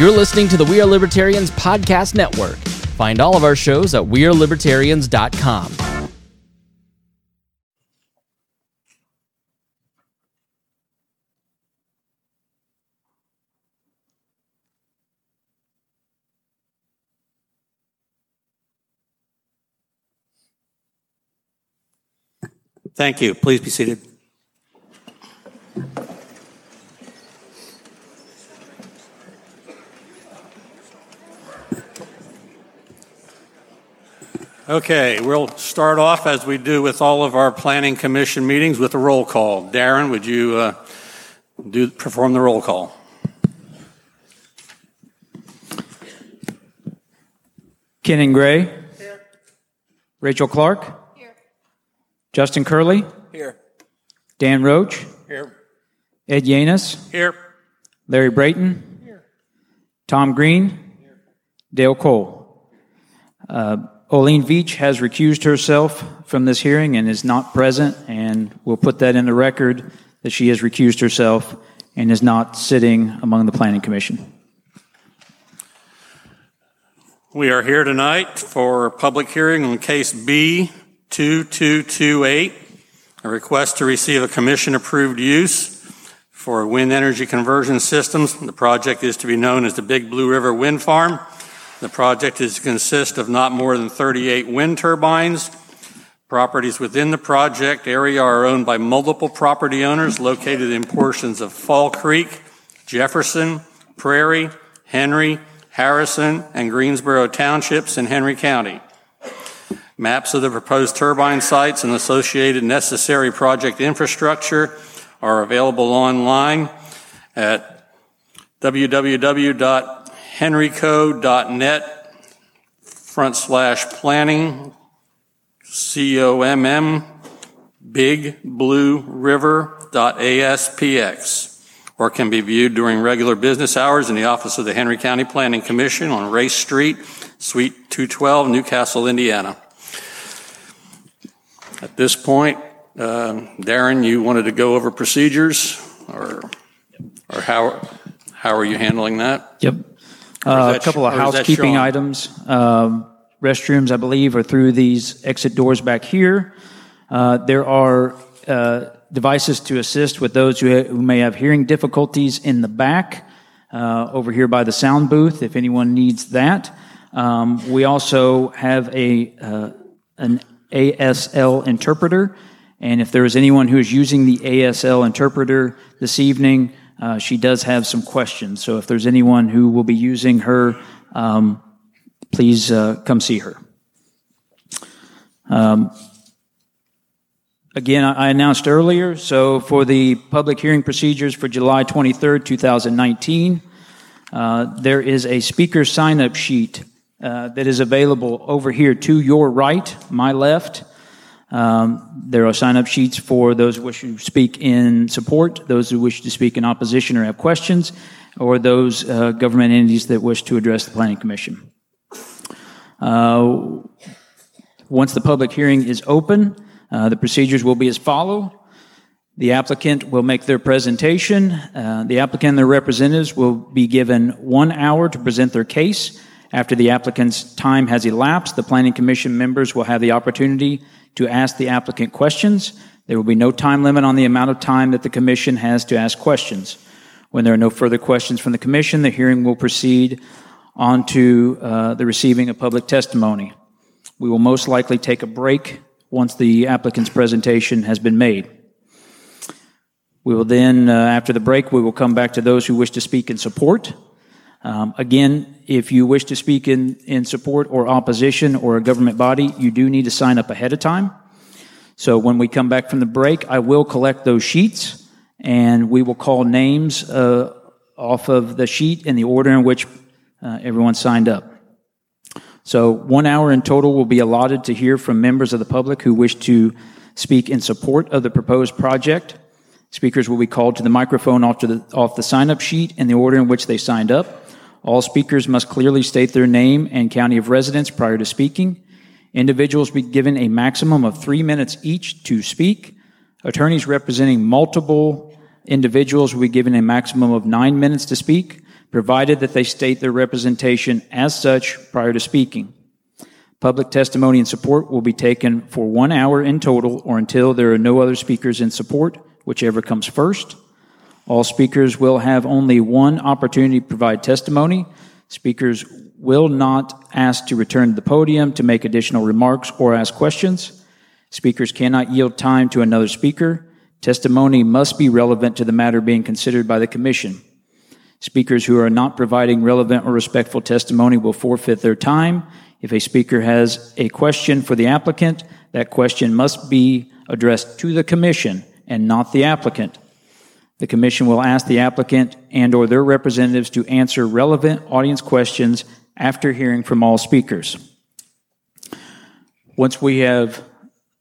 You're listening to the We Are Libertarians Podcast Network. Find all of our shows at WeareLibertarians.com. Thank you. Please be seated. Okay, we'll start off as we do with all of our planning commission meetings with a roll call. Darren, would you uh, do perform the roll call? Kenon Gray. Here. Rachel Clark. Here. Justin Curley. Here. Dan Roach. Here. Ed Yanos. Here. Larry Brayton. Here. Tom Green. Here. Dale Cole. Uh, Olene Veach has recused herself from this hearing and is not present, and we'll put that in the record that she has recused herself and is not sitting among the Planning Commission. We are here tonight for a public hearing on case B 2228, a request to receive a commission approved use for wind energy conversion systems. The project is to be known as the Big Blue River Wind Farm. The project is to consist of not more than 38 wind turbines. Properties within the project area are owned by multiple property owners located in portions of Fall Creek, Jefferson, Prairie, Henry, Harrison, and Greensboro townships in Henry County. Maps of the proposed turbine sites and associated necessary project infrastructure are available online at www henryco.net front slash planning, C O M M, big blue river dot ASPX, or can be viewed during regular business hours in the office of the Henry County Planning Commission on Race Street, Suite 212, Newcastle, Indiana. At this point, uh, Darren, you wanted to go over procedures, or, or how, how are you handling that? Yep. Uh, a couple of housekeeping items. Um, restrooms, I believe, are through these exit doors back here. Uh, there are uh, devices to assist with those who, who, may have hearing difficulties in the back, uh, over here by the sound booth, if anyone needs that. Um, we also have a uh, an ASL interpreter, and if there is anyone who is using the ASL interpreter this evening, uh, she does have some questions. So if there's anyone who will be using her, um, please uh, come see her. Um, again, I announced earlier, so for the public hearing procedures for July 23rd, 2019, uh, there is a speaker sign up sheet uh, that is available over here to your right, my left. Um, there are sign up sheets for those who wish to speak in support, those who wish to speak in opposition or have questions, or those uh, government entities that wish to address the Planning Commission. Uh, once the public hearing is open, uh, the procedures will be as follow. The applicant will make their presentation. Uh, the applicant and their representatives will be given one hour to present their case. After the applicant's time has elapsed, the Planning Commission members will have the opportunity to ask the applicant questions. There will be no time limit on the amount of time that the Commission has to ask questions. When there are no further questions from the Commission, the hearing will proceed on to uh, the receiving of public testimony. We will most likely take a break once the applicant's presentation has been made. We will then, uh, after the break, we will come back to those who wish to speak in support. Um, again, if you wish to speak in, in support or opposition or a government body, you do need to sign up ahead of time. So when we come back from the break, I will collect those sheets and we will call names uh, off of the sheet in the order in which uh, everyone signed up. So one hour in total will be allotted to hear from members of the public who wish to speak in support of the proposed project. Speakers will be called to the microphone off, the, off the sign up sheet in the order in which they signed up. All speakers must clearly state their name and county of residence prior to speaking. Individuals be given a maximum of three minutes each to speak. Attorneys representing multiple individuals will be given a maximum of nine minutes to speak. provided that they state their representation as such prior to speaking. Public testimony and support will be taken for one hour in total or until there are no other speakers in support, whichever comes first. All speakers will have only one opportunity to provide testimony. Speakers will not ask to return to the podium to make additional remarks or ask questions. Speakers cannot yield time to another speaker. Testimony must be relevant to the matter being considered by the commission. Speakers who are not providing relevant or respectful testimony will forfeit their time. If a speaker has a question for the applicant, that question must be addressed to the commission and not the applicant. The commission will ask the applicant and or their representatives to answer relevant audience questions after hearing from all speakers. Once we have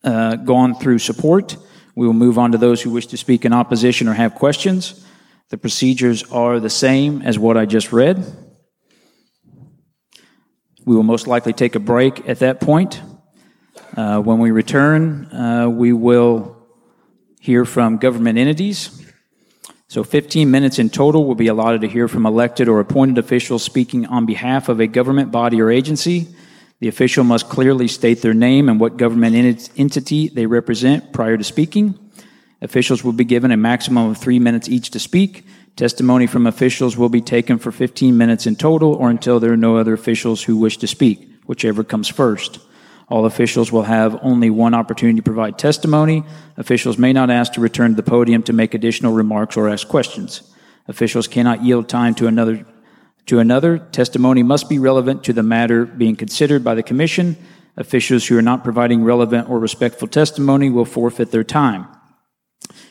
uh, gone through support, we will move on to those who wish to speak in opposition or have questions. The procedures are the same as what I just read. We will most likely take a break at that point. Uh, when we return, uh, we will hear from government entities. So 15 minutes in total will be allotted to hear from elected or appointed officials speaking on behalf of a government body or agency. The official must clearly state their name and what government entity they represent prior to speaking. Officials will be given a maximum of three minutes each to speak. Testimony from officials will be taken for 15 minutes in total or until there are no other officials who wish to speak, whichever comes first. All officials will have only one opportunity to provide testimony. Officials may not ask to return to the podium to make additional remarks or ask questions. Officials cannot yield time to another to another. Testimony must be relevant to the matter being considered by the commission. Officials who are not providing relevant or respectful testimony will forfeit their time.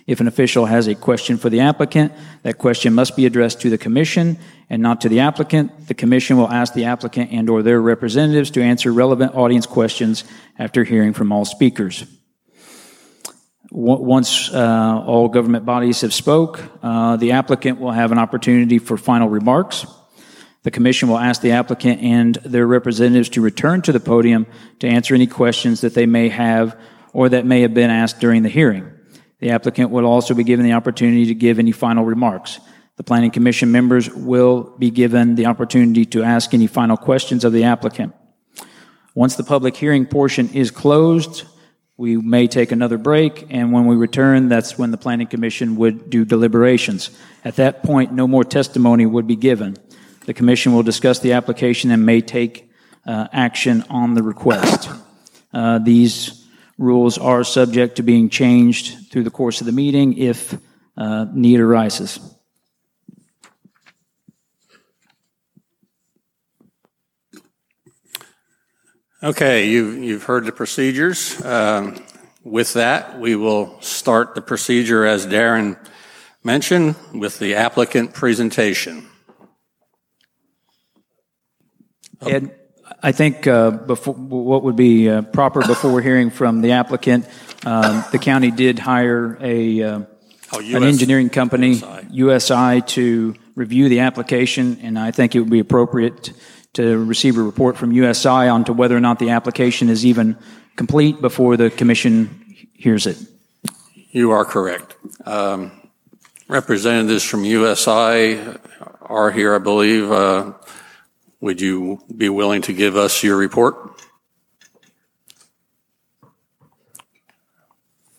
If an official has a question for the applicant, that question must be addressed to the commission and not to the applicant. The commission will ask the applicant and or their representatives to answer relevant audience questions after hearing from all speakers. Once uh, all government bodies have spoke, uh, the applicant will have an opportunity for final remarks. The commission will ask the applicant and their representatives to return to the podium to answer any questions that they may have or that may have been asked during the hearing. The applicant will also be given the opportunity to give any final remarks. The Planning Commission members will be given the opportunity to ask any final questions of the applicant. Once the public hearing portion is closed, we may take another break, and when we return, that's when the Planning Commission would do deliberations. At that point, no more testimony would be given. The Commission will discuss the application and may take uh, action on the request. Uh, these rules are subject to being changed through the course of the meeting if uh, need arises. Okay, you've, you've heard the procedures. Um, with that, we will start the procedure as Darren mentioned with the applicant presentation. Ed, I think uh, before, what would be uh, proper before we're hearing from the applicant, um, the county did hire a uh, Oh, an engineering company, USI. USI, to review the application, and I think it would be appropriate to receive a report from USI on to whether or not the application is even complete before the commission hears it. You are correct. Um, representatives from USI are here, I believe. Would you be willing to give us your report?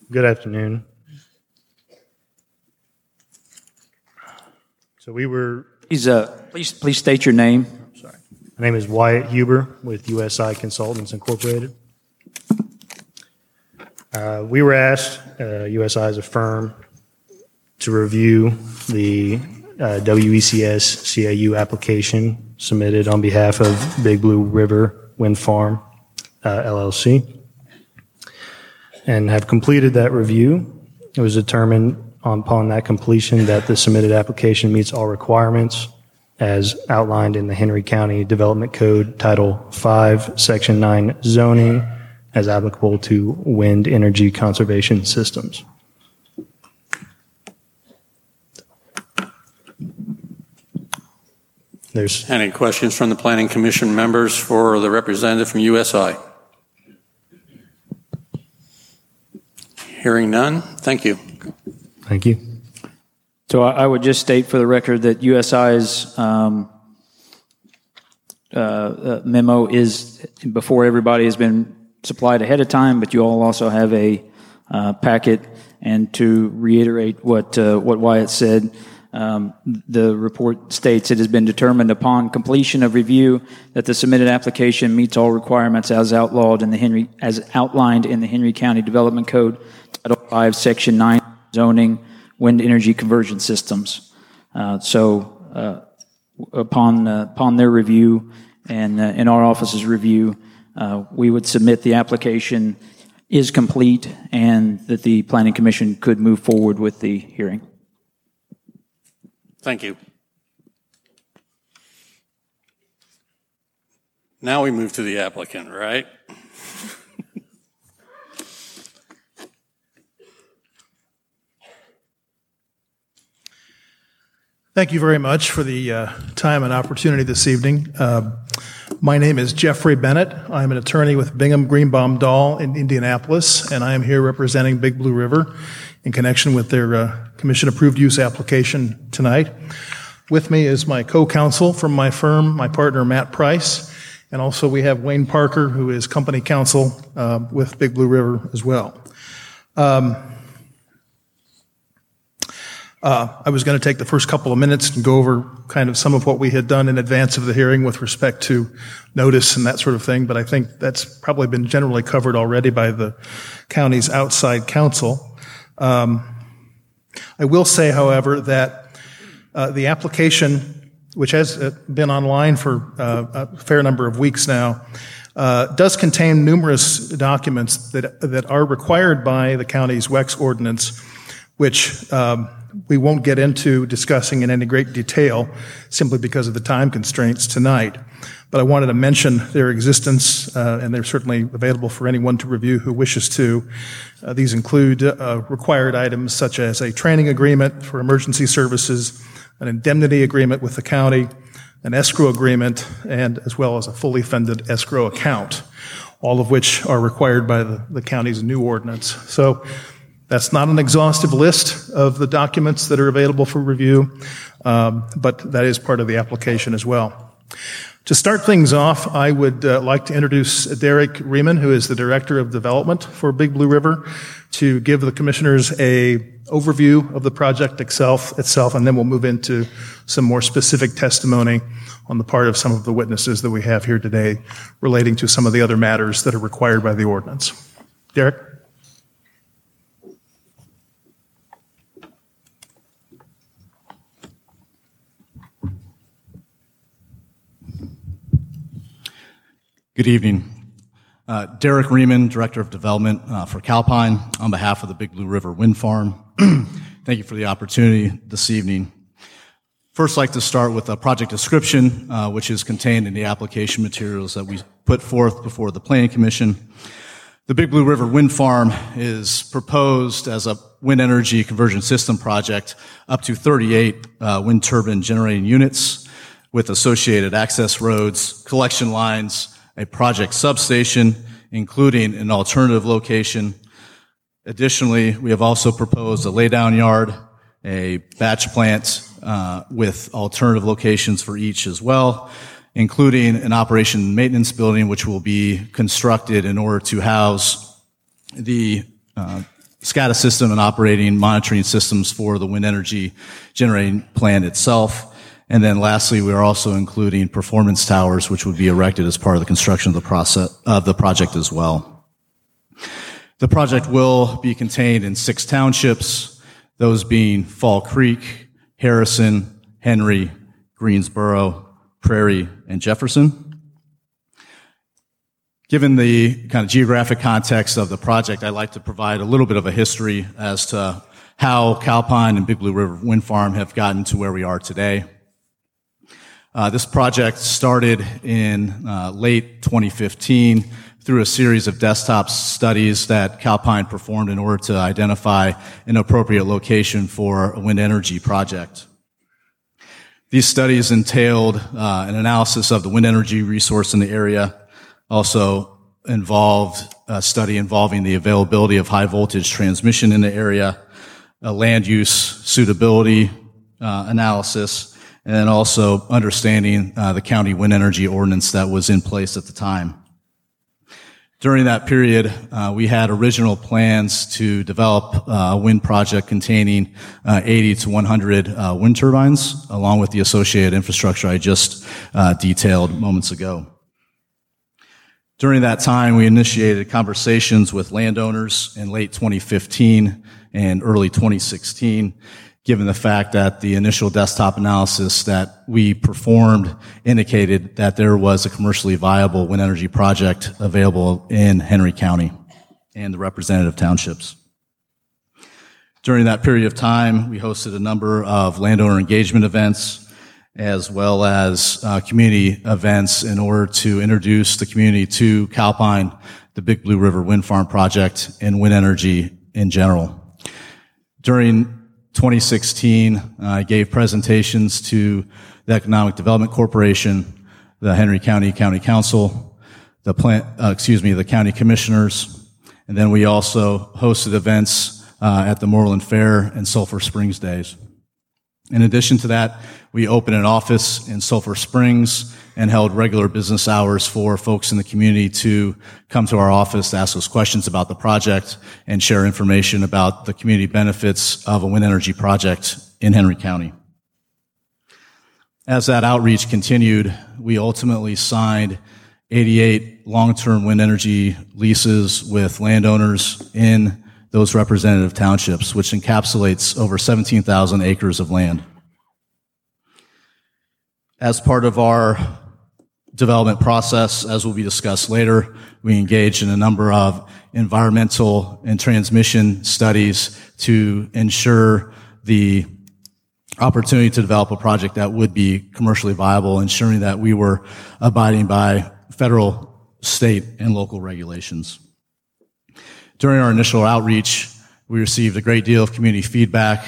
Good afternoon. So we were, Please, uh, please, please state your name. Sorry, my name is Wyatt Huber with USI Consultants Incorporated. Uh, We were asked, uh, USI is a firm, to review the uh, WECS CAU application submitted on behalf of Big Blue River Wind Farm uh, LLC and have completed that review. It was determined upon that completion that the submitted application meets all requirements as outlined in the Henry County Development Code Title 5, Section 9 zoning as applicable to wind energy conservation systems. There's Any questions from the Planning Commission members for the representative from USI? Hearing none, thank you. Thank you. So I I would just state for the record that USI's um, uh, uh, memo is before everybody has been supplied ahead of time, but you all also have a uh, packet. And to reiterate what uh, what Wyatt said, um, the report states it has been determined upon completion of review that the submitted application meets all requirements as outlawed in the Henry as outlined in the Henry County Development Code, Title 5, Section 9, zoning, wind energy conversion systems. Uh, so uh, upon uh, upon their review and uh, in our office's review, uh, we would submit the application is complete and that the planning commission could move forward with the hearing. Thank you. Now we move to the applicant, right? Thank you very much for the uh, time and opportunity this evening. Uh, my name is Jeffrey Bennett. I'm an attorney with Bingham Greenebaum Doll in Indianapolis, and I am here representing Big Blue River in connection with their uh, commission approved use application tonight. With me is my co-counsel from my firm, my partner Matt Price, and also we have Wayne Parker, who is company counsel uh, with Big Blue River as well. Um, uh, I was going to take the first couple of minutes and go over kind of some of what we had done in advance of the hearing with respect to notice and that sort of thing, but I think that's probably been generally covered already by the county's outside counsel. Um, I will say, however, that uh, the application, which has uh, been online for uh, a fair number of weeks now, uh, does contain numerous documents that that are required by the county's WECS ordinance, which um, we won't get into discussing in any great detail simply because of the time constraints tonight. But I wanted to mention their existence, uh, and they're certainly available for anyone to review who wishes to. Uh, these include uh, required items such as a training agreement for emergency services, an indemnity agreement with the county, an escrow agreement, and as well as a fully funded escrow account, all of which are required by the, the county's new ordinance. So that's not an exhaustive list of the documents that are available for review, um, but that is part of the application as well. To start things off, I would uh, like to introduce Derek Riemann, who is the Director of Development for Big Blue River, to give the commissioners a overview of the project itself, itself, and then we'll move into some more specific testimony on the part of some of the witnesses that we have here today relating to some of the other matters that are required by the ordinance. Derek? Good evening. Uh, Derek Riemann, Director of Development uh, for Calpine, on behalf of the Big Blue River Wind Farm. Thank you for the opportunity this evening. First, I'd like to start with a project description, uh, which is contained in the application materials that we put forth before the Planning Commission. The Big Blue River Wind Farm is proposed as a wind energy conversion system project up to 38 uh, wind turbine generating units with associated access roads, collection lines, a project substation, including an alternative location. Additionally, we have also proposed a laydown yard, a batch plant uh, with alternative locations for each as well, including an operation and maintenance building, which will be constructed in order to house the uh, SCADA system and operating monitoring systems for the wind energy generating plant itself. And then lastly, we are also including performance towers, which would be erected as part of the construction of the process, of the project as well. The project will be contained in six townships, those being Fall Creek, Harrison, Henry, Greensboro, Prairie, and Jefferson. Given the kind of geographic context of the project, I'd like to provide a little bit of a history as to how Calpine and Big Blue River Wind Farm have gotten to where we are today. Uh, this project started in uh, late 2015 through a series of desktop studies that Calpine performed in order to identify an appropriate location for a wind energy project. These studies entailed uh, an analysis of the wind energy resource in the area, also involved a study involving the availability of high voltage transmission in the area, a land use suitability, uh, analysis, and then also understanding uh, the county wind energy ordinance that was in place at the time. During that period, uh, we had original plans to develop uh, a wind project containing uh, 80 to 100 uh, wind turbines, along with the associated infrastructure I just uh, detailed moments ago. During that time, we initiated conversations with landowners in late 2015 and early 2016 given the fact that the initial desktop analysis that we performed indicated that there was a commercially viable wind energy project available in Henry County and the representative townships. During that period of time, we hosted a number of landowner engagement events as well as uh, community events in order to introduce the community to Calpine, the Big Blue River Wind Farm project, and wind energy in general. During 2016, I gave presentations to the Economic Development Corporation, the Henry County County Council, the plant, uh, excuse me, the county commissioners, and then we also hosted events uh, at the Mooreland Fair and Sulphur Springs Days. In addition to that, we opened an office in Sulphur Springs and held regular business hours for folks in the community to come to our office to ask us questions about the project and share information about the community benefits of a wind energy project in Henry County. As that outreach continued, we ultimately signed 88 long-term wind energy leases with landowners in those representative townships, which encapsulates over 17,000 acres of land. As part of our development process, as will be discussed later, we engaged in a number of environmental and transmission studies to ensure the opportunity to develop a project that would be commercially viable, ensuring that we were abiding by federal, state, and local regulations. During our initial outreach, we received a great deal of community feedback,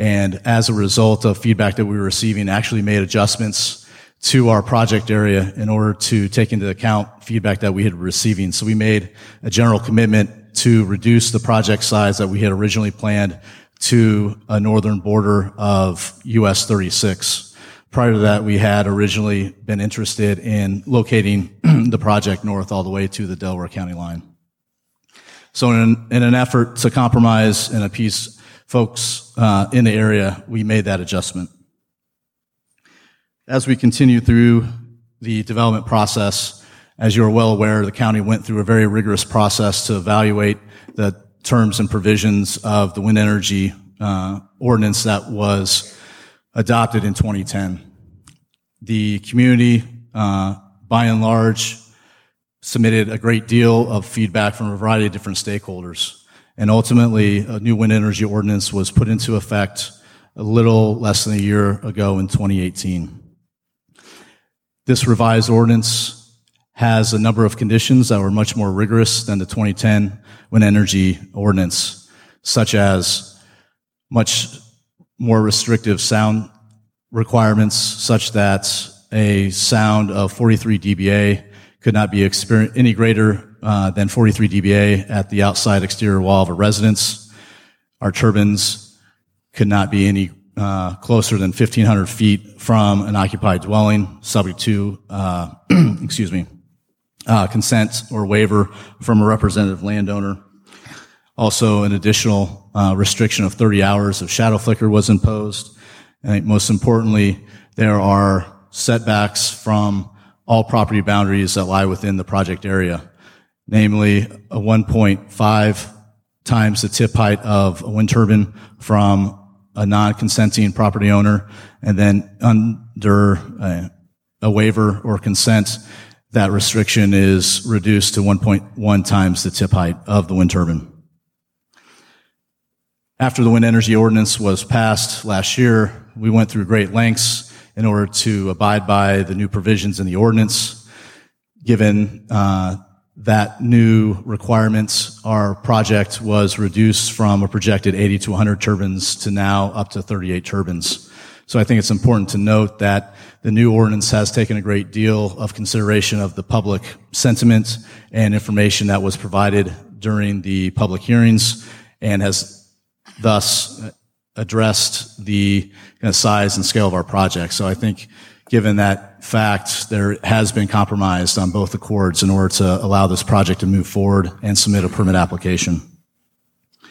and as a result of feedback that we were receiving, actually made adjustments to our project area in order to take into account feedback that we had receiving. So we made a general commitment to reduce the project size that we had originally planned to a northern border of US 36. Prior to that, we had originally been interested in locating the project north all the way to the Delaware County line. So in, in an effort to compromise and appease folks uh, in the area, we made that adjustment. As we continue through the development process, as you're well aware, the county went through a very rigorous process to evaluate the terms and provisions of the wind energy uh, ordinance that was adopted in 2010. The community, uh, by and large, submitted a great deal of feedback from a variety of different stakeholders. And ultimately, a new wind energy ordinance was put into effect a little less than a year ago in 2018. This revised ordinance has a number of conditions that were much more rigorous than the 2010 wind energy ordinance, such as much more restrictive sound requirements, such that a sound of 43 dBA could not be experienced any greater uh, than 43 dBA at the outside exterior wall of a residence. Our turbines could not be any uh, closer than 1,500 feet from an occupied dwelling, subject to, uh, excuse me, uh, consent or waiver from a representative landowner. Also, an additional uh, restriction of 30 hours of shadow flicker was imposed. Most importantly, there are setbacks from all property boundaries that lie within the project area, namely a 1.5 times the tip height of a wind turbine from a non-consenting property owner, and then under a, a waiver or consent, that restriction is reduced to 1.1 times the tip height of the wind turbine. After the wind energy ordinance was passed last year, we went through great lengths in order to abide by the new provisions in the ordinance. Given uh, that new requirements, our project was reduced from a projected 80 to 100 turbines to now up to 38 turbines. So I think it's important to note that the new ordinance has taken a great deal of consideration of the public sentiment and information that was provided during the public hearings and has thus addressed the size and scale of our project. So I think given that fact, there has been compromised on both accords in order to allow this project to move forward and submit a permit application. I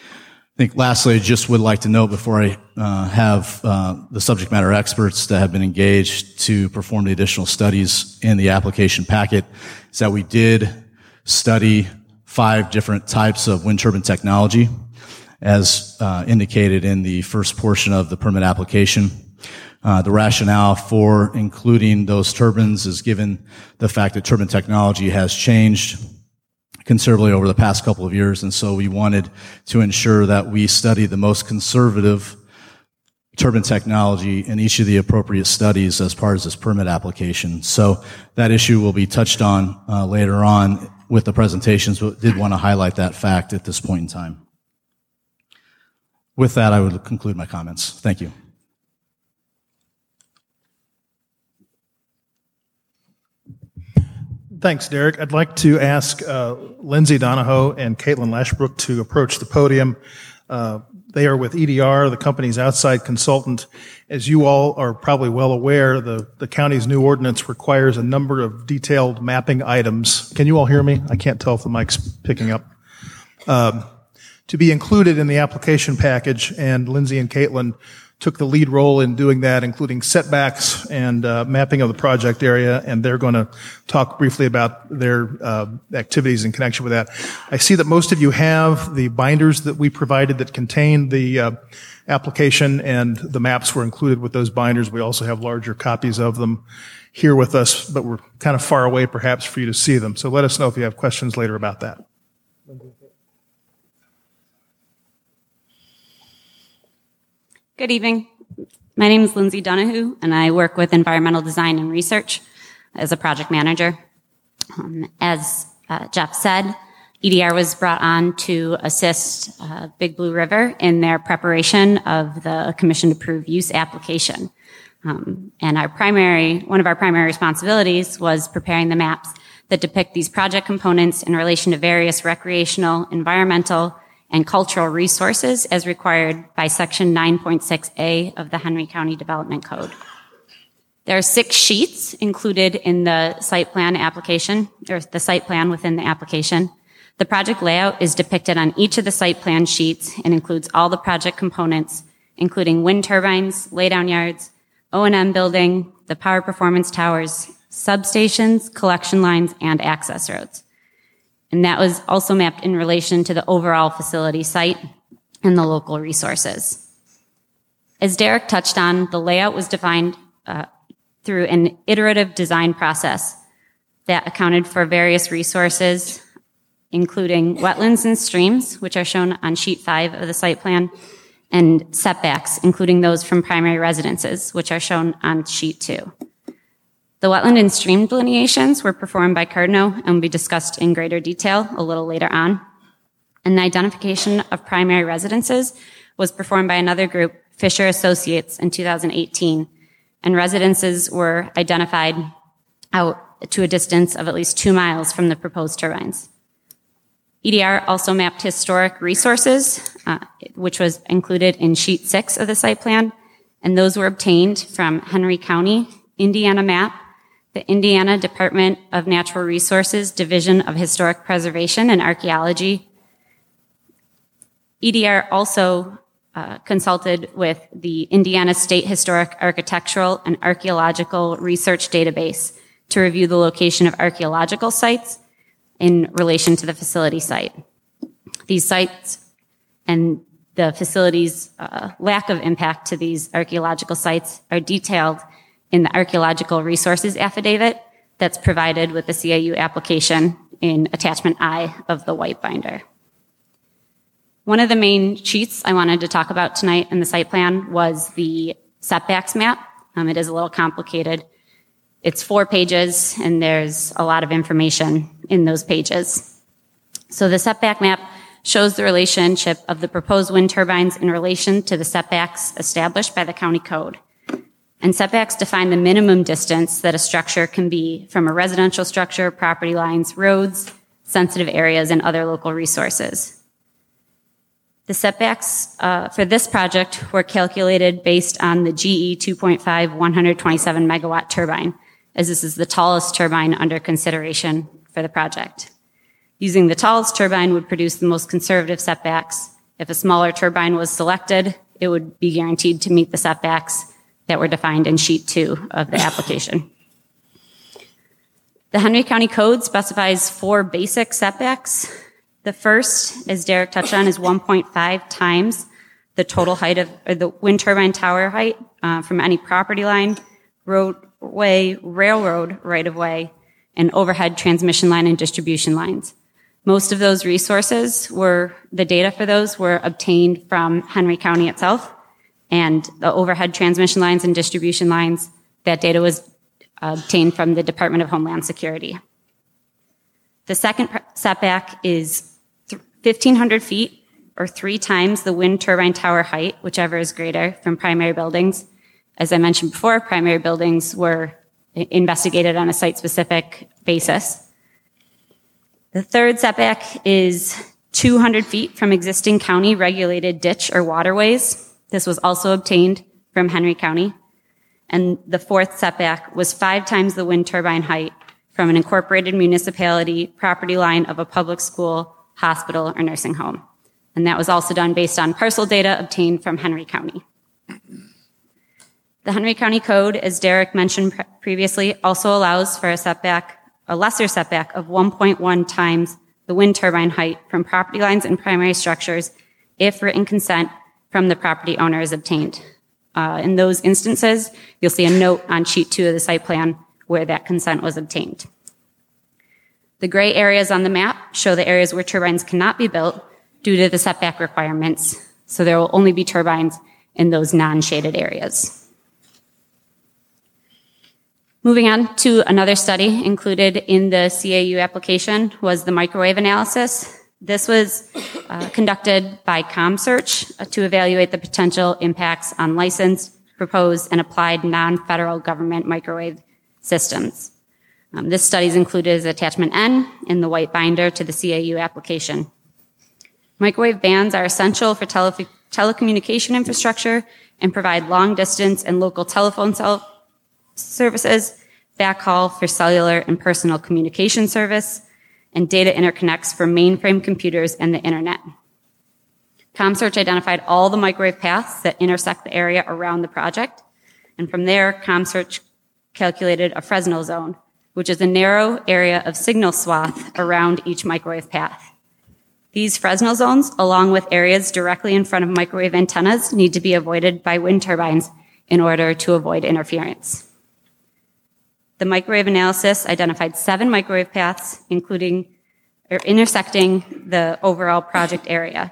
think lastly, I just would like to note before I uh, have uh, the subject matter experts that have been engaged to perform the additional studies in the application packet is that we did study five different types of wind turbine technology as uh, indicated in the first portion of the permit application. Uh, the rationale for including those turbines is given the fact that turbine technology has changed considerably over the past couple of years. And so we wanted to ensure that we study the most conservative turbine technology in each of the appropriate studies as part of this permit application. So that issue will be touched on uh, later on with the presentations, but did want to highlight that fact at this point in time. With that, I would conclude my comments. Thank you. Thanks, Derek. I'd like to ask uh, Lindsay Donahoe and Caitlin Lashbrook to approach the podium. Uh, they are with EDR, the company's outside consultant. As you all are probably well aware, the, the county's new ordinance requires a number of detailed mapping items. Can you all hear me? I can't tell if the mic's picking up. Um, to be included in the application package, and Lindsay and Caitlin took the lead role in doing that, including setbacks and uh, mapping of the project area, and they're going to talk briefly about their uh, activities in connection with that. I see that most of you have the binders that we provided that contain the uh, application, and the maps were included with those binders. We also have larger copies of them here with us, but we're kind of far away perhaps for you to see them. So let us know if you have questions later about that. Good evening. My name is Lindsay Donahue, and I work with environmental design and research as a project manager. Um, as uh, Jeff said, EDR was brought on to assist uh, Big Blue River in their preparation of the commission approved use application. Um, and our primary, one of our primary responsibilities was preparing the maps that depict these project components in relation to various recreational, environmental, and cultural resources as required by Section 9.6A of the Henry County Development Code. There are six sheets included in the site plan application, or the site plan within the application. The project layout is depicted on each of the site plan sheets and includes all the project components, including wind turbines, laydown yards, O&M building, the power performance towers, substations, collection lines, and access roads. And that was also mapped in relation to the overall facility site and the local resources. As Derek touched on, the layout was defined uh, through an iterative design process that accounted for various resources, including wetlands and streams, which are shown on sheet five of the site plan, and setbacks, including those from primary residences, which are shown on sheet two. The wetland and stream delineations were performed by Cardno and will be discussed in greater detail a little later on. And the identification of primary residences was performed by another group, Fisher Associates, in 2018. And residences were identified out to a distance of at least two miles from the proposed turbines. EDR also mapped historic resources, uh, which was included in sheet six of the site plan, and those were obtained from Henry County, Indiana map, the Indiana Department of Natural Resources Division of Historic Preservation and Archaeology. EDR also uh, consulted with the Indiana State Historic Architectural and Archaeological Research Database to review the location of archaeological sites in relation to the facility site. These sites and the facility's uh, lack of impact to these archaeological sites are detailed in the archaeological resources affidavit that's provided with the CAU application in attachment I of the white binder. One of the main sheets I wanted to talk about tonight in the site plan was the setbacks map. Um, it is a little complicated. It's four pages and there's a lot of information in those pages. So the setback map shows the relationship of the proposed wind turbines in relation to the setbacks established by the county code. And setbacks define the minimum distance that a structure can be from a residential structure, property lines, roads, sensitive areas, and other local resources. The setbacks uh, for this project were calculated based on the GE 2.5 127 megawatt turbine, as this is the tallest turbine under consideration for the project. Using the tallest turbine would produce the most conservative setbacks. If a smaller turbine was selected, it would be guaranteed to meet the setbacks that were defined in sheet two of the application. The Henry County Code specifies four basic setbacks. The first, as Derek touched on, is 1.5 times the total height of the wind turbine tower height uh, from any property line, roadway, railroad right of way, and overhead transmission line and distribution lines. Most of those resources were, the data for those were obtained from Henry County itself and the overhead transmission lines and distribution lines. That data was uh, obtained from the Department of Homeland Security. The second setback is 1,500 feet or three times the wind turbine tower height, whichever is greater from primary buildings. As I mentioned before, primary buildings were investigated on a site specific basis. The third setback is 200 feet from existing county regulated ditch or waterways. This was also obtained from Henry County. And the fourth setback was five times the wind turbine height from an incorporated municipality property line of a public school, hospital, or nursing home. And that was also done based on parcel data obtained from Henry County. The Henry County Code, as Derek mentioned previously, also allows for a setback a lesser setback of 1.1 times the wind turbine height from property lines and primary structures if written consent from the property owner is obtained. Uh, in those instances, you'll see a note on sheet two of the site plan where that consent was obtained. The gray areas on the map show the areas where turbines cannot be built due to the setback requirements. So there will only be turbines in those non-shaded areas. Moving on to another study included in the CAU application was the microwave analysis. This was uh, conducted by ComSearch uh, to evaluate the potential impacts on licensed, proposed, and applied non-federal government microwave systems. Um, this study is included as attachment N in the white binder to the CAU application. Microwave bands are essential for tele- telecommunication infrastructure and provide long distance and local telephone services, backhaul for cellular and personal communication service, and data interconnects for mainframe computers and the internet. ComSearch identified all the microwave paths that intersect the area around the project, and from there, ComSearch calculated a Fresnel zone, which is a narrow area of signal swath around each microwave path. These Fresnel zones, along with areas directly in front of microwave antennas, need to be avoided by wind turbines in order to avoid interference. The microwave analysis identified seven microwave paths, including or intersecting the overall project area.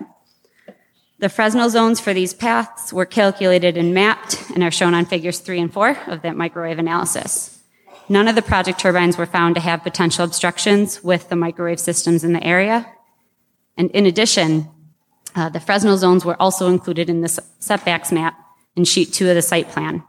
The Fresnel zones for these paths were calculated and mapped and are shown on figures three and four of that microwave analysis. None of the project turbines were found to have potential obstructions with the microwave systems in the area. And in addition, uh, the Fresnel zones were also included in the setbacks map in sheet two of the site plan.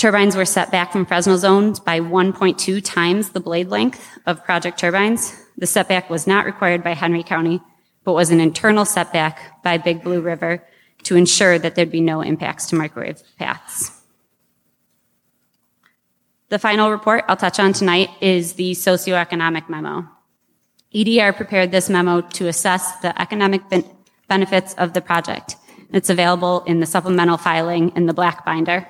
Turbines were set back from Fresnel zones by 1.2 times the blade length of project turbines. The setback was not required by Henry County, but was an internal setback by Big Blue River to ensure that there'd be no impacts to microwave paths. The final report I'll touch on tonight is the socioeconomic memo. EDR prepared this memo to assess the economic ben- benefits of the project. It's available in the supplemental filing in the black binder.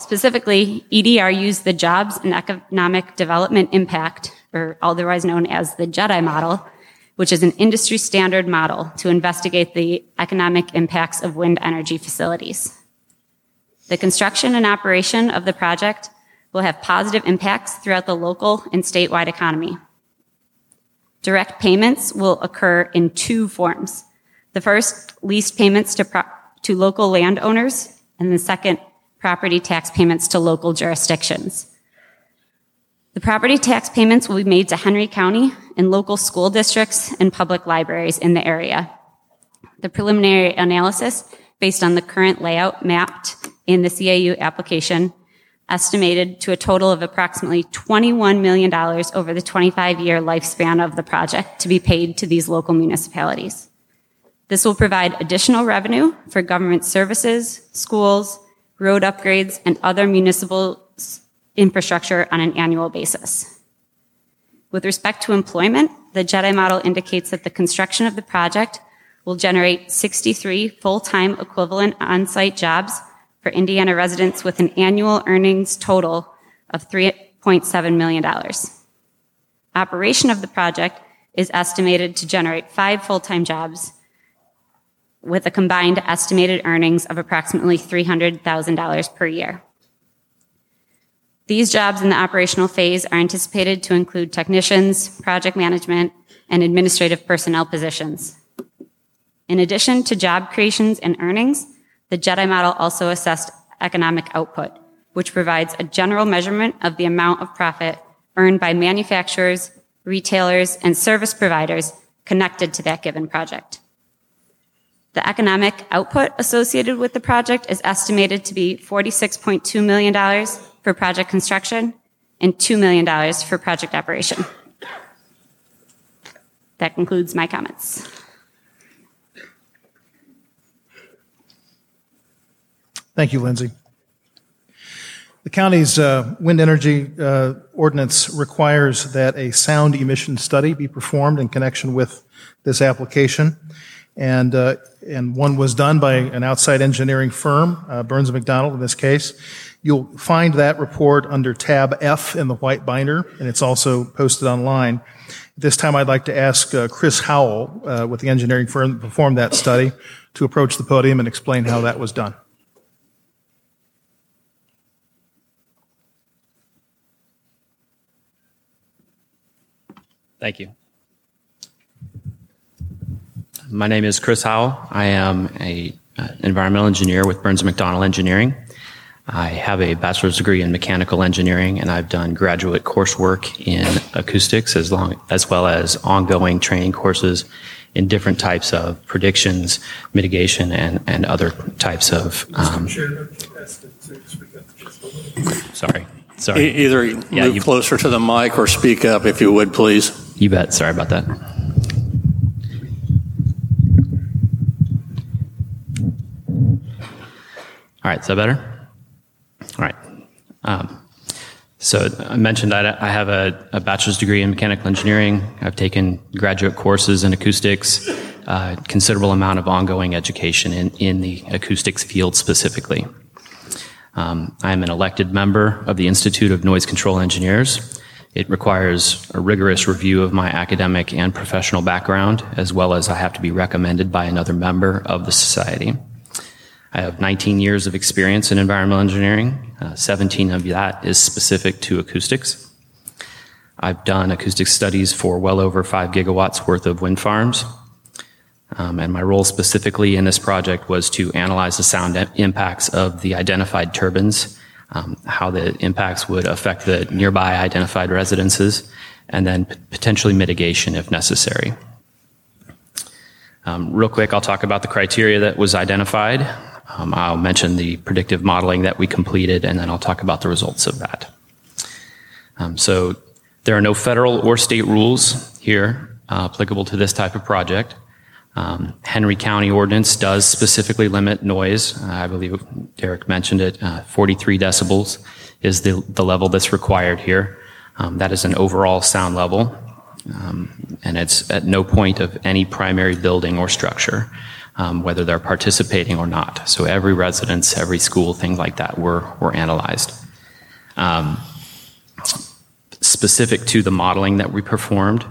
Specifically, EDR used the Jobs and Economic Development Impact, or otherwise known as the JEDI model, which is an industry standard model to investigate the economic impacts of wind energy facilities. The construction and operation of the project will have positive impacts throughout the local and statewide economy. Direct payments will occur in two forms. The first, lease payments to, pro- to local landowners, and the second, property tax payments to local jurisdictions. The property tax payments will be made to Henry County and local school districts and public libraries in the area. The preliminary analysis, based on the current layout mapped in the CAU application, estimated to a total of approximately $21 million over the 25 year lifespan of the project to be paid to these local municipalities. This will provide additional revenue for government services, schools, road upgrades, and other municipal infrastructure on an annual basis. With respect to employment, the JEDI model indicates that the construction of the project will generate 63 full-time equivalent on-site jobs for Indiana residents with an annual earnings total of $3.7 million. Operation of the project is estimated to generate five full-time jobs with a combined estimated earnings of approximately $300,000 per year. These jobs in the operational phase are anticipated to include technicians, project management, and administrative personnel positions. In addition to job creations and earnings, the JEDI model also assessed economic output, which provides a general measurement of the amount of profit earned by manufacturers, retailers, and service providers connected to that given project. The economic output associated with the project is estimated to be $46.2 million for project construction and $2 million for project operation. That concludes my comments. Thank you, Lindsay. The county's uh, wind energy uh, ordinance requires that a sound emission study be performed in connection with this application. And, uh, and one was done by an outside engineering firm, uh, Burns & McDonnell in this case. You'll find that report under tab F in the white binder, and it's also posted online. This time I'd like to ask uh, Chris Howell uh, with the engineering firm that performed that study to approach the podium and explain how that was done. Thank you. My name is Chris Howell. I am an uh, environmental engineer with Burns McDonnell Engineering. I have a bachelor's degree in mechanical engineering, and I've done graduate coursework in acoustics as, long, as well as ongoing training courses in different types of predictions, mitigation, and, and other types of. Um, sorry. Sorry. E- Either Yeah, move you- closer to the mic or speak up if you would, please. You bet. Sorry about that. All right, is that better? All right. Um, so I mentioned I, I have a, a bachelor's degree in mechanical engineering. I've taken graduate courses in acoustics, uh, considerable amount of ongoing education in, in the acoustics field specifically. Um, I am an elected member of the Institute of Noise Control Engineers. It requires a rigorous review of my academic and professional background, as well as I have to be recommended by another member of the society. I have 19 years of experience in environmental engineering. Uh, 17 of that is specific to acoustics. I've done acoustic studies for well over 5 gigawatts worth of wind farms. Um, and my role specifically in this project was to analyze the sound impacts of the identified turbines, um, how the impacts would affect the nearby identified residences, and then p- potentially mitigation if necessary. Um, real quick, I'll talk about the criteria that was identified. Um, I'll mention the predictive modeling that we completed, and then I'll talk about the results of that. Um, so there are no federal or state rules here uh, applicable to this type of project. Um, Henry County ordinance does specifically limit noise. Uh, I believe Derek mentioned it. Uh, 43 decibels is the, the level that's required here. Um, that is an overall sound level, um, and it's at no point of any primary building or structure, um, whether they're participating or not. So every residence, every school, things like that were, were analyzed. Um, specific to the modeling that we performed,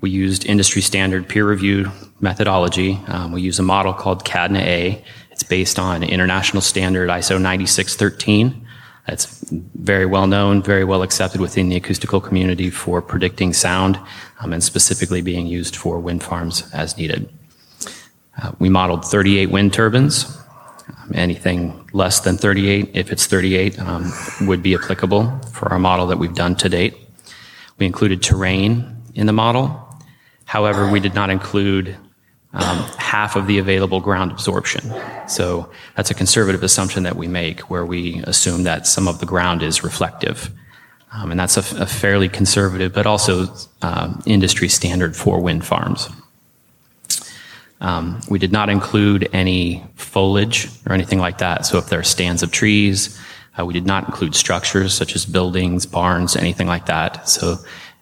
we used industry standard peer review methodology. Um, we use a model called CADNA A. It's based on international standard ISO 9613. That's very well known, very well accepted within the acoustical community for predicting sound um, and specifically being used for wind farms as needed. Uh, we modeled 38 wind turbines. Um, anything less than 38, if it's 38, um, would be applicable for our model that we've done to date. We included terrain in the model. However, we did not include um, half of the available ground absorption. So that's a conservative assumption that we make where we assume that some of the ground is reflective. Um, and that's a fairly conservative, but also um, industry standard for wind farms. Um, we did not include any foliage or anything like that. So if there are stands of trees, uh, we did not include structures such as buildings, barns, anything like that. So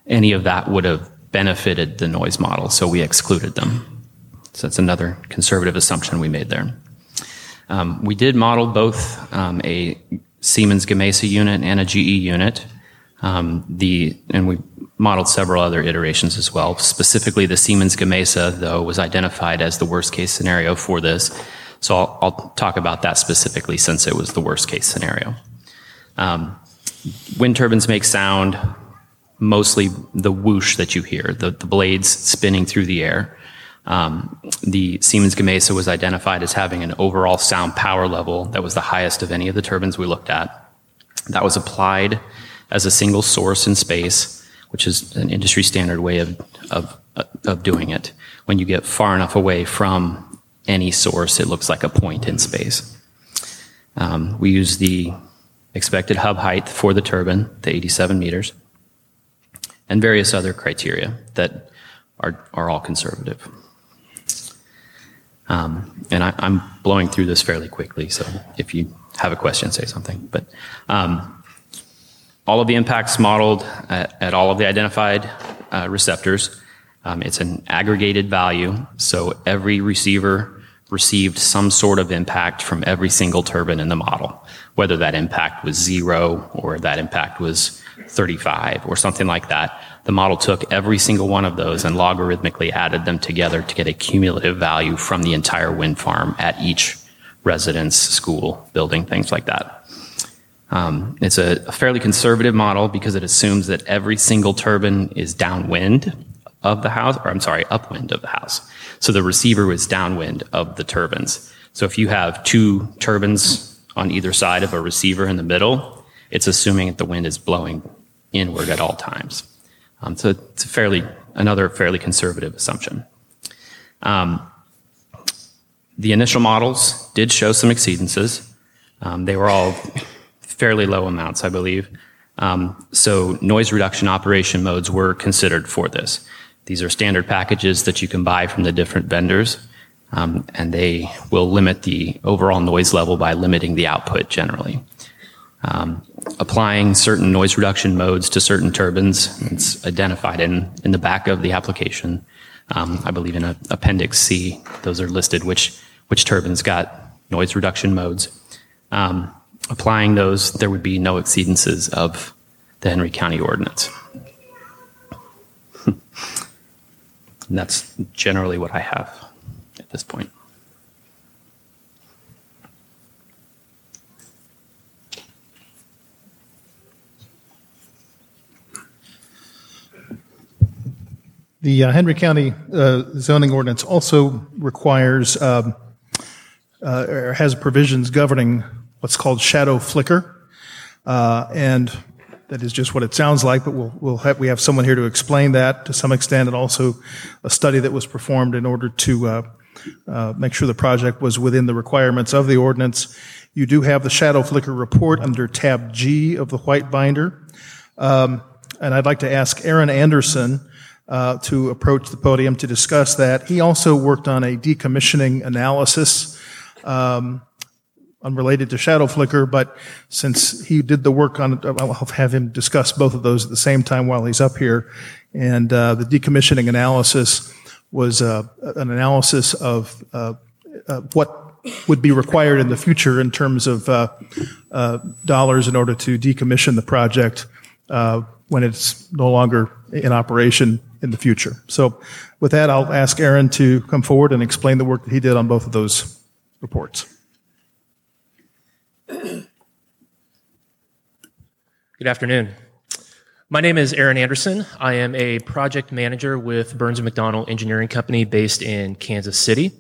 any of that would have benefited the noise model, so we excluded them. So that's another conservative assumption we made there. Um, we did model both um, a Siemens Gamesa unit and a GE unit. Um, the and we modeled several other iterations as well. Specifically, the Siemens Gamesa, though, was identified as the worst case scenario for this. So I'll, I'll talk about that specifically since it was the worst case scenario. Um, wind turbines make sound, mostly the whoosh that you hear, the, the blades spinning through the air. Um, the Siemens Gamesa was identified as having an overall sound power level that was the highest of any of the turbines we looked at. That was applied as a single source in space which is an industry standard way of, of, of doing it. When you get far enough away from any source, it looks like a point in space. Um, we use the expected hub height for the turbine, the 87 meters, and various other criteria that are, are all conservative. Um, and I, am blowing through this fairly quickly, so if you have a question, say something. But um, all of the impacts modeled at, at all of the identified uh, receptors. Um, it's an aggregated value, so every receiver received some sort of impact from every single turbine in the model, whether that impact was zero or that impact was 35 or something like that. The model took every single one of those and logarithmically added them together to get a cumulative value from the entire wind farm at each residence, school, building, things like that. Um, it's a, fairly conservative model because it assumes that every single turbine is downwind of the house, or I'm sorry, upwind of the house. So the receiver is downwind of the turbines. So if you have two turbines on either side of a receiver in the middle, it's assuming that the wind is blowing inward at all times. Um, so it's fairly another fairly conservative assumption. Um, the initial models did show some exceedances. Um, they were all fairly low amounts, I believe. Um, so noise reduction operation modes were considered for this. These are standard packages that you can buy from the different vendors, um, and they will limit the overall noise level by limiting the output generally. Um, applying certain noise reduction modes to certain turbines, it's identified in, in the back of the application. Um, I believe in a, Appendix C, those are listed which, which turbines got noise reduction modes. Um, applying those, there would be no exceedances of the Henry County ordinance. and that's generally what I have at this point. The uh, Henry County uh, zoning ordinance also requires um, uh, or has provisions governing what's called shadow flicker. Uh, and that is just what it sounds like, but we'll, we'll have, we have someone here to explain that to some extent and also a study that was performed in order to uh, uh, make sure the project was within the requirements of the ordinance. You do have the shadow flicker report under tab G of the white binder. Um, and I'd like to ask Aaron Anderson uh, to approach the podium to discuss that. He also worked on a decommissioning analysis um, unrelated to Shadow Flicker, but since he did the work on it, I'll have him discuss both of those at the same time while he's up here. And uh, the decommissioning analysis was uh, an analysis of uh, uh what would be required in the future in terms of uh, uh, dollars in order to decommission the project when it's no longer in operation in the future. So with that, I'll ask Aaron to come forward and explain the work that he did on both of those reports. Good afternoon. My name is Aaron Anderson. I am a project manager with Burns & McDonnell Engineering Company based in Kansas City.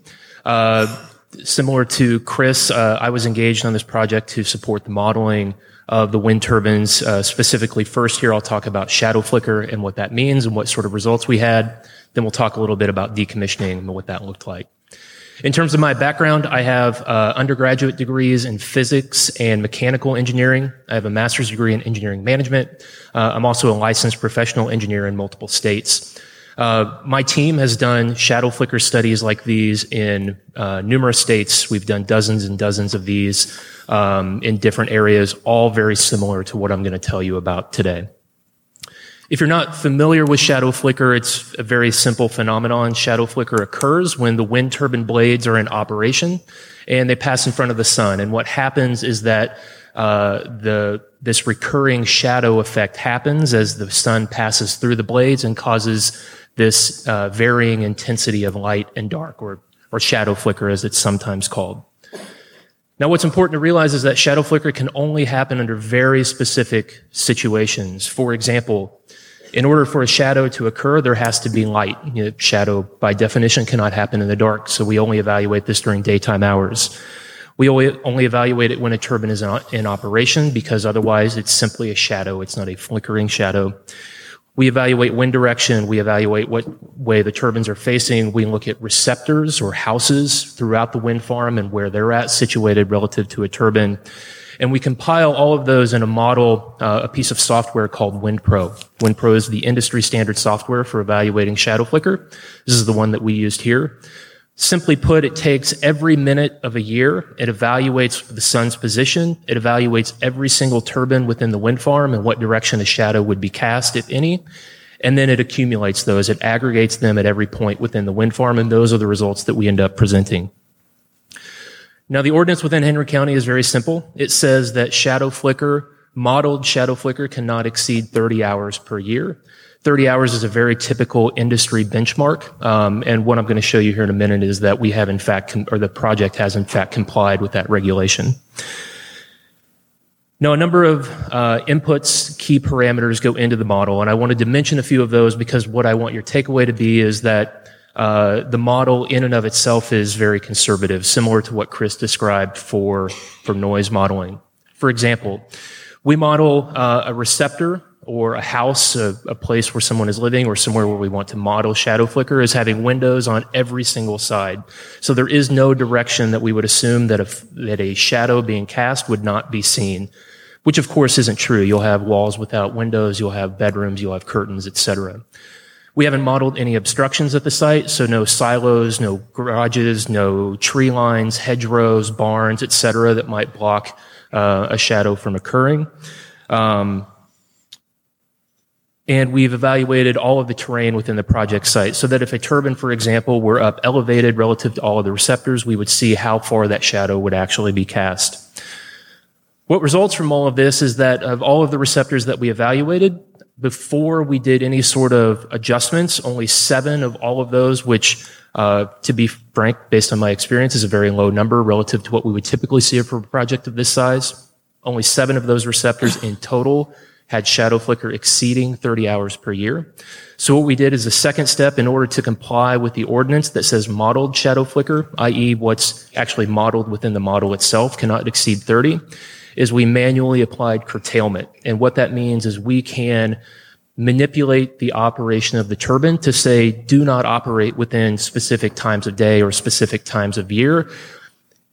Uh, similar to Chris, uh, I was engaged on this project to support the modeling of the wind turbines. Uh, specifically, first here I'll talk about shadow flicker and what that means and what sort of results we had. Then we'll talk a little bit about decommissioning and what that looked like. In terms of my background, I have uh, undergraduate degrees in physics and mechanical engineering. I have a master's degree in engineering management. Uh, I'm also a licensed professional engineer in multiple states. Uh, my team has done shadow flicker studies like these in uh, numerous states. We've done dozens and dozens of these um, in different areas, all very similar to what I'm going to tell you about today. If you're not familiar with shadow flicker, it's a very simple phenomenon. Shadow flicker occurs when the wind turbine blades are in operation and they pass in front of the sun. And what happens is that uh, the this recurring shadow effect happens as the sun passes through the blades and causes this uh, varying intensity of light and dark, or or shadow flicker as it's sometimes called. Now, what's important to realize is that shadow flicker can only happen under very specific situations. For example, in order for a shadow to occur, there has to be light. You know, shadow, by definition, cannot happen in the dark, so we only evaluate this during daytime hours. We only evaluate it when a turbine is in operation because otherwise it's simply a shadow. It's not a flickering shadow. We evaluate wind direction. We evaluate what way the turbines are facing. We look at receptors or houses throughout the wind farm and where they're at situated relative to a turbine. And we compile all of those in a model, uh, a piece of software called WindPro. WindPro is the industry standard software for evaluating shadow flicker. This is the one that we used here. Simply put, it takes every minute of a year. It evaluates the sun's position. It evaluates every single turbine within the wind farm and what direction a shadow would be cast, if any. And then it accumulates those. It aggregates them at every point within the wind farm. And those are the results that we end up presenting. Now, the ordinance within Henry County is very simple. It says that shadow flicker, modeled shadow flicker cannot exceed 30 hours per year. 30 hours is a very typical industry benchmark. Um, and what I'm going to show you here in a minute is that we have in fact, or the project has in fact complied with that regulation. Now, a number of uh, inputs, key parameters go into the model, and I wanted to mention a few of those because what I want your takeaway to be is that uh, the model in and of itself is very conservative, similar to what Chris described for, for noise modeling. For example, we model uh, a receptor or a house, a, a, place where someone is living or somewhere where we want to model shadow flicker is having windows on every single side. So there is no direction that we would assume that a, that a shadow being cast would not be seen, which of course isn't true. You'll have walls without windows, you'll have bedrooms, you'll have curtains, etc. We haven't modeled any obstructions at the site, so no silos, no garages, no tree lines, hedgerows, barns, etc., that might block uh, a shadow from occurring. Um, and we've evaluated all of the terrain within the project site so that if a turbine, for example, were up elevated relative to all of the receptors, we would see how far that shadow would actually be cast. What results from all of this is that of all of the receptors that we evaluated, before we did any sort of adjustments, only seven of all of those, which, uh, to be frank, based on my experience, is a very low number relative to what we would typically see for a project of this size. Only seven of those receptors in total had shadow flicker exceeding 30 hours per year. So what we did is a second step in order to comply with the ordinance that says modeled shadow flicker, i.e. what's actually modeled within the model itself cannot exceed 30 is we manually applied curtailment. And what that means is we can manipulate the operation of the turbine to say, do not operate within specific times of day or specific times of year.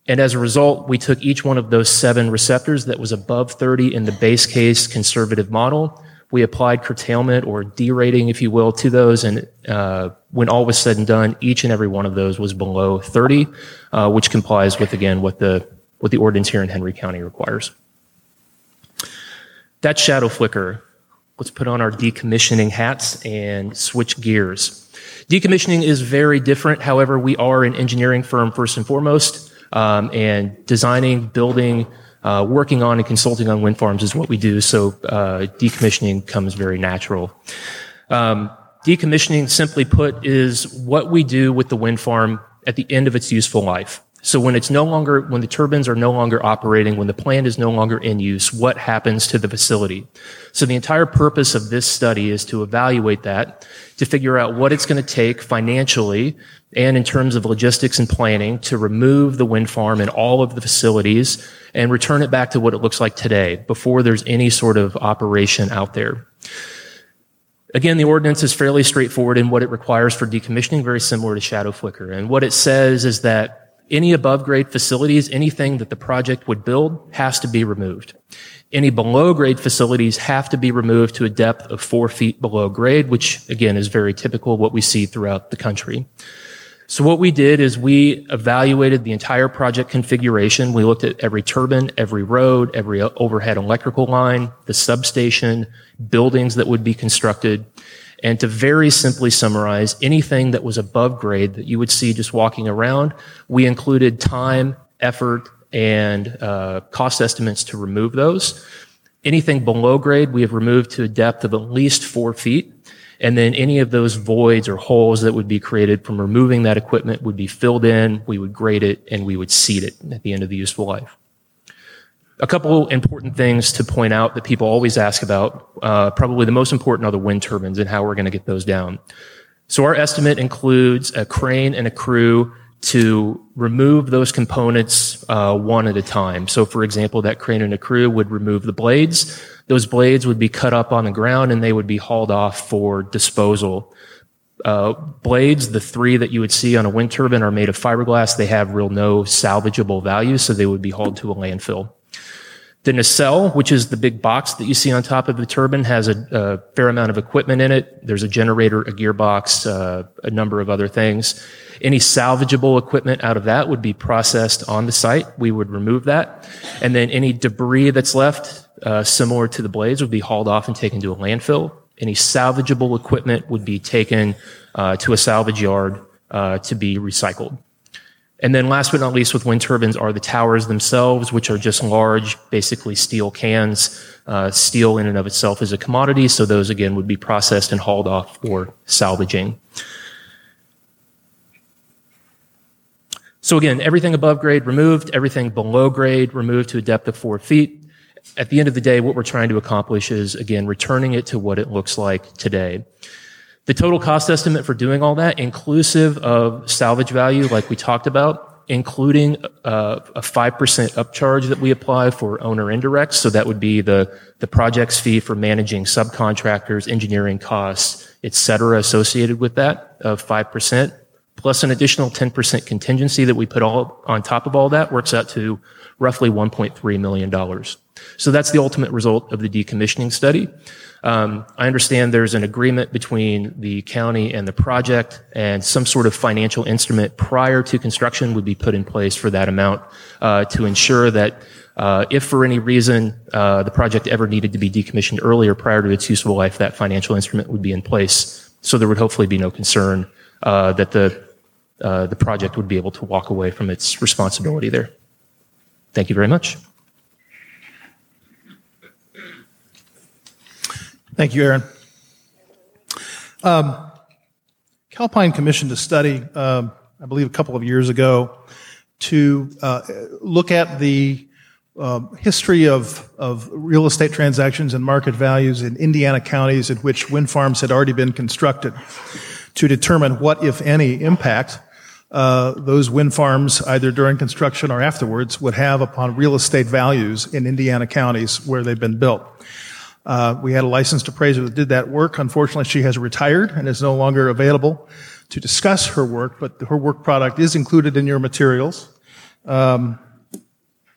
And as a result, we took each one of those seven receptors that was above 30 in the base case conservative model. We applied curtailment or derating, if you will, to those. And uh, when all was said and done, each and every one of those was below 30, uh, which complies with, again, what the what the ordinance here in Henry County requires. That shadow flicker. Let's put on our decommissioning hats and switch gears. Decommissioning is very different. However, we are an engineering firm first and foremost, um, and designing, building, uh, working on, and consulting on wind farms is what we do. So uh, decommissioning comes very natural. Um, decommissioning, simply put, is what we do with the wind farm at the end of its useful life. So when it's no longer, when the turbines are no longer operating, when the plant is no longer in use, what happens to the facility? So the entire purpose of this study is to evaluate that, to figure out what it's going to take financially and in terms of logistics and planning to remove the wind farm and all of the facilities and return it back to what it looks like today before there's any sort of operation out there. Again, the ordinance is fairly straightforward in what it requires for decommissioning, very similar to shadow flicker. And what it says is that Any above grade facilities, anything that the project would build has to be removed. Any below grade facilities have to be removed to a depth of four feet below grade, which again is very typical of what we see throughout the country. So what we did is we evaluated the entire project configuration. We looked at every turbine, every road, every overhead electrical line, the substation, buildings that would be constructed. And to very simply summarize, anything that was above grade that you would see just walking around, we included time, effort, and uh, cost estimates to remove those. Anything below grade, we have removed to a depth of at least four feet. And then any of those voids or holes that would be created from removing that equipment would be filled in, we would grade it, and we would seed it at the end of the useful life. A couple important things to point out that people always ask about. Uh, probably the most important are the wind turbines and how we're going to get those down. So our estimate includes a crane and a crew to remove those components uh, one at a time. So, for example, that crane and a crew would remove the blades. Those blades would be cut up on the ground and they would be hauled off for disposal. Uh, blades, the three that you would see on a wind turbine, are made of fiberglass. They have real no salvageable value, so they would be hauled to a landfill. The nacelle, which is the big box that you see on top of the turbine, has a, a fair amount of equipment in it. There's a generator, a gearbox, uh, a number of other things. Any salvageable equipment out of that would be processed on the site. We would remove that. And then any debris that's left, uh, similar to the blades, would be hauled off and taken to a landfill. Any salvageable equipment would be taken uh, to a salvage yard uh, to be recycled. And then last but not least with wind turbines are the towers themselves, which are just large, basically steel cans. Uh, steel in and of itself is a commodity, so those again would be processed and hauled off for salvaging. So again, everything above grade removed, everything below grade removed to a depth of four feet. At the end of the day, what we're trying to accomplish is, again, returning it to what it looks like today. The total cost estimate for doing all that, inclusive of salvage value, like we talked about, including uh, a 5% upcharge that we apply for owner indirects. So that would be the, the project's fee for managing subcontractors, engineering costs, et cetera, associated with that of 5%, plus an additional 10% contingency that we put all on top of all that works out to roughly $1.3 million. So that's the ultimate result of the decommissioning study. Um, I understand there's an agreement between the county and the project, and some sort of financial instrument prior to construction would be put in place for that amount uh, to ensure that uh, if for any reason uh, the project ever needed to be decommissioned earlier prior to its useful life, that financial instrument would be in place. So there would hopefully be no concern uh, that the uh, the project would be able to walk away from its responsibility there. Thank you very much. Thank you, Aaron. Um, Calpine commissioned a study, um, I believe, a couple of years ago, to uh, look at the uh, history of, of real estate transactions and market values in Indiana counties in which wind farms had already been constructed, to determine what, if any, impact uh, those wind farms, either during construction or afterwards, would have upon real estate values in Indiana counties where they've been built. Uh, we had a licensed appraiser that did that work. Unfortunately, she has retired and is no longer available to discuss her work, but her work product is included in your materials. Um,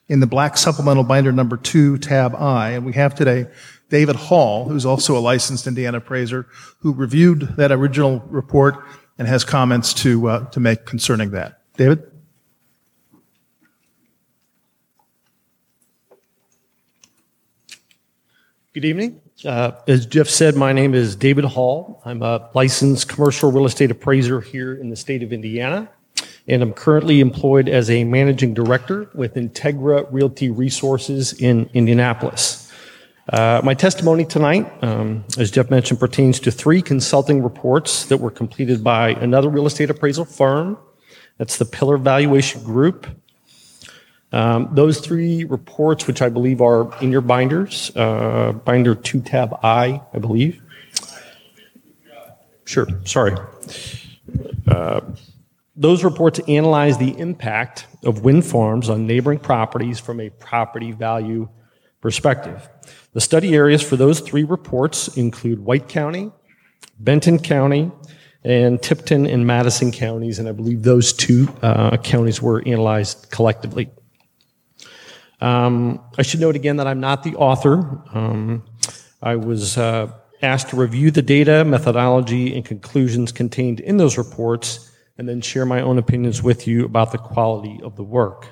in the black supplemental binder number two, tab I, and we have today David Hall, who's also a licensed Indiana appraiser, who reviewed that original report and has comments to uh, to make concerning that. David. Good evening. Uh, as Jeff said, my name is David Hall. I'm a licensed commercial real estate appraiser here in the state of Indiana, and I'm currently employed as a managing director with Integra Realty Resources in Indianapolis. Uh, my testimony tonight, um, as Jeff mentioned, pertains to three consulting reports that were completed by another real estate appraisal firm. That's the Pillar Valuation Group um, those three reports, which I believe are in your binders, uh, binder 2 tab I, I believe. Sure, sorry. Uh, those reports analyze the impact of wind farms on neighboring properties from a property value perspective. The study areas for those three reports include White County, Benton County, and Tipton and Madison counties, and I believe those two uh, counties were analyzed collectively. Um, I should note again that I'm not the author. Um, I was uh, asked to review the data, methodology, and conclusions contained in those reports, and then share my own opinions with you about the quality of the work.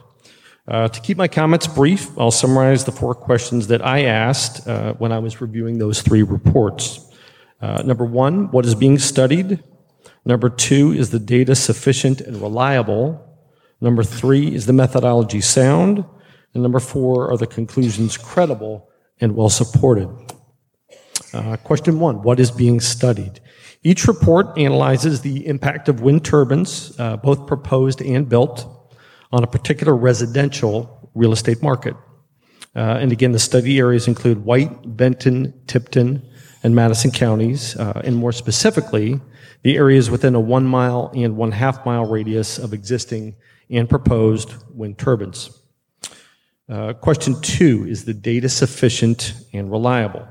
Uh, to keep my comments brief, I'll summarize the four questions that I asked uh, when I was reviewing those three reports. Uh, number one, what is being studied? Number two, is the data sufficient and reliable? Number three, is the methodology sound? And number four, are the conclusions credible and well supported? Uh, question one, what is being studied? Each report analyzes the impact of wind turbines, uh, both proposed and built, on a particular residential real estate market. Uh, and again, the study areas include White, Benton, Tipton, and Madison counties, uh, and more specifically, the areas within a one mile and one half mile radius of existing and proposed wind turbines. Uh, question two is the data sufficient and reliable?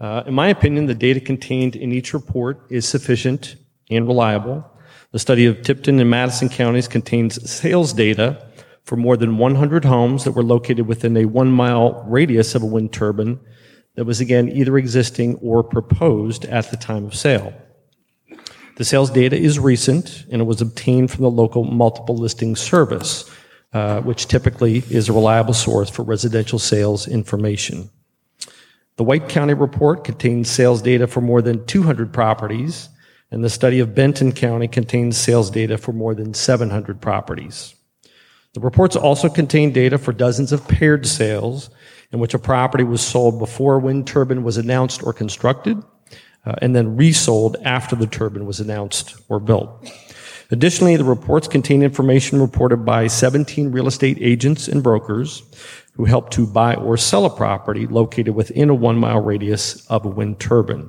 Uh, in my opinion, the data contained in each report is sufficient and reliable. The study of Tipton and Madison counties contains sales data for more than 100 homes that were located within a one mile radius of a wind turbine that was again either existing or proposed at the time of sale. The sales data is recent and it was obtained from the local multiple listing service, uh, which typically is a reliable source for residential sales information. The White County report contains sales data for more than 200 properties, and the study of Benton County contains sales data for more than 700 properties. The reports also contain data for dozens of paired sales in which a property was sold before a wind turbine was announced or constructed, uh, and then resold after the turbine was announced or built. Additionally, the reports contain information reported by 17 real estate agents and brokers who helped to buy or sell a property located within a one mile radius of a wind turbine.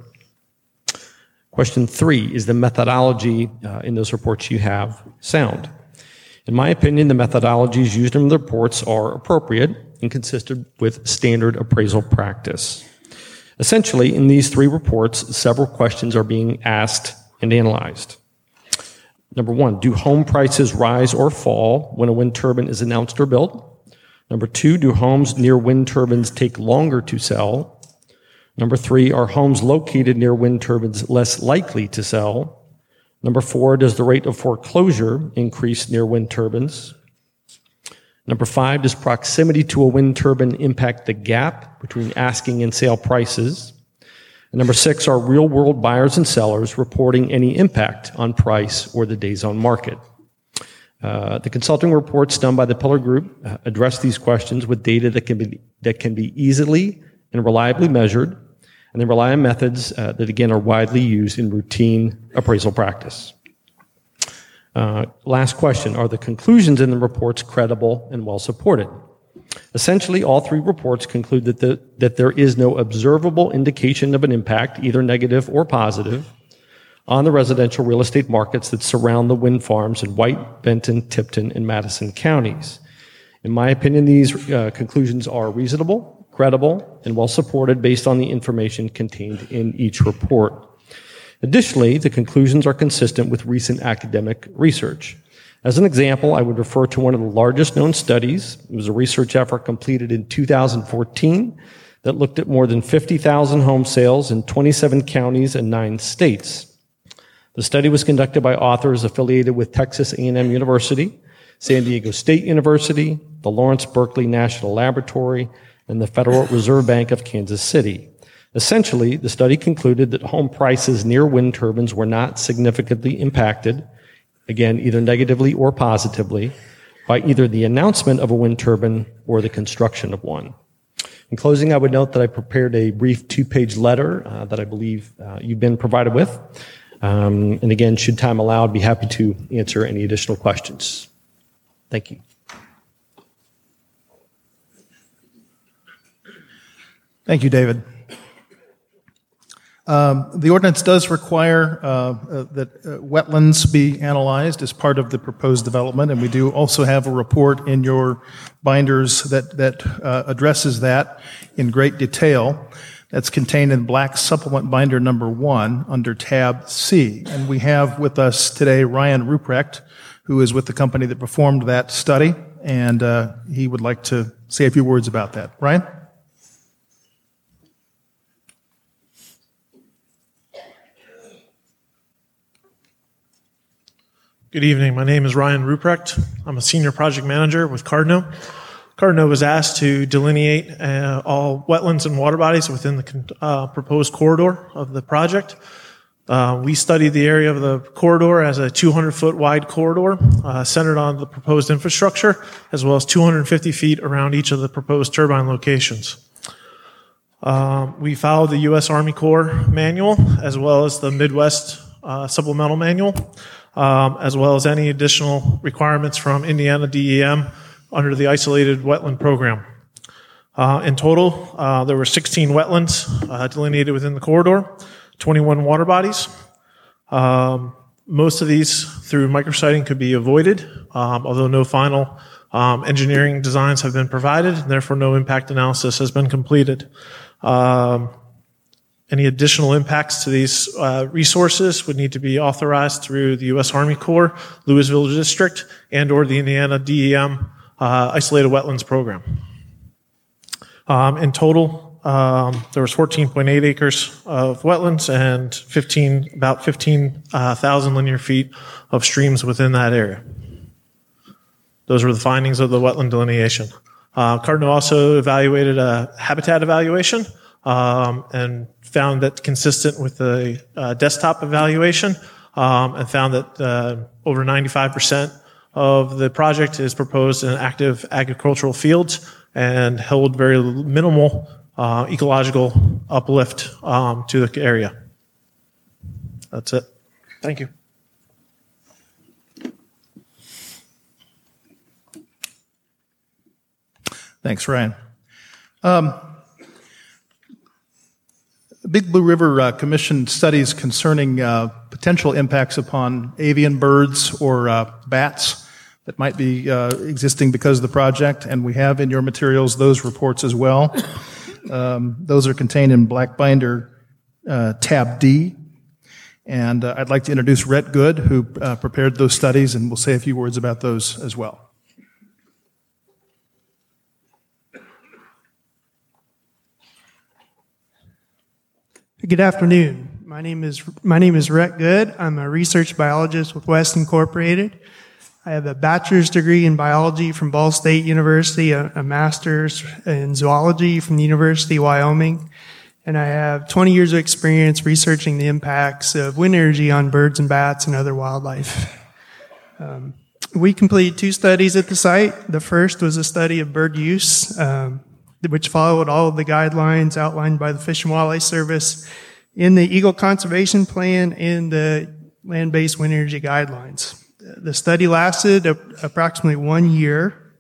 Question three is the methodology uh, in those reports you have sound? In my opinion, the methodologies used in the reports are appropriate and consistent with standard appraisal practice. Essentially, in these three reports, several questions are being asked and analyzed. Number one, do home prices rise or fall when a wind turbine is announced or built? Number two, do homes near wind turbines take longer to sell? Number three, are homes located near wind turbines less likely to sell? Number four, does the rate of foreclosure increase near wind turbines? Number five, does proximity to a wind turbine impact the gap between asking and sale prices? And number six, are real world buyers and sellers reporting any impact on price or the days on market? Uh, the consulting reports done by the Pillar Group uh, address these questions with data that can be, that can be easily and reliably measured, and they rely on methods uh, that again are widely used in routine appraisal practice. Uh, last question Are the conclusions in the reports credible and well supported? Essentially, all three reports conclude that, the, that there is no observable indication of an impact, either negative or positive, on the residential real estate markets that surround the wind farms in White, Benton, Tipton, and Madison counties. In my opinion, these uh, conclusions are reasonable, credible, and well supported based on the information contained in each report. Additionally, the conclusions are consistent with recent academic research. As an example, I would refer to one of the largest known studies. It was a research effort completed in 2014 that looked at more than 50,000 home sales in 27 counties and nine states. The study was conducted by authors affiliated with Texas A&M University, San Diego State University, the Lawrence Berkeley National Laboratory, and the Federal Reserve Bank of Kansas City. Essentially, the study concluded that home prices near wind turbines were not significantly impacted, again, either negatively or positively, by either the announcement of a wind turbine or the construction of one. In closing, I would note that I prepared a brief two page letter uh, that I believe uh, you've been provided with. Um, and again, should time allow, I'd be happy to answer any additional questions. Thank you. Thank you, David. Um, the ordinance does require uh, uh, that uh, wetlands be analyzed as part of the proposed development, and we do also have a report in your binders that that uh, addresses that in great detail. that's contained in black supplement binder number one under tab C. And we have with us today Ryan Ruprecht, who is with the company that performed that study, and uh, he would like to say a few words about that. Ryan? Good evening. My name is Ryan Ruprecht. I'm a senior project manager with Cardno. Cardno was asked to delineate uh, all wetlands and water bodies within the uh, proposed corridor of the project. Uh, we studied the area of the corridor as a 200 foot wide corridor uh, centered on the proposed infrastructure, as well as 250 feet around each of the proposed turbine locations. Um, we followed the U.S. Army Corps manual as well as the Midwest uh, supplemental manual um, as well as any additional requirements from Indiana DEM under the isolated wetland program. Uh, in total, uh, there were 16 wetlands uh, delineated within the corridor, 21 water bodies. Um, most of these through micrositing could be avoided, um, although no final um, engineering designs have been provided, and therefore no impact analysis has been completed. Um, any additional impacts to these uh, resources would need to be authorized through the U.S. Army Corps, Louisville District, and or the Indiana DEM uh, Isolated Wetlands Program. Um, in total, um, there was 14.8 acres of wetlands and 15, about 15,000 uh, linear feet of streams within that area. Those were the findings of the wetland delineation. Uh, Cardno also evaluated a habitat evaluation um, and found that consistent with the uh, desktop evaluation um, and found that uh, over 95% of the project is proposed in active agricultural fields and held very minimal uh, ecological uplift um, to the area. That's it. Thank you. Thanks, Ryan. Um, Big Blue River uh, commissioned studies concerning uh, potential impacts upon avian birds or uh, bats that might be uh, existing because of the project, and we have in your materials those reports as well. Um, those are contained in Black Binder uh, tab D. And uh, I'd like to introduce Rhett Good, who prepared those studies, and we'll say a few words about those as well. Good afternoon. My name is my name is Rhett Good. I'm a research biologist with West Incorporated. I have a bachelor's degree in biology from Ball State University, a, a master's in zoology from the University of Wyoming, and I have 20 years of experience researching the impacts of wind energy on birds and bats and other wildlife. Um, we completed two studies at the site. The first was a study of bird use. Um, which followed all of the guidelines outlined by the Fish and Wildlife Service in the Eagle Conservation Plan and the land-based wind energy guidelines. The study lasted approximately one year.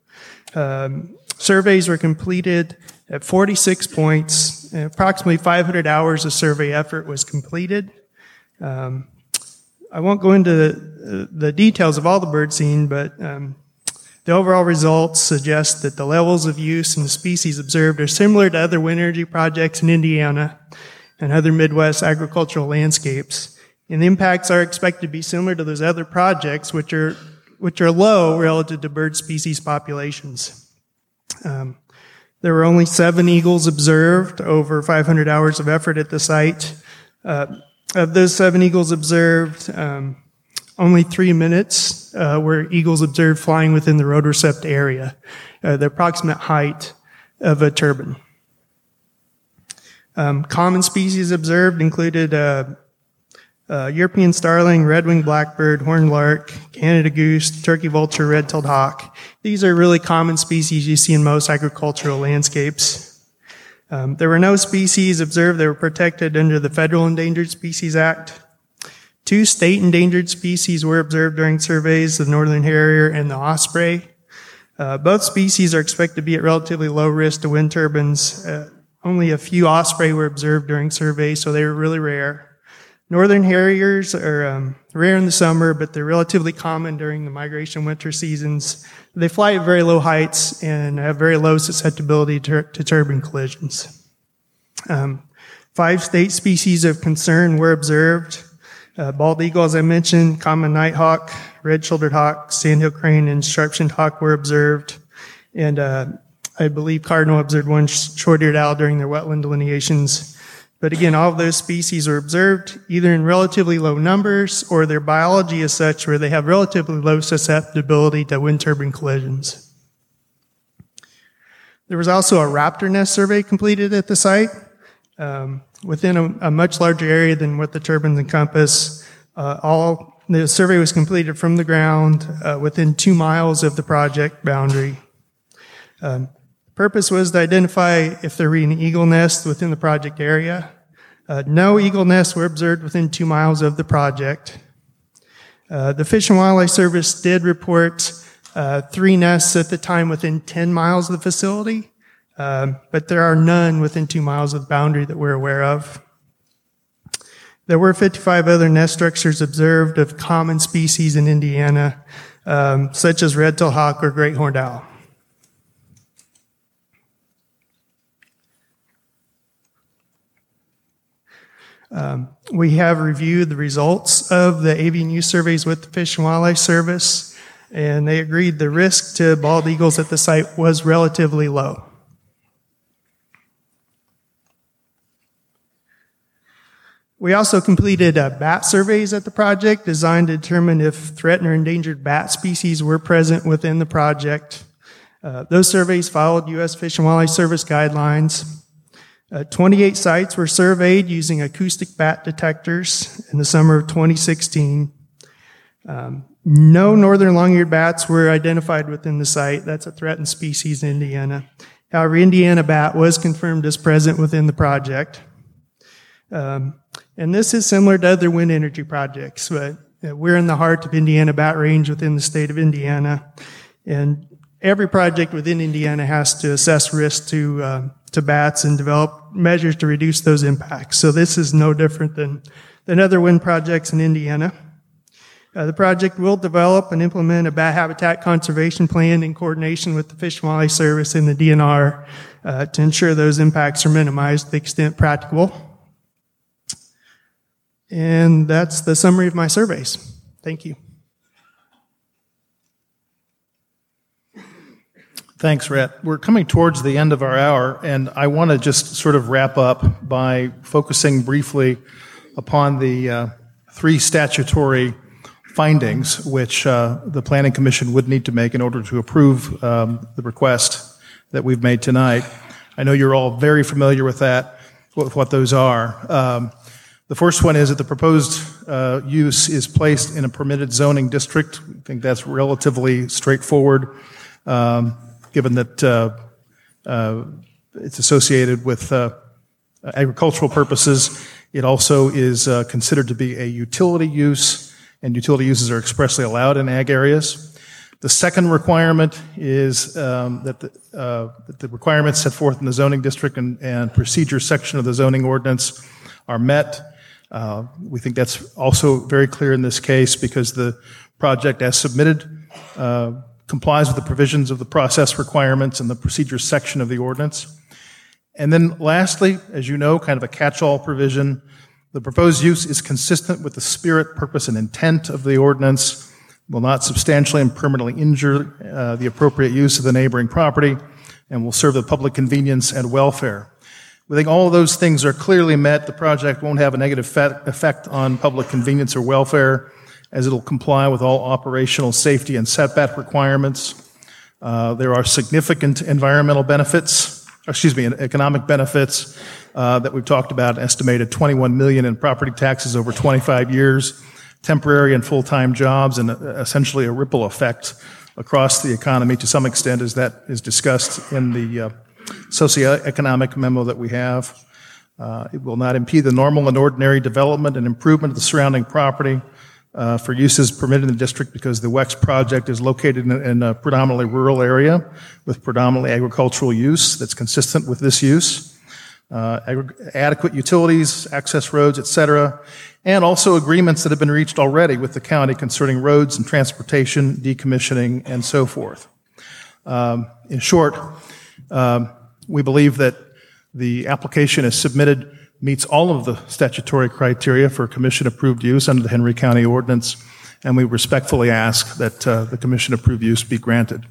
Um, surveys were completed at 46 points. Approximately 500 hours of survey effort was completed. Um, I won't go into the, the, details of all the bird scene, but um, the overall results suggest that the levels of use and the species observed are similar to other wind energy projects in Indiana and other Midwest agricultural landscapes. And the impacts are expected to be similar to those other projects, which are, which are low relative to bird species populations. Um, there were only seven eagles observed over 500 hours of effort at the site. Uh, of those seven eagles observed, um, only three minutes uh, were eagles observed flying within the rotor-swept area, uh, the approximate height of a turbine. Um, common species observed included uh, uh European starling, red-winged blackbird, horned lark, Canada goose, turkey vulture, red-tailed hawk. These are really common species you see in most agricultural landscapes. Um, there were no species observed that were protected under the Federal Endangered Species Act. Two state endangered species were observed during surveys, the northern harrier and the osprey. Uh, both species are expected to be at relatively low risk to wind turbines. Uh, only a few osprey were observed during surveys, so they were really rare. Northern harriers are um, rare in the summer, but they're relatively common during the migration winter seasons. They fly at very low heights and have very low susceptibility to, to turbine collisions. Um, Five state species of concern were observed. Uh, bald eagle, as I mentioned, common nighthawk, red-shouldered hawk, sandhill crane, and sharp-shinned hawk were observed. And uh, I believe Cardno observed one short-eared owl during their wetland delineations. But again, all of those species were observed either in relatively low numbers or their biology is such where they have relatively low susceptibility to wind turbine collisions. There was also a raptor nest survey completed at the site um, within a, a, much larger area than what the turbines encompass. Uh, all the survey was completed from the ground uh, within two miles of the project boundary. Um, purpose was to identify if there were any eagle nests within the project area. Uh, no eagle nests were observed within two miles of the project. Uh, the Fish and Wildlife Service did report uh, three nests at the time within 10 miles of the facility, um, but there are none within two miles of the boundary that we're aware of. There were 55 other nest structures observed of common species in Indiana, um, such as red-tailed hawk or great horned owl. Um, we have reviewed the results of the avian use surveys with the Fish and Wildlife Service, and they agreed the risk to bald eagles at the site was relatively low. We also completed uh, bat surveys at the project designed to determine if threatened or endangered bat species were present within the project. Uh, those surveys followed U.S. Fish and Wildlife Service guidelines. Uh, 28 sites were surveyed using acoustic bat detectors in the summer of 2016. Um, no northern long-eared bats were identified within the site. That's a threatened species in Indiana. However, Indiana bat was confirmed as present within the project. Um, and this is similar to other wind energy projects, but uh, we're in the heart of Indiana bat range within the state of Indiana. And every project within Indiana has to assess risk to, uh, to bats and develop measures to reduce those impacts. So this is no different than, than other wind projects in Indiana. Uh, the project will develop and implement a bat habitat conservation plan in coordination with the Fish and Wildlife Service and the DNR uh, to ensure those impacts are minimized to the extent practicable. And that's the summary of my surveys. Thank you. Thanks, Rhett. We're coming towards the end of our hour, and I want to just sort of wrap up by focusing briefly upon the uh, three statutory findings which uh, the Planning Commission would need to make in order to approve um, the request that we've made tonight. I know you're all very familiar with that, with what those are. Um, the first one is that the proposed uh, use is placed in a permitted zoning district. I think that's relatively straightforward. Um, given that uh, uh, it's associated with uh, agricultural purposes. It also is considered to be a utility use, and utility uses are expressly allowed in ag areas. The second requirement is um, that, the, uh, that, the, requirements set forth in the zoning district and, and procedure section of the zoning ordinance are met. Uh, we think that's also very clear in this case because the project as submitted uh, complies with the provisions of the process requirements and the procedures section of the ordinance. And then lastly, as you know, kind of a catch-all provision, the proposed use is consistent with the spirit, purpose, and intent of the ordinance, will not substantially and permanently injure uh, the appropriate use of the neighboring property, and will serve the public convenience and welfare. We think all of those things are clearly met. The project won't have a negative effect on public convenience or welfare as it'll comply with all operational safety and setback requirements. Uh, there are significant environmental benefits, excuse me, economic benefits uh, that we've talked about, estimated 21 million in property taxes over 25 years, temporary and full-time jobs, and uh, essentially a ripple effect across the economy to some extent, as that is discussed in the uh, socioeconomic memo that we have. Uh, it will not impede the normal and ordinary development and improvement of the surrounding property uh, for uses permitted in the district because the WECS project is located in, in a predominantly rural area with predominantly agricultural use that's consistent with this use. Uh, adequate utilities, access roads, etc., and also agreements that have been reached already with the county concerning roads and transportation, decommissioning, and so forth. Um, in short, um, we believe that the application is submitted meets all of the statutory criteria for commission-approved use under the Henry County ordinance, and we respectfully ask that uh, the commission-approved use be granted.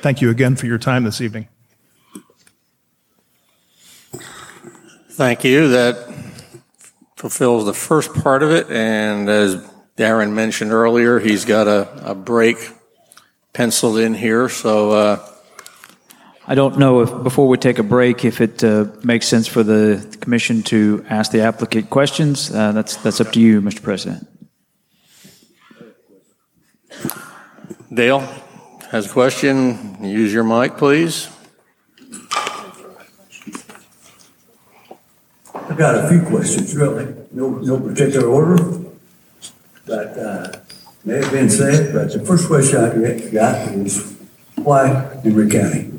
Thank you again for your time this evening. Thank you. That fulfills the first part of it, and as Darren mentioned earlier, he's got a, a break penciled in here, so uh, I don't know if, before we take a break, if it uh, makes sense for the commission to ask the applicant questions. Uh, That's, that's up to you, Mr. President. Dale has a question. Use your mic, please. I've got a few questions, really. No, no particular order. But, uh, may have been said, but the first question I got is why Henry County?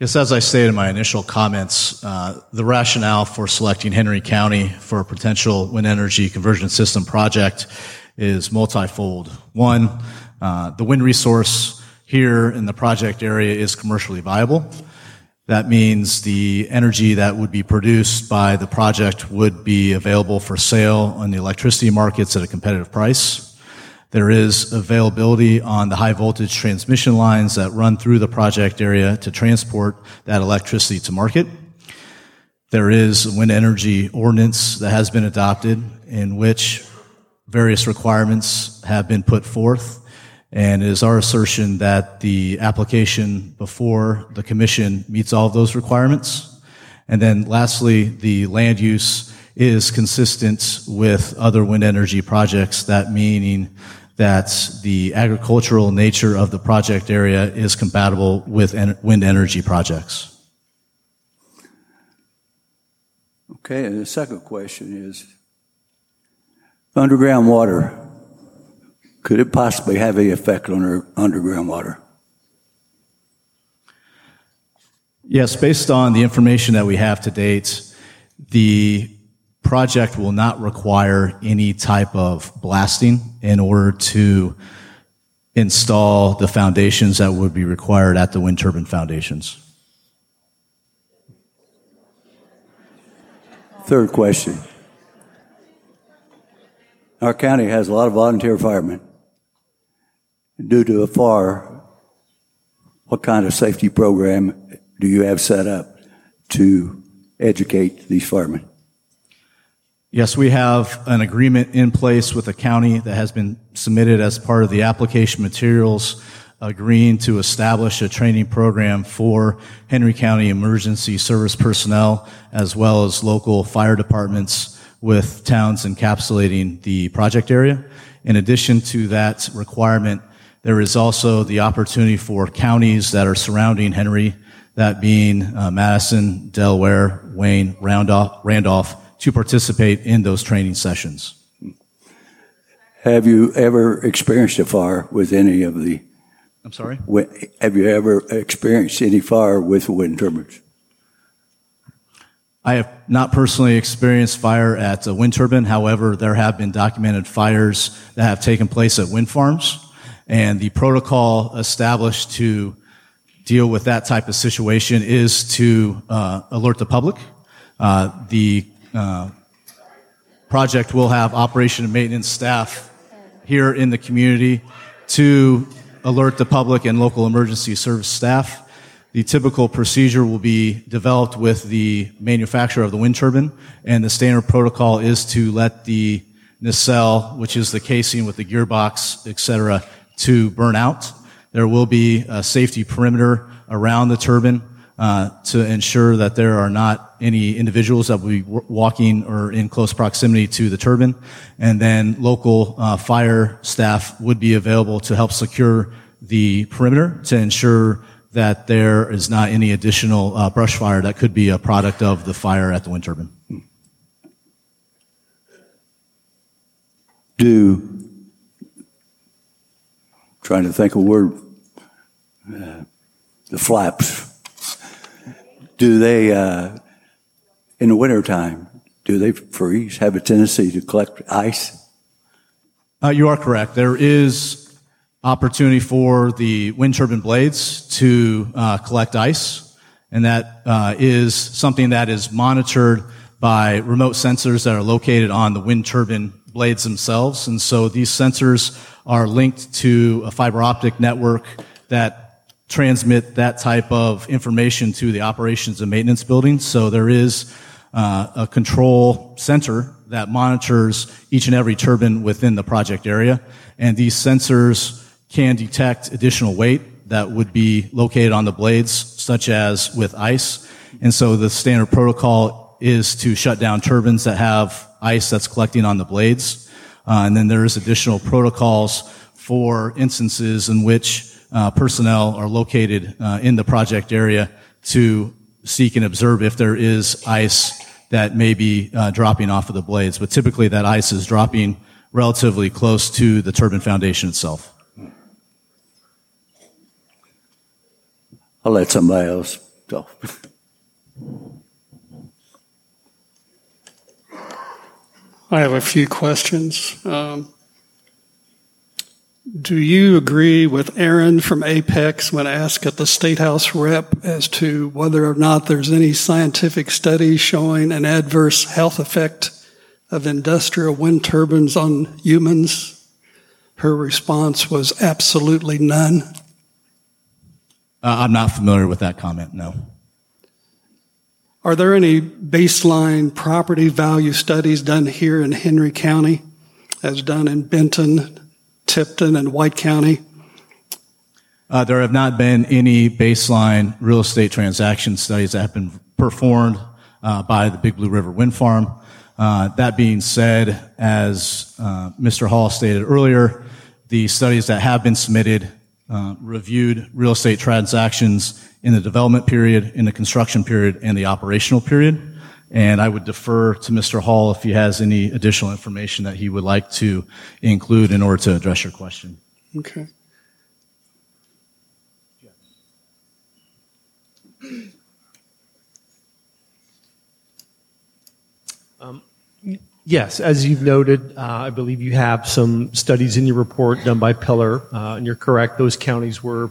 Yes, as I stated in my initial comments, uh, the rationale for selecting Henry County for a potential wind energy conversion system project is multifold. One, uh, the wind resource here in the project area is commercially viable. That means the energy that would be produced by the project would be available for sale on the electricity markets at a competitive price. There is availability on the high voltage transmission lines that run through the project area to transport that electricity to market. There is a wind energy ordinance that has been adopted in which various requirements have been put forth. And it is our assertion that the application before the commission meets all of those requirements. And then lastly, the land use is consistent with other wind energy projects, that meaning that the agricultural nature of the project area is compatible with en- wind energy projects. Okay, and the second question is underground water. Could it possibly have any effect on our underground water? Yes, based on the information that we have to date, the project will not require any type of blasting in order to install the foundations that would be required at the wind turbine foundations. Third question. Our county has a lot of volunteer firemen. Due to a fire, what kind of safety program do you have set up to educate these firemen? Yes, we have an agreement in place with the county that has been submitted as part of the application materials, agreeing to establish a training program for Henry County emergency service personnel as well as local fire departments with towns encapsulating the project area. In addition to that requirement, there is also the opportunity for counties that are surrounding Henry, that being uh, Madison, Delaware, Wayne, Randolph, Randolph to participate in those training sessions. Have you ever experienced a fire with any of the? I'm sorry? Have you ever experienced any fire with wind turbines? I have not personally experienced fire at a wind turbine. However, there have been documented fires that have taken place at wind farms. And the protocol established to deal with that type of situation is to uh, alert the public. Uh, the uh, project will have operation and maintenance staff here in the community to alert the public and local emergency service staff. The typical procedure will be developed with the manufacturer of the wind turbine, and the standard protocol is to let the nacelle, which is the casing with the gearbox, etc., to burn out. There will be a safety perimeter around the turbine uh, to ensure that there are not any individuals that will be walking or in close proximity to the turbine. And then local uh, fire staff would be available to help secure the perimeter to ensure that there is not any additional uh, brush fire that could be a product of the fire at the wind turbine. Do, trying to think of a word, uh, the flaps do they, uh, in the wintertime, do they freeze, have a tendency to collect ice? Uh, you are correct. There is opportunity for the wind turbine blades to uh, collect ice, and that uh, is something that is monitored by remote sensors that are located on the wind turbine blades themselves. And so these sensors are linked to a fiber optic network that transmit that type of information to the operations and maintenance building. So there is uh, a control center that monitors each and every turbine within the project area. And these sensors can detect additional weight that would be located on the blades, such as with ice. And so the standard protocol is to shut down turbines that have ice that's collecting on the blades. Uh, and then there's additional protocols for instances in which uh, personnel are located uh, in the project area to seek and observe if there is ice that may be uh, dropping off of the blades. But typically that ice is dropping relatively close to the turbine foundation itself. I'll let somebody else go. I have a few questions. Um, do you agree with Aaron from Apex when asked at the State House rep as to whether or not there's any scientific studies showing an adverse health effect of industrial wind turbines on humans? Her response was absolutely none. Uh, I'm not familiar with that comment, no. Are there any baseline property value studies done here in Henry County, as done in Benton, Tipton, and White County? Uh, there have not been any baseline real estate transaction studies that have been performed uh, by the Big Blue River Wind Farm. Uh, that being said, as uh, Mr. Hall stated earlier, the studies that have been submitted uh, reviewed real estate transactions in the development period, in the construction period, and the operational period. And I would defer to Mr. Hall if he has any additional information that he would like to include in order to address your question. Okay. Um, Yes, as you've noted, uh, I believe you have some studies in your report done by Pillar, uh, and you're correct. Those counties were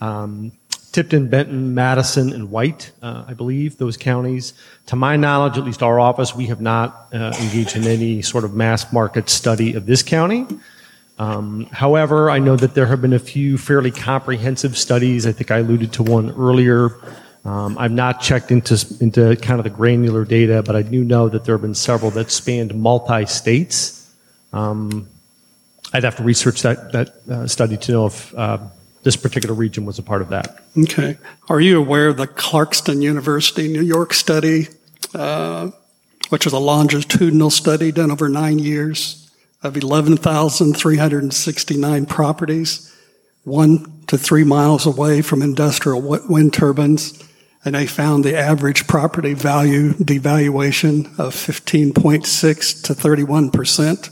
um, Tipton, Benton, Madison, and White, uh, I believe, those counties. To my knowledge, at least our office, we have not uh, engaged in any sort of mass market study of this county. Um, however, I know that there have been a few fairly comprehensive studies. I think I alluded to one earlier um, I've not checked into, into kind of the granular data, but I do know that there have been several that spanned multi states. Um, I'd have to research that, that uh, study to know if uh, this particular region was a part of that. Okay. Are you aware of the Clarkson University New York study, uh, which is a longitudinal study done over nine years of 11,369 properties, one to three miles away from industrial wind turbines? and they found the average property value devaluation of 15.6 to 31 percent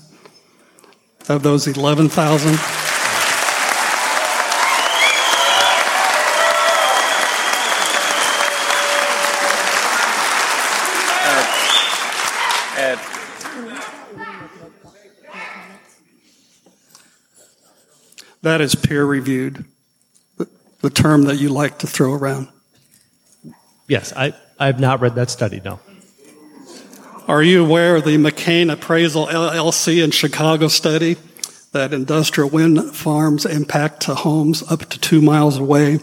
of those 11,000. That is peer reviewed, the term that you like to throw around. Yes, I, I have not read that study, no. Are you aware of the McCann Appraisal LLC in Chicago study that industrial wind farms impact to homes up to two miles away,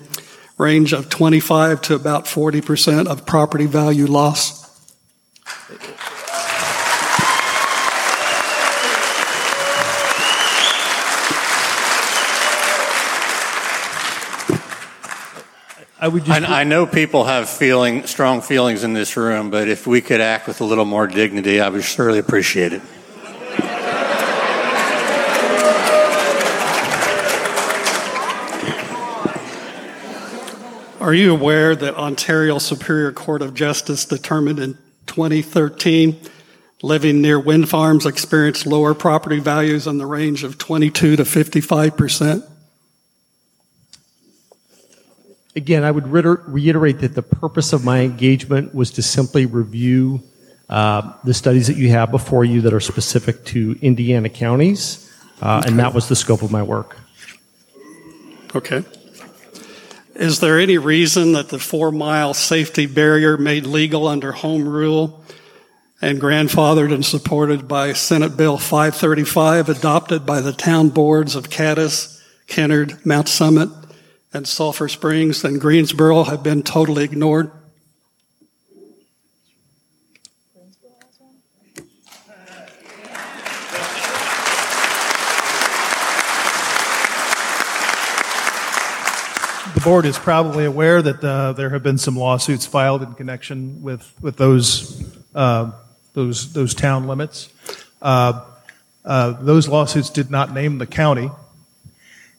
range of 25 to about 40% of property value loss? I would just. I, I, know people have feeling strong feelings in this room, but if we could act with a little more dignity, I would surely appreciate it. Are you aware that Ontario Superior Court of Justice determined in 2013 living near wind farms experienced lower property values in the range of 22 to 55 percent? Again, I would reiterate that the purpose of my engagement was to simply review uh, the studies that you have before you that are specific to Indiana counties, uh, and that was the scope of my work. Okay. Is there any reason that the four mile safety barrier made legal under home rule and grandfathered and supported by Senate Bill 535 adopted by the town boards of Cadiz, Kennard, Mount Summit, and Sulphur Springs and Greensboro have been totally ignored? The board is probably aware that uh, there have been some lawsuits filed in connection with, with those, uh, those, those town limits. Uh, uh, those lawsuits did not name the county,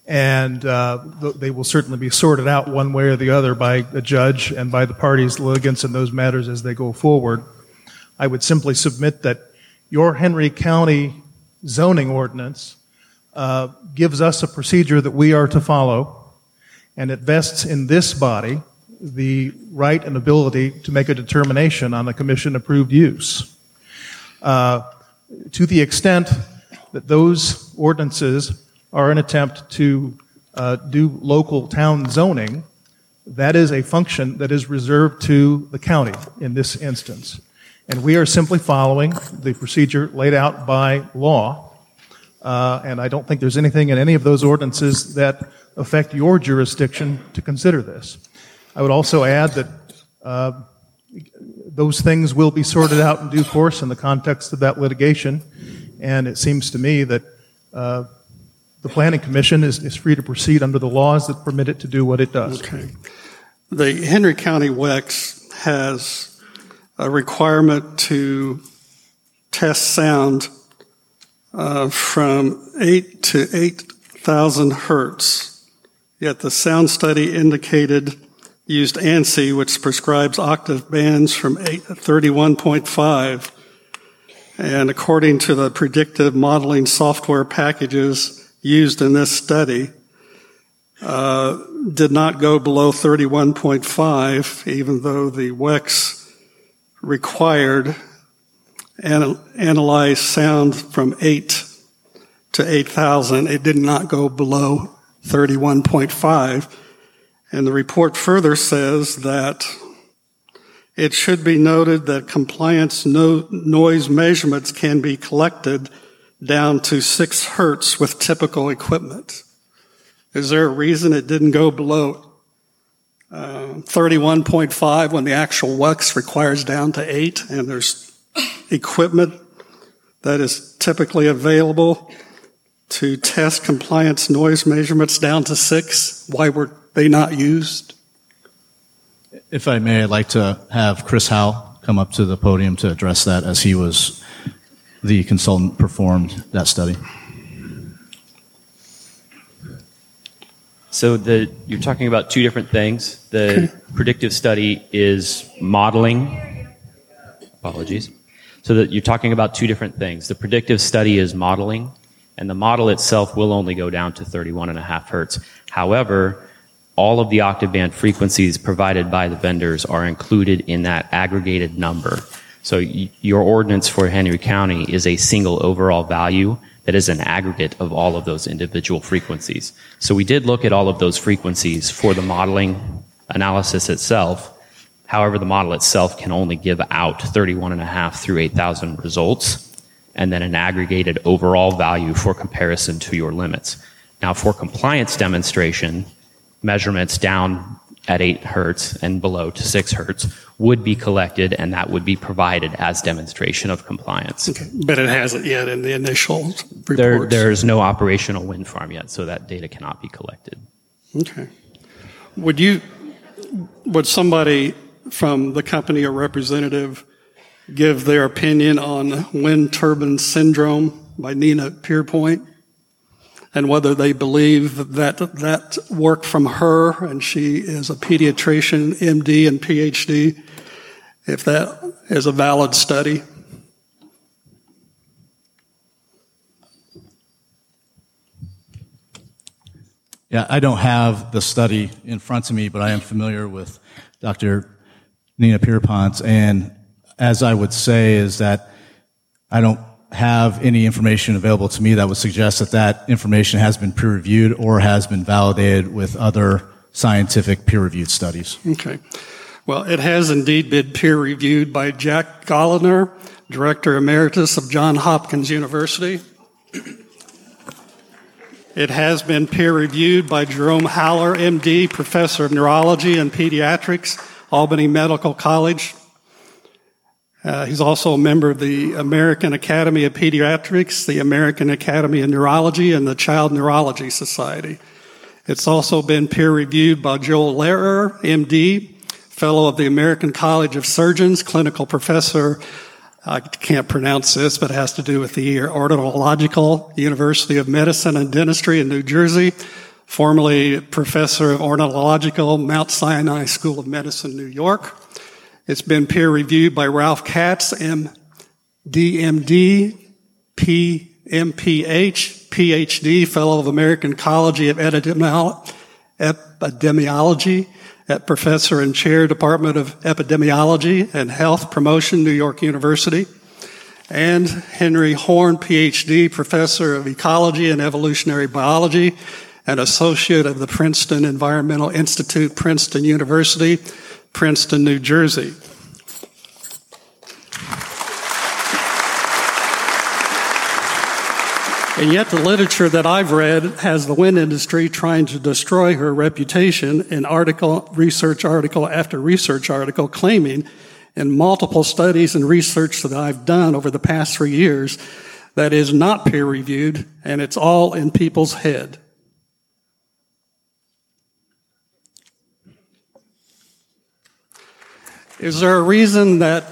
and uh, th- they will certainly be sorted out one way or the other by a judge and by the parties litigants in those matters as they go forward. I would simply submit that your Henry County zoning ordinance uh, gives us a procedure that we are to follow and it vests in this body the right and ability to make a determination on a commission approved use. Uh, to the extent that those ordinances are an attempt to uh, do local town zoning, that is a function that is reserved to the county in this instance. And we are simply following the procedure laid out by law. Uh, and I don't think there's anything in any of those ordinances that affect your jurisdiction to consider this. I would also add that uh, those things will be sorted out in due course in the context of that litigation, and it seems to me that uh, the Planning Commission is, is free to proceed under the laws that permit it to do what it does. Okay. The Henry County WECS has a requirement to test sound uh, from 8 to 8,000 hertz Yet the sound study indicated used ANSI, which prescribes octave bands from 8, 31.5. And according to the predictive modeling software packages used in this study, uh, did not go below 31.5, even though the WECS required an, analyze sound from 8 to 8,000. It did not go below 31.5. And the report further says that it should be noted that compliance no- noise measurements can be collected down to 6 hertz with typical equipment. Is there a reason it didn't go below uh, 31.5 when the actual WECS requires down to 8 and there's equipment that is typically available to test compliance noise measurements down to six? Why were they not used? If I may, I'd like to have Chris Howe come up to the podium to address that as he was the consultant performed that study. So the you're talking about two different things. The predictive study is modeling. Apologies. So that you're talking about two different things. The predictive study is modeling, and the model itself will only go down to 31 and a half hertz. However, all of the octave band frequencies provided by the vendors are included in that aggregated number. So your ordinance for Henry County is a single overall value that is an aggregate of all of those individual frequencies. So we did look at all of those frequencies for the modeling analysis itself. However, the model itself can only give out 31 and a half through 8,000 results and then an aggregated overall value for comparison to your limits. Now, for compliance demonstration, measurements down at 8 hertz and below to 6 hertz would be collected and that would be provided as demonstration of compliance. Okay. But it hasn't yet in the initial reports. There, there's no operational wind farm yet, so that data cannot be collected. Okay. Would you, would somebody from the company or representative give their opinion on wind turbine syndrome by Nina Pierpont and whether they believe that that work from her, and she is a pediatrician, MD and PhD, if that is a valid study. Yeah, I don't have the study in front of me, but I am familiar with Dr. Nina Pierpont, and as I would say is that I don't have any information available to me that would suggest that that information has been peer reviewed or has been validated with other scientific peer reviewed studies. Okay. Well, it has indeed been peer reviewed by Jack Goellner, Director Emeritus of Johns Hopkins University. It has been peer reviewed by Jerome Haller, MD, Professor of Neurology and Pediatrics, Albany Medical College. Uh, he's also a member of the American Academy of Pediatrics, the American Academy of Neurology, and the Child Neurology Society. It's also been peer reviewed by Joel Lehrer, MD, Fellow of the American College of Surgeons, Clinical Professor I can't pronounce this, but it has to do with the Ornithological University of Medicine and Dentistry in New Jersey, formerly professor of ornithological Mount Sinai School of Medicine, New York. It's been peer reviewed by Ralph Katz, MDMD, PMPH, PhD, Fellow of American College of Epidemiology, at Professor and Chair, Department of Epidemiology and Health Promotion, New York University. And Henry Horn, PhD, Professor of Ecology and Evolutionary Biology and Associate of the Princeton Environmental Institute, Princeton University, Princeton, New Jersey. And yet the literature that I've read has the wind industry trying to destroy her reputation in article, research article after research article claiming in multiple studies and research that I've done over the past three years that is not peer reviewed and it's all in people's head. Is there a reason that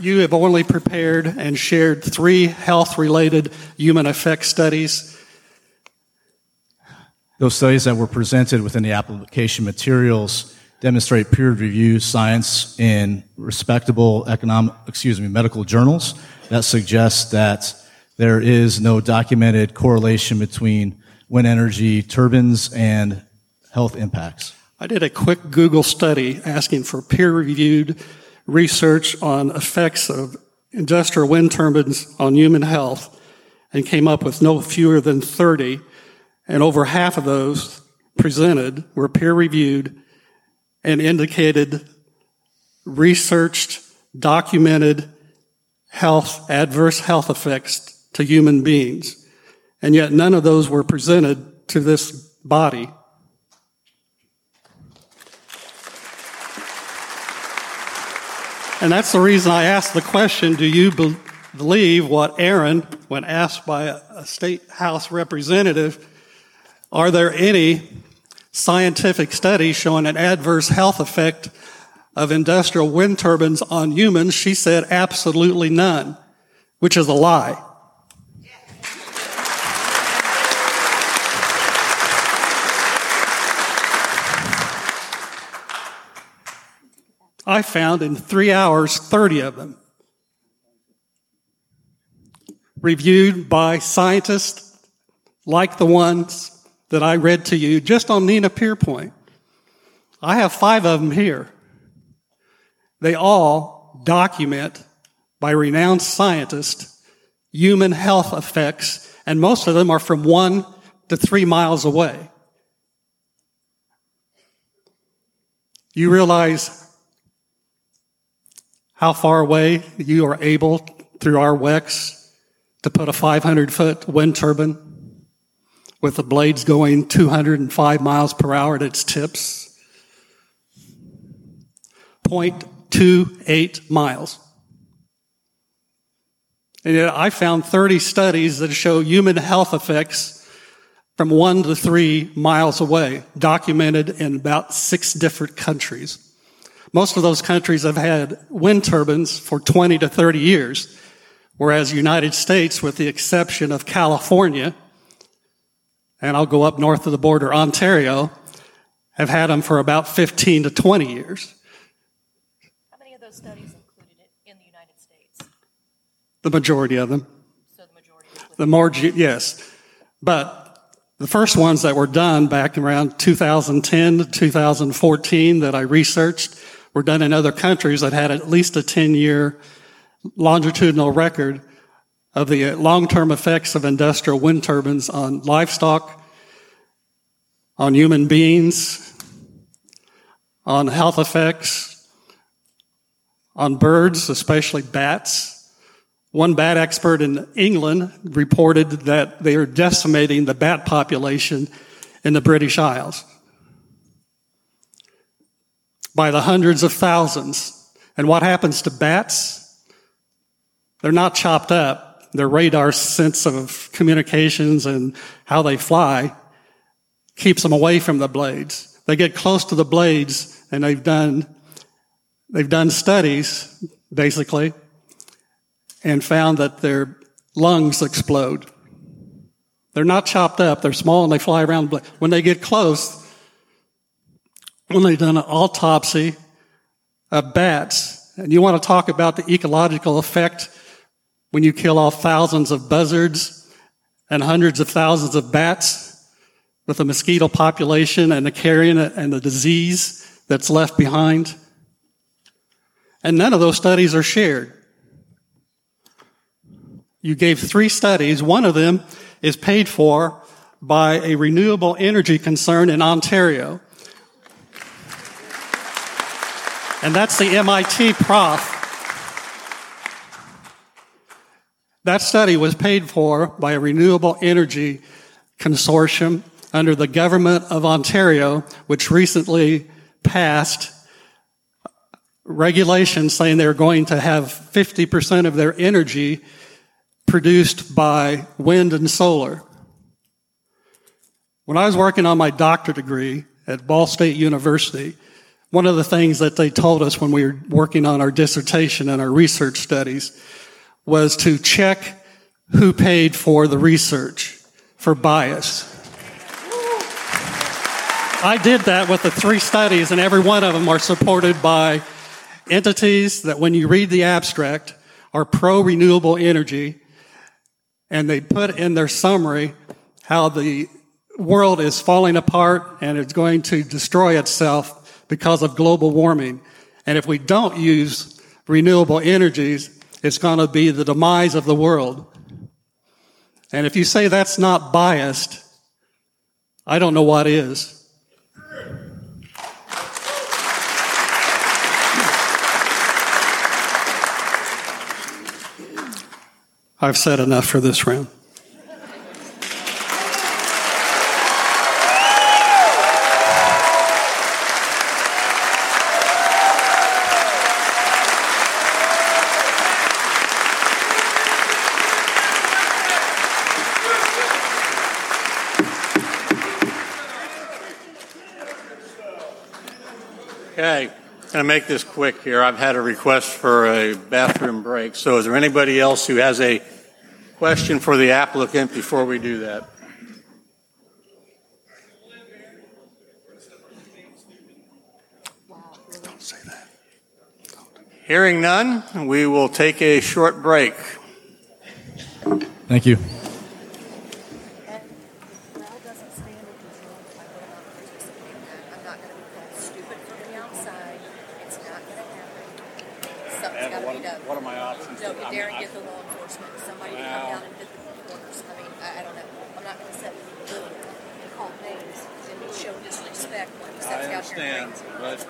you have only prepared and shared three health related human effect studies. Those studies that were presented within the application materials demonstrate peer reviewed science in respectable economic, excuse me, medical journals that suggest that there is no documented correlation between wind energy turbines and health impacts. I did a quick Google study asking for peer reviewed research on effects of industrial wind turbines on human health and came up with no fewer than 30. And over half of those presented were peer reviewed and indicated researched, documented health, adverse health effects to human beings. And yet none of those were presented to this body. And that's the reason I asked the question do you be- believe what Aaron, when asked by a, a state house representative, are there any scientific studies showing an adverse health effect of industrial wind turbines on humans? She said absolutely none, which is a lie. I found in three hours 30 of them. Reviewed by scientists like the ones that I read to you just on Nina Pierpont. I have five of them here. They all document by renowned scientists human health effects, and most of them are from one to three miles away. You realize how far away you are able through our WECS to put a 500 foot wind turbine with the blades going 205 miles per hour at its tips. 0.28 miles. And yet I found 30 studies that show human health effects from one to three miles away, documented in about six different countries. Most of those countries have had wind turbines for 20 to 30 years, whereas United States, with the exception of California, and I'll go up north of the border, Ontario, have had them for about 15 to 20 years. How many of those studies included it in the United States? The majority of them. So the majority The more, yes. But the first ones that were done back around 2010 to 2014 that I researched were done in other countries that had at least a 10 year longitudinal record of the long-term effects of industrial wind turbines on livestock, on human beings, on health effects, on birds, especially bats. One bat expert in England reported that they are decimating the bat population in the British Isles by the hundreds of thousands. And what happens to bats? They're not chopped up. Their radar sense of communications and how they fly keeps them away from the blades. They get close to the blades and they've done, they've done studies, basically, and found that their lungs explode. They're not chopped up. They're small and they fly around. When they get close, when they've done an autopsy of bats, and you want to talk about the ecological effect when you kill off thousands of buzzards and hundreds of thousands of bats with a mosquito population and the carrion and the disease that's left behind. And none of those studies are shared. You gave three studies. One of them is paid for by a renewable energy concern in Ontario. And that's the MIT prof. That study was paid for by a renewable energy consortium under the government of Ontario, which recently passed regulations saying they're going to have 50% of their energy produced by wind and solar. When I was working on my doctorate degree at Ball State University, one of the things that they told us when we were working on our dissertation and our research studies was to check who paid for the research for bias. I did that with the three studies, and every one of them are supported by entities that, when you read the abstract, are pro renewable energy and they put in their summary how the world is falling apart and it's going to destroy itself because of global warming. And if we don't use renewable energies, it's going to be the demise of the world. And if you say that's not biased, I don't know what is. I've said enough for this round. Okay, I'm going to make this quick here. I've had a request for a bathroom break. So is there anybody else who has a question for the applicant before we do that? Don't say that. Hearing none, we will take a short break. Thank you. Something's gotta be done. What are my options? No, you I'm- dare I- get the law enforcement, somebody to come Well- down and hit the corners. I mean, I, I don't know. I'm not gonna sit and and call names and show disrespect when he I steps out here and understand, but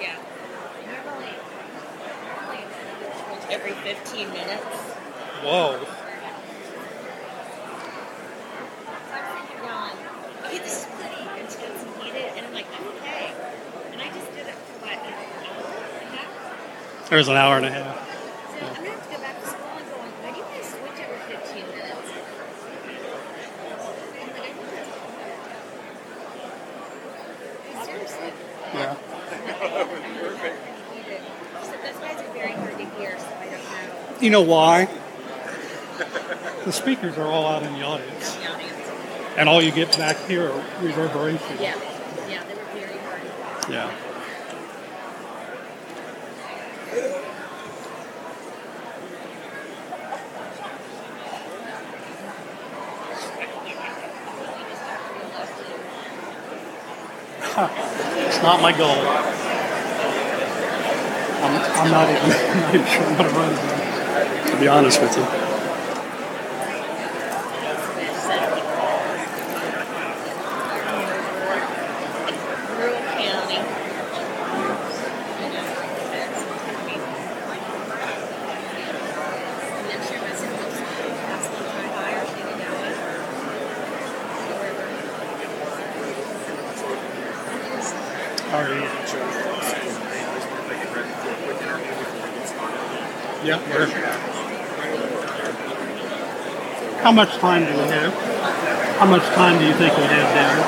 Yeah. Normally, every 15 minutes. Whoa. I'm thinking, Ron, okay, this is pretty intense and heated, and I'm like, okay. And I just did it for what, an hour and a half? It was an hour and a half. So I'm gonna have to go back to school and go, why do you guys switch every 15 minutes? I'm like, I think that's Seriously. Yeah. So those guys are very hard to hear, so I don't know. You know why? The speakers are all out in the audience. The audience. And all you get back here are reverberations. Yeah, yeah, they were very hard. Yeah. It's not my goal. I'm, I'm not even, I'm not even sure I'm going to run again, to be honest with you. Rural county. And then sure was in those past the high higher thing down Yeah. we're- How much time do we have? How much time do you think we have, Darren?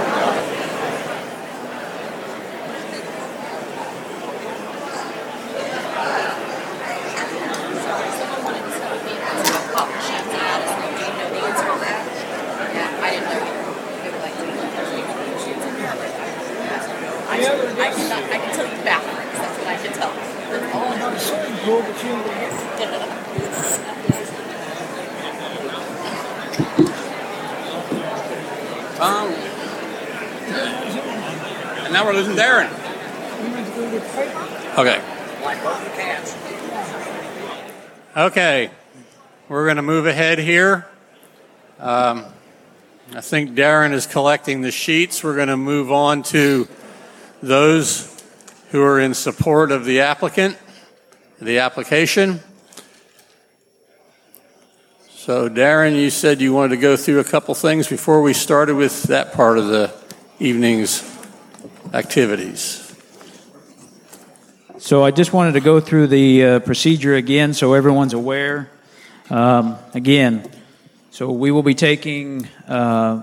I, I, can, I can tell you backwards. That's what I can tell. Tom. And now we're losing Darren. Okay. Okay. We're going to move ahead here. Um, I think Darren is collecting the sheets. We're going to move on to those who are in support of the applicant, the application. So, Darren, you said you wanted to go through a couple things before we started with that part of the evening's activities. So I just wanted to go through the uh, procedure again so everyone's aware. Um, again, so we will be taking uh,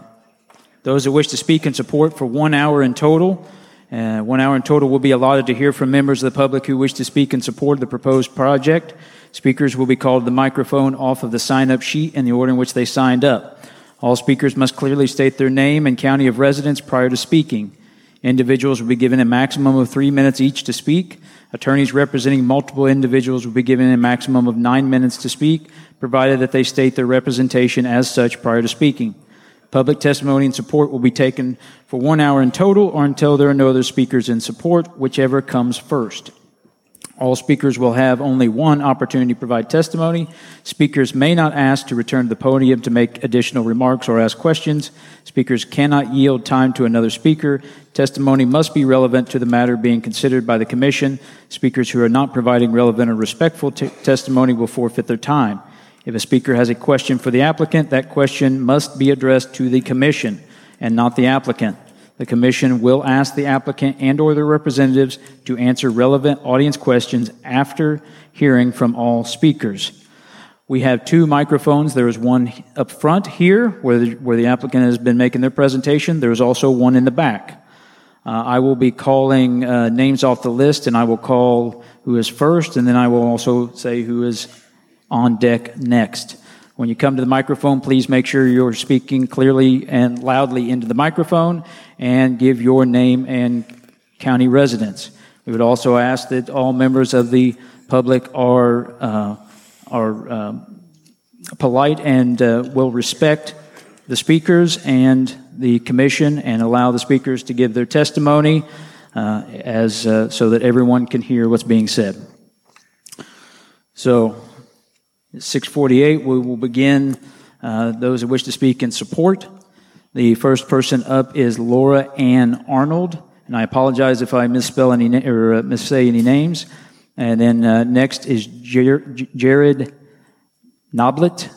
those that wish to speak in support for one hour in total. Uh, one hour in total will be allotted to hear from members of the public who wish to speak in support of the proposed project. Speakers will be called the microphone off of the sign up sheet in the order in which they signed up. All speakers must clearly state their name and county of residence prior to speaking. Individuals will be given a maximum of three minutes each to speak. Attorneys representing multiple individuals will be given a maximum of nine minutes to speak, provided that they state their representation as such prior to speaking. Public testimony and support will be taken for one hour in total or until there are no other speakers in support, whichever comes first. All speakers will have only one opportunity to provide testimony. Speakers may not ask to return to the podium to make additional remarks or ask questions. Speakers cannot yield time to another speaker. Testimony must be relevant to the matter being considered by the Commission. Speakers who are not providing relevant or respectful t- testimony will forfeit their time. If a speaker has a question for the applicant, that question must be addressed to the Commission and not the applicant. The Commission will ask the applicant and or their representatives to answer relevant audience questions after hearing from all speakers. We have two microphones. There is one up front here where the, where the applicant has been making their presentation. There's also one in the back. Uh, I will be calling uh, names off the list, and I will call who is first, and then I will also say who is on deck next. When you come to the microphone, please make sure you're speaking clearly and loudly into the microphone and give your name and county residence. We would also ask that all members of the public are, uh, are um, polite and uh, will respect the speakers and the commission and allow the speakers to give their testimony uh, as, uh, so that everyone can hear what's being said. So, 648, we will begin uh, those who wish to speak in support. The first person up is Laura Ann Arnold, and I apologize if I misspell any na- or uh, missay any names. And then uh, next is Jer- Jared Noblet.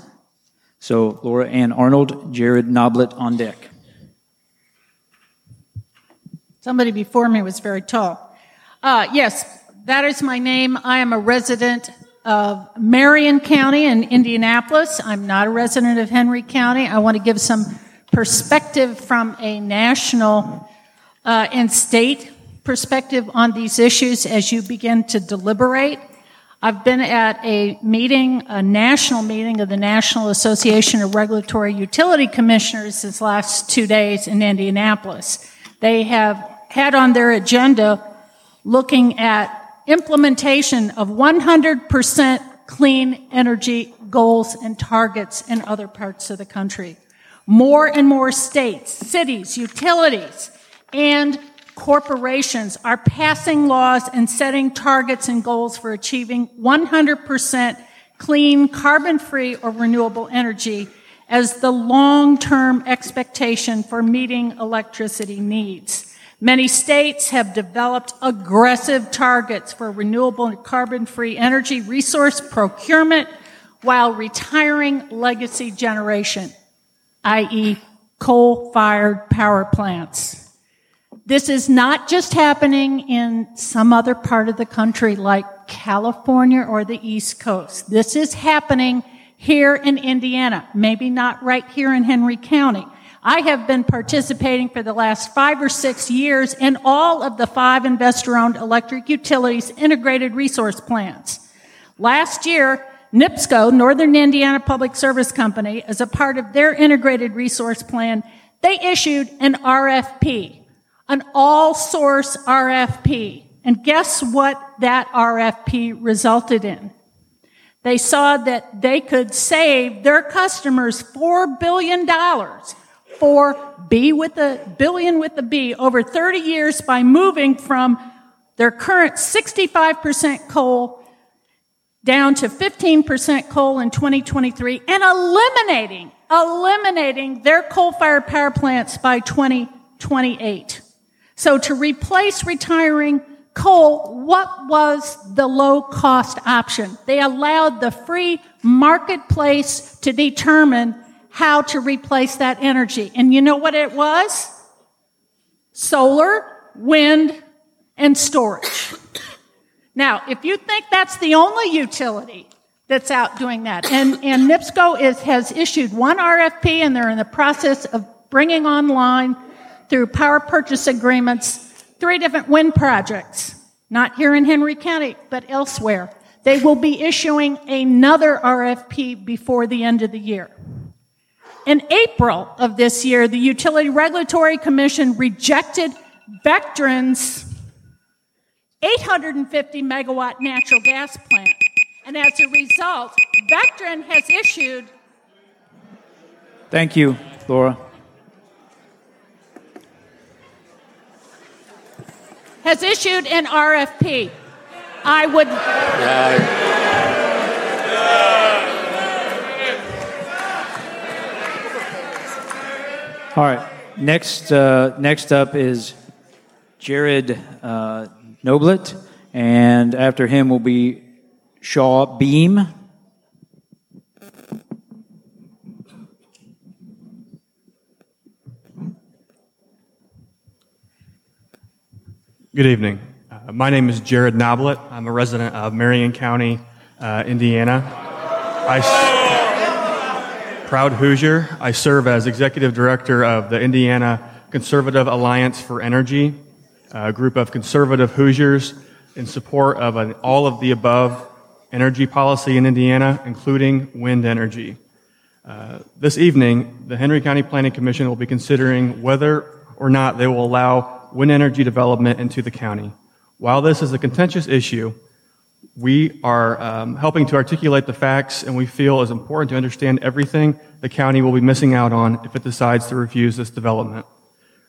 So Laura Ann Arnold, Jared Noblet on deck. Somebody before me was very tall. Uh, yes, that is my name. I am a resident of Marion County in Indianapolis. I'm not a resident of Henry County. I want to give some perspective from a national uh, and state perspective on these issues as you begin to deliberate. I've been at a meeting, a national meeting of the National Association of Regulatory Utility Commissioners this last two days in Indianapolis. They have had on their agenda looking at implementation of 100% clean energy goals and targets in other parts of the country. More and more states, cities, utilities, and corporations are passing laws and setting targets and goals for achieving 100% clean, carbon free, or renewable energy as the long term expectation for meeting electricity needs. Many states have developed aggressive targets for renewable and carbon free energy resource procurement while retiring legacy generation, i.e., coal fired power plants. This is not just happening in some other part of the country like California or the East Coast. This is happening here in Indiana, maybe not right here in Henry County. I have been participating for the last five or six years in all of the five investor owned electric utilities integrated resource plans. Last year, NIPSCO, Northern Indiana Public Service Company, as a part of their integrated resource plan, they issued an RFP, an all source RFP. And guess what that RFP resulted in? They saw that they could save their customers $4 billion for B with a billion with a B over 30 years by moving from their current 65% coal down to 15% coal in 2023 and eliminating, eliminating their coal-fired power plants by 2028. So to replace retiring coal, what was the low cost option? They allowed the free marketplace to determine how to replace that energy. And you know what it was? Solar, wind, and storage. Now, if you think that's the only utility that's out doing that, and, and NIPSCO is, has issued one RFP and they're in the process of bringing online through power purchase agreements three different wind projects, not here in Henry County, but elsewhere. They will be issuing another RFP before the end of the year. In April of this year, the Utility Regulatory Commission rejected Vectren's 850 megawatt natural gas plant. And as a result, Vectren has issued. Thank you, Laura. Has issued an RFP. I would. All right. Next, uh, next up is Jared uh, Noblet, and after him will be Shaw Beam. Good evening. Uh, my name is Jared Noblet. I'm a resident of Marion County, uh, Indiana. Proud Hoosier. I serve as executive director of the Indiana Conservative Alliance for Energy, a group of conservative Hoosiers in support of an all of the above energy policy in Indiana, including wind energy. Uh, this evening, the Henry County Planning Commission will be considering whether or not they will allow wind energy development into the county. While this is a contentious issue, we are um, helping to articulate the facts, and we feel it's important to understand everything the county will be missing out on if it decides to refuse this development.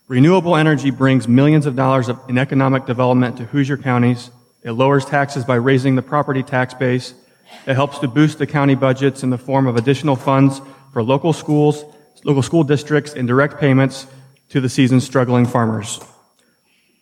Renewable energy brings millions of dollars of, in economic development to Hoosier counties. It lowers taxes by raising the property tax base. It helps to boost the county budgets in the form of additional funds for local schools, local school districts, and direct payments to the season's struggling farmers.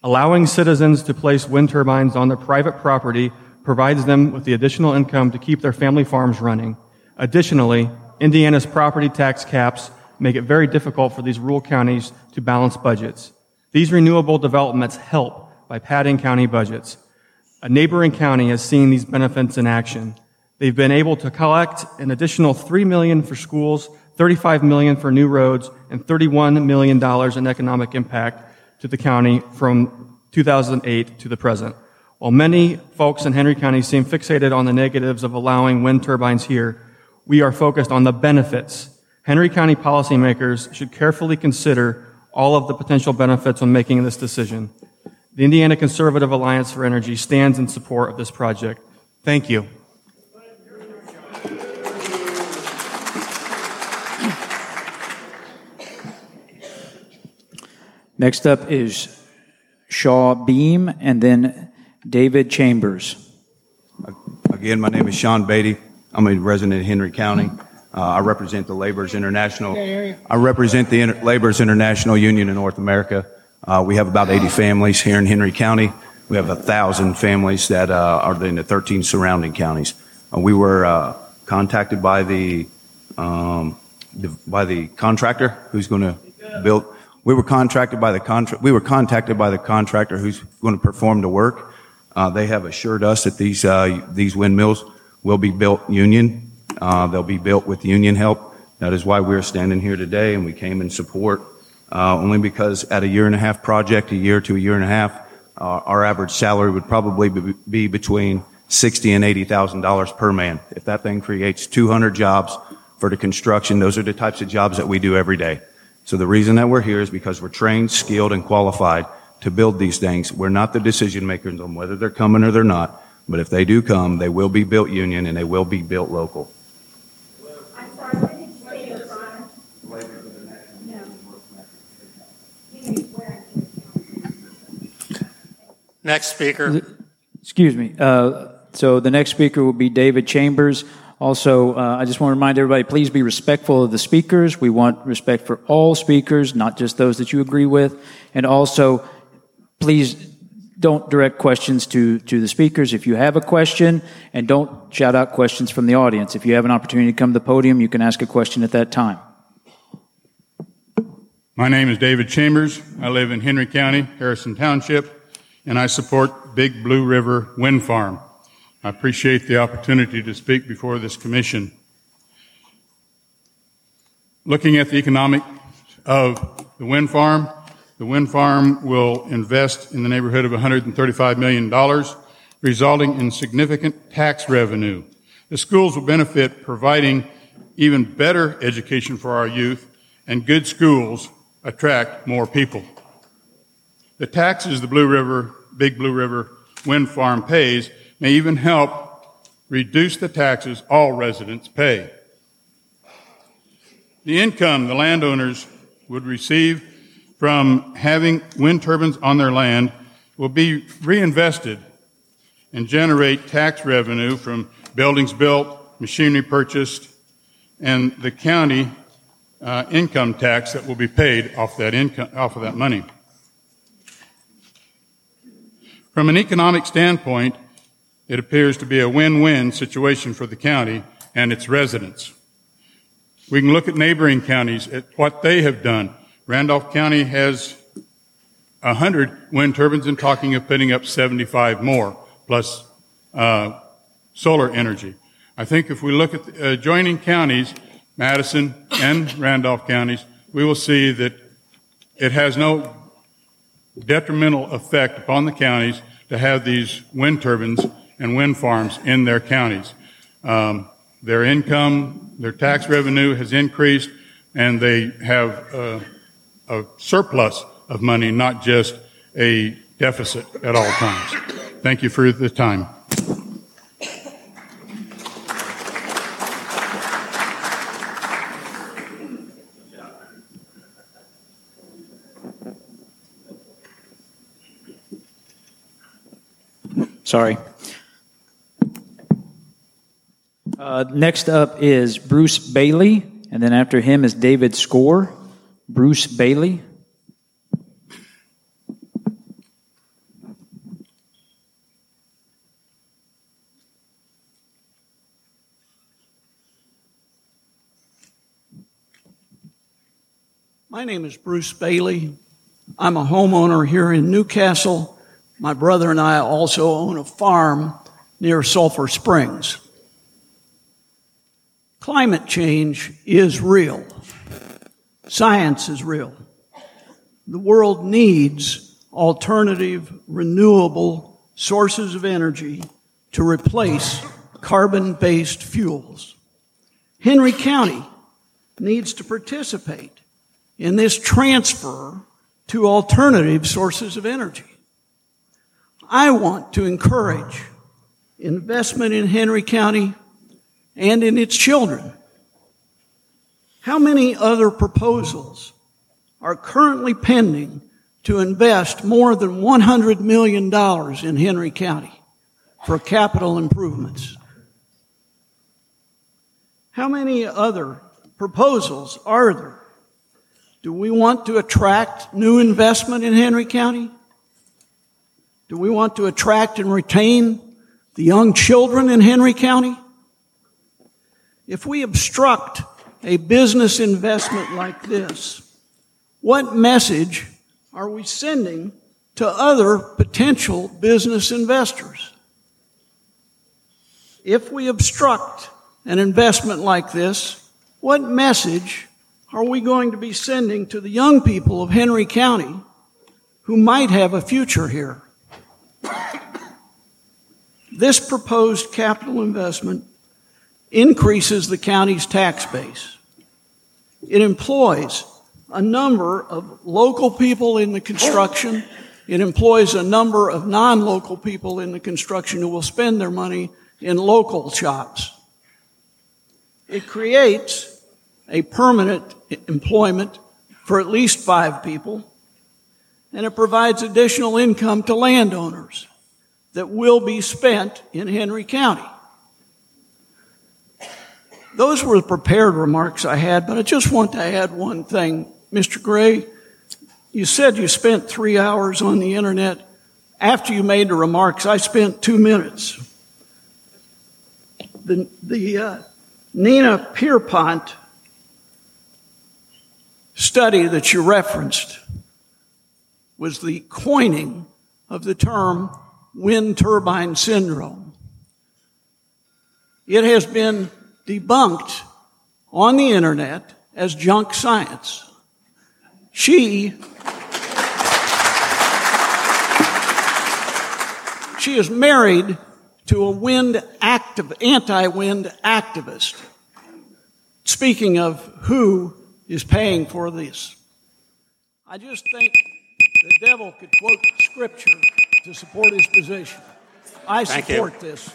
Allowing citizens to place wind turbines on their private property provides them with the additional income to keep their family farms running. Additionally, Indiana's property tax caps make it very difficult for these rural counties to balance budgets. These renewable developments help by padding county budgets. A neighboring county has seen these benefits in action. They've been able to collect an additional 3 million for schools, 35 million for new roads, and 31 million dollars in economic impact to the county from 2008 to the present. While many folks in Henry County seem fixated on the negatives of allowing wind turbines here, we are focused on the benefits. Henry County policymakers should carefully consider all of the potential benefits when making this decision. The Indiana Conservative Alliance for Energy stands in support of this project. Thank you. Next up is Shaw Beam and then David Chambers. Again, my name is Sean Beatty. I'm a resident of Henry County. Uh, I represent the Laborers International. I represent the Inter- Laborers International Union in North America. Uh, we have about 80 families here in Henry County. We have a thousand families that uh, are in the 13 surrounding counties. Uh, we were uh, contacted by the, um, the by the contractor who's going to build. We were contracted by the contract. We were contacted by the contractor who's going to perform the work. Uh, they have assured us that these uh, these windmills will be built union. Uh, they'll be built with union help. That is why we're standing here today, and we came in support. Uh, only because at a year and a half project, a year to a year and a half, uh, our average salary would probably be, be between sixty and eighty thousand dollars per man. If that thing creates 200 jobs for the construction, those are the types of jobs that we do every day. So the reason that we're here is because we're trained, skilled, and qualified to build these things. We're not the decision makers on whether they're coming or they're not, but if they do come, they will be built union and they will be built local. Next speaker. Excuse me. Uh, so the next speaker will be David Chambers. Also, uh, I just want to remind everybody, please be respectful of the speakers. We want respect for all speakers, not just those that you agree with. And also, please don't direct questions to, to the speakers. If you have a question, and don't shout out questions from the audience. If you have an opportunity to come to the podium, you can ask a question at that time. My name is David Chambers. I live in Henry County, Harrison Township, and I support Big Blue River Wind Farm. I appreciate the opportunity to speak before this commission. Looking at the economics of the wind farm, the wind farm will invest in the neighborhood of $135 million, resulting in significant tax revenue. The schools will benefit providing even better education for our youth, and good schools attract more people. The taxes the Blue River, Big Blue River Wind Farm pays may even help reduce the taxes all residents pay. The income the landowners would receive from having wind turbines on their land will be reinvested and generate tax revenue from buildings built, machinery purchased, and the county uh, income tax that will be paid off that income, off of that money. From an economic standpoint, it appears to be a win-win situation for the county and its residents. We can look at neighboring counties at what they have done. Randolph County has 100 wind turbines and talking of putting up 75 more, plus uh, solar energy. I think if we look at the adjoining counties, Madison and Randolph counties, we will see that it has no detrimental effect upon the counties to have these wind turbines and wind farms in their counties. Um, their income, their tax revenue has increased, and they have uh, a surplus of money, not just a deficit at all times. Thank you for the time. Sorry. Uh, next up is Bruce Bailey, and then after him is David Score. Bruce Bailey. My name is Bruce Bailey. I'm a homeowner here in New Castle. My brother and I also own a farm near Sulphur Springs. Climate change is real. Science is real. The world needs alternative, renewable sources of energy to replace carbon based fuels. Henry County needs to participate in this transfer to alternative sources of energy. I want to encourage investment in Henry County and in its children. How many other proposals are currently pending to invest more than $100 million in Henry County for capital improvements? How many other proposals are there do we want to attract new investment in Henry County? Do we want to attract and retain the young children in Henry County? If we obstruct a business investment like this, what message are we sending to other potential business investors? If we obstruct an investment like this, what message are we going to be sending to the young people of Henry County who might have a future here? This proposed capital investment increases the county's tax base. It employs a number of local people in the construction. It employs a number of non-local people in the construction who will spend their money in local shops. It creates a permanent employment for at least five people, and it provides additional income to landowners that will be spent in Henry County. Those were the prepared remarks I had, but I just want to add one thing. Mr. Gray, you said you spent three hours on the internet. After you made the remarks, I spent two minutes. The, the uh, Nina Pierpont study that you referenced was the coining of the term wind turbine syndrome. It has been debunked on the internet as junk science. She she is married to a wind active anti-wind activist. Speaking of who is paying for this. I just think the devil could quote scripture to support his position. I Thank support you. this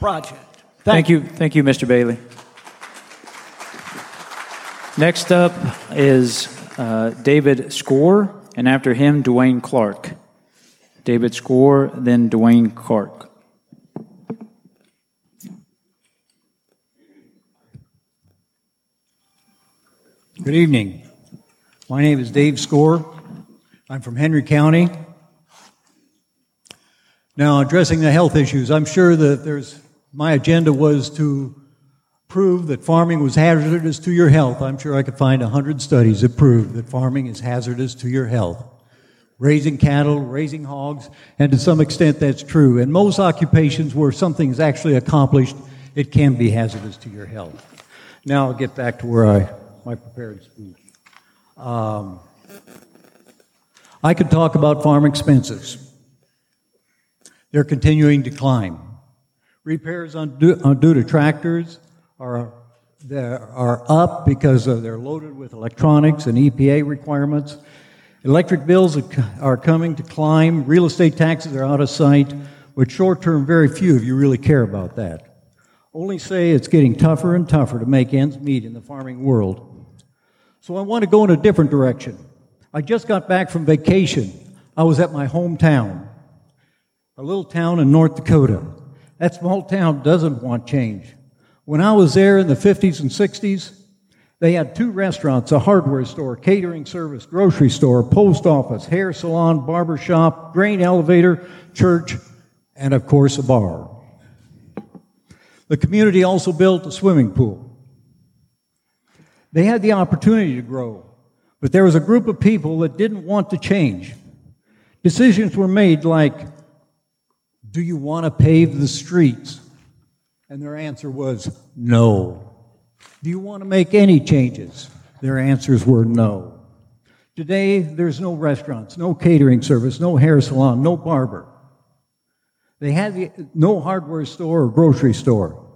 project. Thank, you. Thank you, Mr. Bailey. Next up is uh, David Score, and after him, Dwayne Clark. David Score, then Dwayne Clark. Good evening. My name is Dave Score. I'm from Henry County. Now, addressing the health issues, I'm sure that there's, my agenda was to prove that farming was hazardous to your health. I'm sure I could find a 100 studies that prove that farming is hazardous to your health. Raising cattle, raising hogs, and to some extent that's true. And most occupations where something's actually accomplished it can be hazardous to your health. Now I'll get back to where I my prepared speech. Um, I could talk about farm expenses. They're continuing to climb. Repairs on due, on due to tractors are, are up because they're loaded with electronics and EPA requirements. Electric bills are coming to climb. Real estate taxes are out of sight. But short term, very few of you really care about that. Only say it's getting tougher and tougher to make ends meet in the farming world. So I want to go in a different direction. I just got back from vacation. I was at my hometown, a little town in North Dakota. That small town doesn't want change. When I was there in the 50s and 60s, they had two restaurants, a hardware store, catering service, grocery store, post office, hair salon, barber shop, grain elevator, church, and of course a bar. The community also built a swimming pool. They had the opportunity to grow, but there was a group of people that didn't want to change. Decisions were made like, do you want to pave the streets? And their answer was no. Do you want to make any changes? Their answers were no. Today, there's no restaurants, no catering service, no hair salon, no barber. They had no hardware store or grocery store.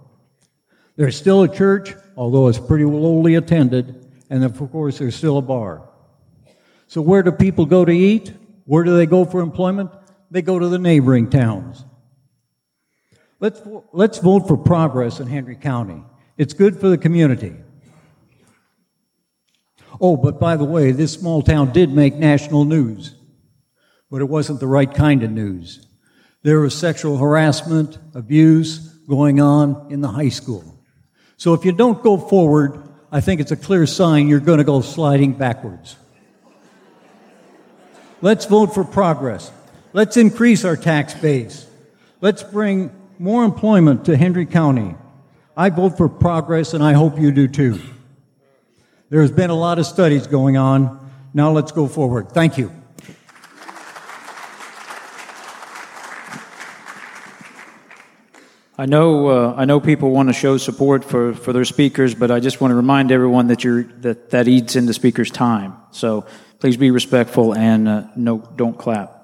There's still a church, although it's pretty lowly attended, and of course, there's still a bar. So, where do people go to eat? Where do they go for employment? They go to the neighboring towns. Let's, let's vote for progress in Henry County. It's good for the community. Oh, but by the way, this small town did make national news, but it wasn't the right kind of news. There was sexual harassment, abuse going on in the high school. So if you don't go forward, I think it's a clear sign you're going to go sliding backwards. Let's vote for progress. Let's increase our tax base. Let's bring more employment to Henry County. I vote for progress, and I hope you do too. There's been a lot of studies going on. Now let's go forward. Thank you. I know, uh, I know people want to show support for, for their speakers, but I just want to remind everyone that you're, that, that eats into speakers' time. So please be respectful and uh, no, don't clap.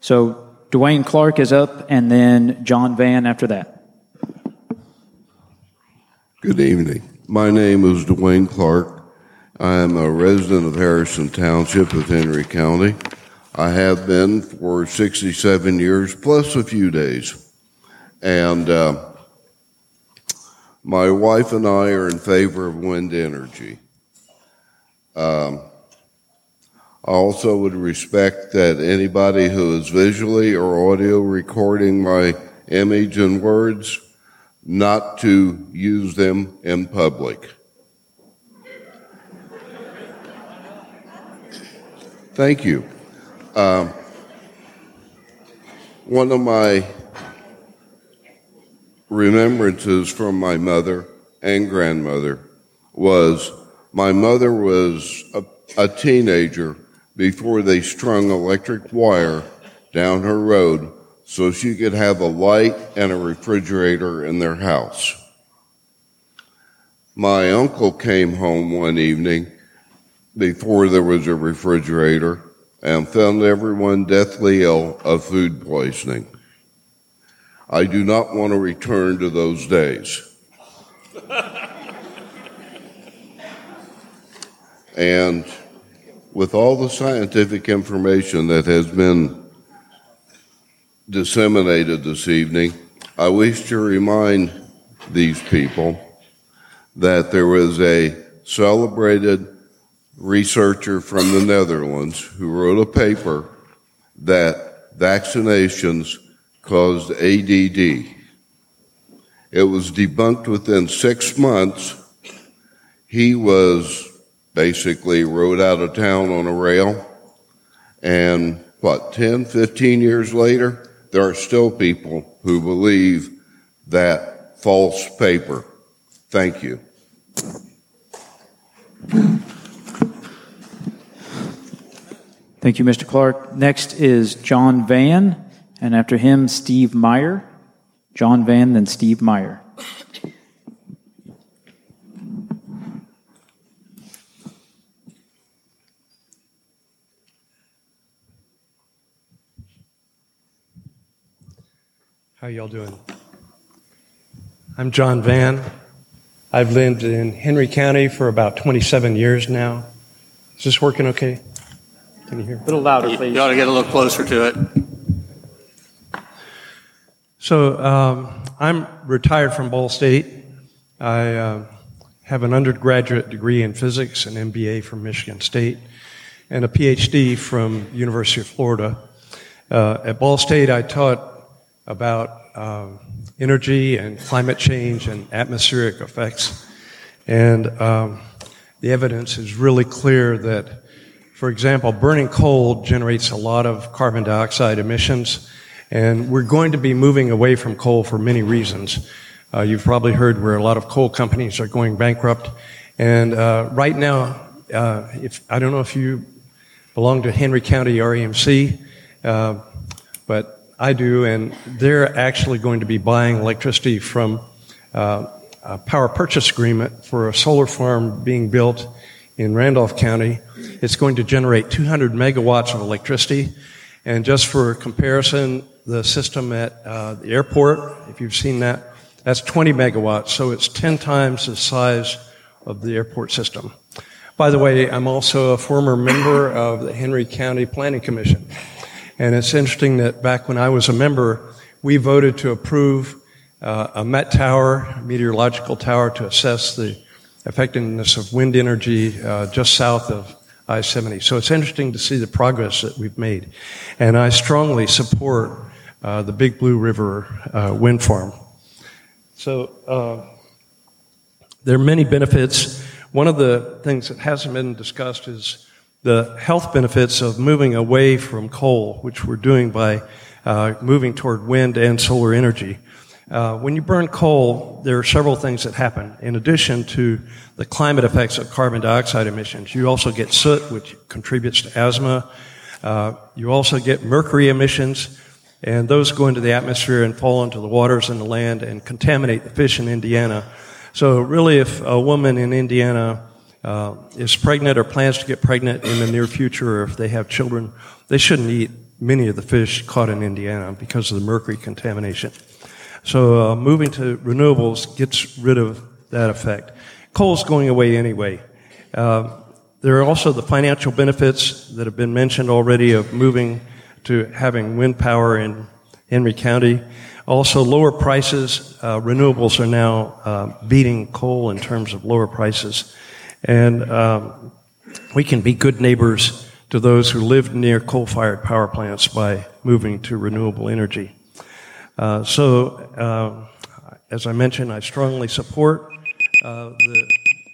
So Dwayne Clark is up and then John Van after that. Good evening. My name is Dwayne Clark. I am a resident of Harrison Township of Henry County. I have been for 67 years plus a few days. And uh, my wife and I are in favor of wind energy. Um, I also would respect that anybody who is visually or audio recording my image and words not to use them in public. Thank you. Um, one of my remembrances from my mother and grandmother was my mother was a, a teenager before they strung electric wire down her road so she could have a light and a refrigerator in their house. My uncle came home one evening before there was a refrigerator and found everyone deathly ill of food poisoning. I do not want to return to those days. and with all the scientific information that has been disseminated this evening, I wish to remind these people that there was a celebrated researcher from the Netherlands who wrote a paper that vaccinations caused ADD. It was debunked within six months. He was basically rode out of town on a rail. And what, 10, 15 years later, there are still people who believe that false paper. Thank you. Thank you, Mr. Clark. Next is John Van. And after him, Steve Meyer. John Van, then Steve Meyer. How y'all doing? I'm John Van. I've lived in Henry County for about 27 years now. Is this working okay? Can you hear? A little louder, please. You ought to get a little closer to it. So um, I'm retired from Ball State. I uh, have an undergraduate degree in physics, an MBA from Michigan State, and a PhD from University of Florida. Uh, at Ball State, I taught about uh, energy and climate change and atmospheric effects, and um, the evidence is really clear that, for example, burning coal generates a lot of carbon dioxide emissions. And we're going to be moving away from coal for many reasons. Uh, you've probably heard where a lot of coal companies are going bankrupt. And uh, right now, uh, if I don't know if you belong to Henry County REMC, uh, I do, and they're actually going to be buying electricity from uh, a power purchase agreement for a solar farm being built in Randolph County. It's going to generate 200 megawatts of electricity. And just for comparison, the system at uh, the airport, if you've seen that, that's 20 megawatts, so it's 10 times the size of the airport system. By the way, I'm also a former member of the Henry County Planning Commission. And it's interesting that back when I was a member, we voted to approve uh, a MET tower, a meteorological tower, to assess the effectiveness of wind energy uh, just south of I 70. So it's interesting to see the progress that we've made. And I strongly support uh, the Big Blue River uh, wind farm. So uh, there are many benefits. One of the things that hasn't been discussed is the health benefits of moving away from coal, which we're doing by uh, moving toward wind and solar energy. Uh, when you burn coal, there are several things that happen. In addition to the climate effects of carbon dioxide emissions, you also get soot, which contributes to asthma. Uh, you also get mercury emissions, and those go into the atmosphere and fall into the waters and the land and contaminate the fish in Indiana. So, really, if a woman in Indiana uh, is pregnant or plans to get pregnant in the near future, or if they have children, they shouldn't eat many of the fish caught in Indiana because of the mercury contamination. So uh, moving to renewables gets rid of that effect. Coal's going away anyway. Uh, there are also the financial benefits that have been mentioned already of moving to having wind power in Henry County. Also, lower prices. Uh, renewables are now uh, beating coal in terms of lower prices. And um, we can be good neighbors to those who live near coal fired power plants by moving to renewable energy. Uh, so, uh, as I mentioned, I strongly support uh, the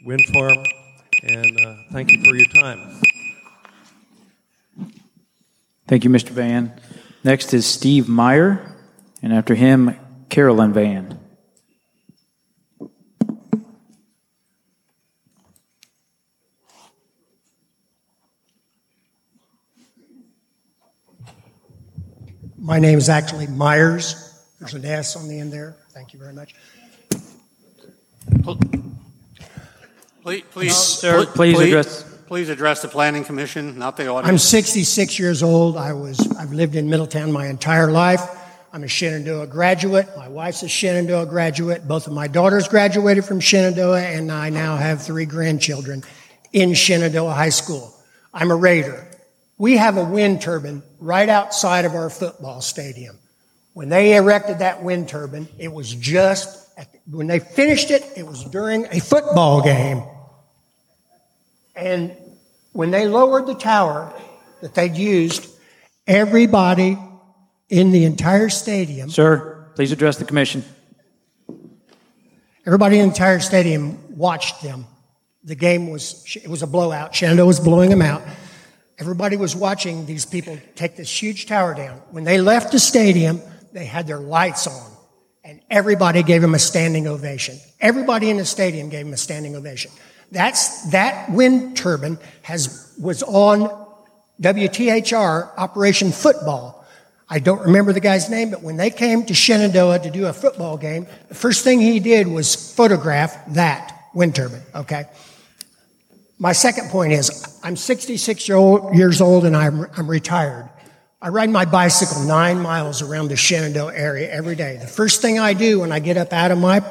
wind farm, and uh, thank you for your time. Thank you, Mr. Van. Next is Steve Meyer, and after him, Carolyn Van. My name is actually Myers. There's an S on the end there. Thank you very much. Please, please, Sir, pl- please address- Please address the planning commission, not the audience. I'm 66 years old. I was, I've lived in Middletown my entire life. I'm a Shenandoah graduate. My wife's a Shenandoah graduate. Both of my daughters graduated from Shenandoah, and I now have three grandchildren in Shenandoah High School. I'm a Raider. We have a wind turbine right outside of our football stadium. When they erected that wind turbine, it was just, when they finished it, it was during a football game. And when they lowered the tower that they'd used, everybody in the entire stadium, Sir, please address the commission. everybody in the entire stadium watched them. The game was, it was a blowout. Shenandoah was blowing them out. Everybody was watching these people take this huge tower down. When they left the stadium, they had their lights on and everybody gave them a standing ovation. Everybody in the stadium gave them a standing ovation. That's, that wind turbine has, was on WTHR Operation Football. I don't remember the guy's name, but when they came to Shenandoah to do a football game, the first thing he did was photograph that wind turbine, okay? My second point is I'm 66 year old, years old and I'm, I'm retired. I ride my bicycle nine miles around the Shenandoah area every day. The first thing I do when I get up out of my,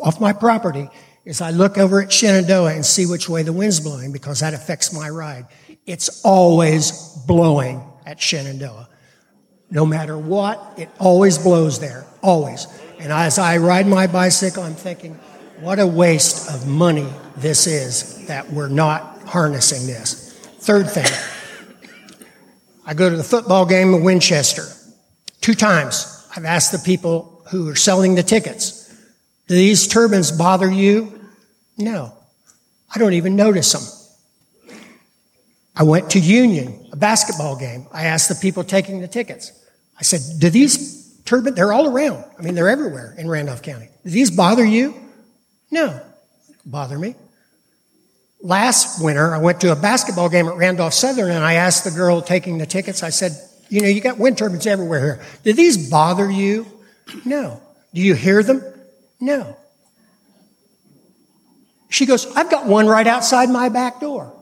off my property is I look over at Shenandoah and see which way the wind's blowing because that affects my ride. It's always blowing at Shenandoah. No matter what, it always blows there. Always. And as I ride my bicycle, I'm thinking, what a waste of money this is that we're not harnessing this. Third thing, I go to the football game in Winchester. Two times I've asked the people who are selling the tickets, do these turbines bother you? No. I don't even notice them. I went to Union, a basketball game. I asked the people taking the tickets. I said, do these turbines, they're all around. I mean, they're everywhere in Randolph County. Do these bother you? No. Bother me. Last winter, I went to a basketball game at Randolph Southern and I asked the girl taking the tickets, I said, you know, you got wind turbines everywhere here. Do these bother you? No. Do you hear them? No. She goes, I've got one right outside my back door.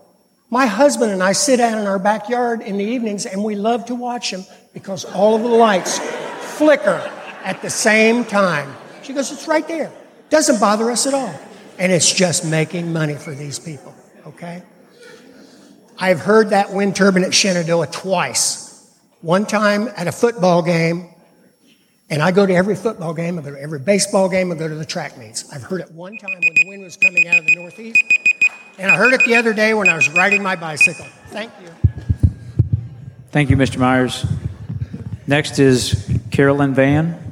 My husband and I sit out in our backyard in the evenings and we love to watch them because all of the lights flicker at the same time. She goes, It's right there. Doesn't bother us at all. And it's just making money for these people, okay? I've heard that wind turbine at Shenandoah twice. One time at a football game, and I go to every football game, I go to every baseball game, I go to the track meets. I've heard it one time when the wind was coming out of the northeast, and I heard it the other day when I was riding my bicycle. Thank you. Thank you, Mr. Myers. Next is Carolyn Van.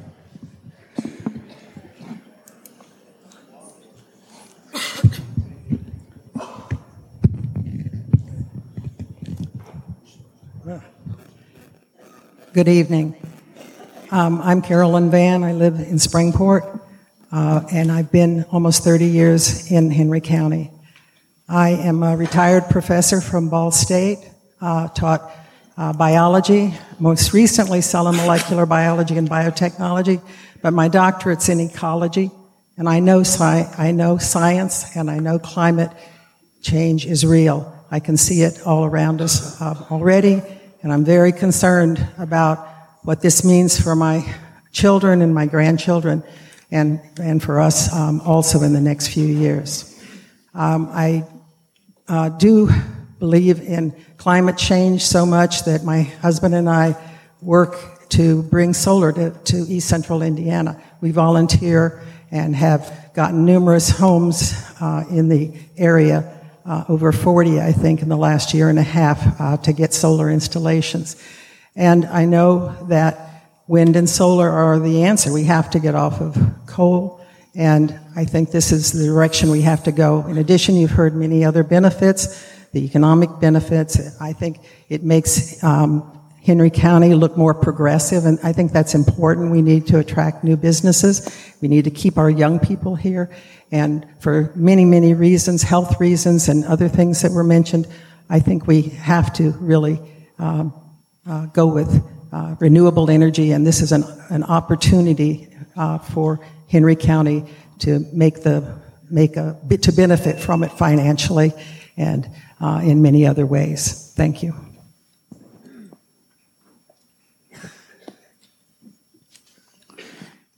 Good evening. Um, I'm Carolyn Van. I live in Springport, uh, and I've been almost 30 years in Henry County. I am a retired professor from Ball State, uh, taught uh, biology, most recently cell and molecular biology and biotechnology, but my doctorate's in ecology, and I know, sci- I know science and I know climate change is real. I can see it all around us uh, already, and I'm very concerned about what this means for my children and my grandchildren, and, and for us um, also in the next few years. Um, I uh, do believe in climate change so much that my husband and I work to bring solar to, to East Central Indiana. We volunteer and have gotten numerous homes uh, in the area, uh, over 40, I think, in the last year and a half uh, to get solar installations. And I know that wind and solar are the answer. We have to get off of coal. And I think this is the direction we have to go. In addition, you've heard many other benefits, the economic benefits. I think it makes um, Henry County look more progressive, and I think that's important. We need to attract new businesses. We need to keep our young people here. And for many, many reasons, health reasons and other things that were mentioned, I think we have to really um, uh, go with uh, renewable energy, and this is an, an opportunity uh, for Henry County to make the make a to benefit from it financially and uh, in many other ways. Thank you.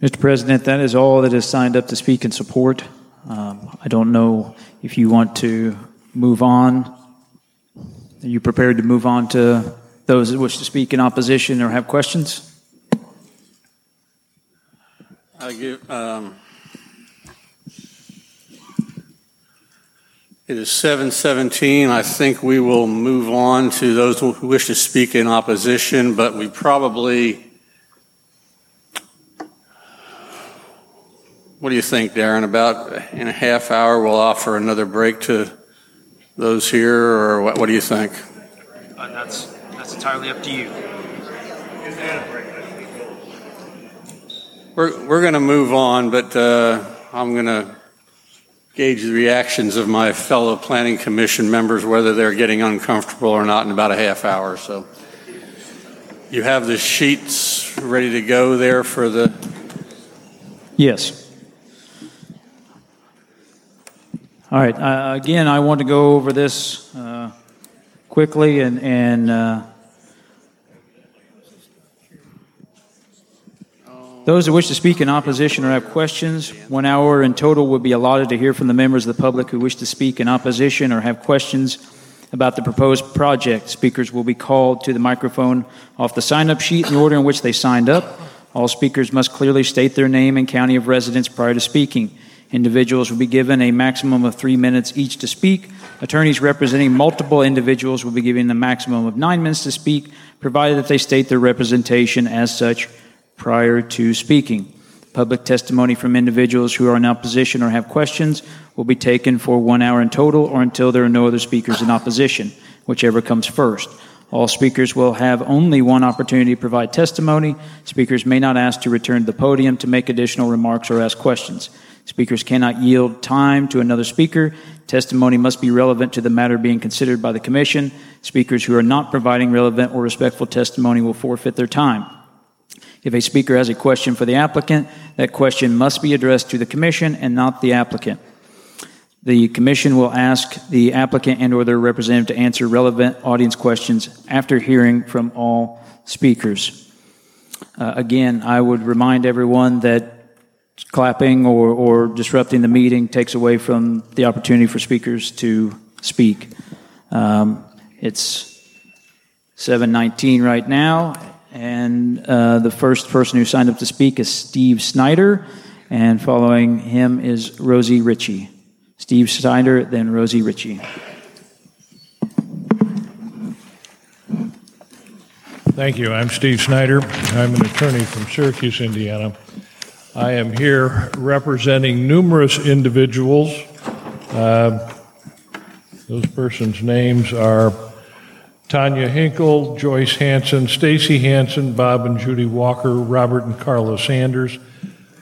Mr. President, that is all that is signed up to speak in support. Um, I don't know if you want to move on. Are you prepared to move on to those that wish to speak in opposition or have questions? I give, um, it is 717. I think we will move on to those who wish to speak in opposition, but we probably, what do you think, Darren? About in a half hour, we'll offer another break to those here, or what, what do you think? Uh, that's, that's entirely up to you. We're, we're going to move on, but uh, I'm going to gauge the reactions of my fellow planning commission members, whether they're getting uncomfortable or not, in about a half hour. So you have the sheets ready to go there for the. Yes. All right. Uh, again, I want to go over this uh, quickly and and uh, those who wish to speak in opposition or have questions, one hour in total will be allotted to hear from the members of the public who wish to speak in opposition or have questions about the proposed project. Speakers will be called to the microphone off the sign-up sheet in the order in which they signed up. All speakers must clearly state their name and county of residence prior to speaking. Individuals will be given a maximum of three minutes each to speak. Attorneys representing multiple individuals will be given the maximum of nine minutes to speak, provided that they state their representation as such prior to speaking. Public testimony from individuals who are in opposition or have questions will be taken for one hour in total or until there are no other speakers in opposition, whichever comes first. All speakers will have only one opportunity to provide testimony. Speakers may not ask to return to the podium to make additional remarks or ask questions. Speakers cannot yield time to another speaker. Testimony must be relevant to the matter being considered by the Commission. Speakers who are not providing relevant or respectful testimony will forfeit their time. If a speaker has a question for the applicant, that question must be addressed to the Commission and not the applicant. The Commission will ask the applicant and or their representative to answer relevant audience questions after hearing from all speakers. Uh, again, I would remind everyone that clapping or, or disrupting the meeting takes away from the opportunity for speakers to speak. Um, it's 719 right now, and uh, the first person who signed up to speak is Steve Snyder, and following him is Rosie Ritchie. Steve Snyder, then Rosie Ritchie. Thank you. I'm Steve Snyder. I'm an attorney from Syracuse, Indiana. I am here representing numerous individuals. Uh, those persons' names are Tanya Hinkle, Joyce Hanson, Stacy Hanson, Bob and Judy Walker, Robert and Carla Sanders,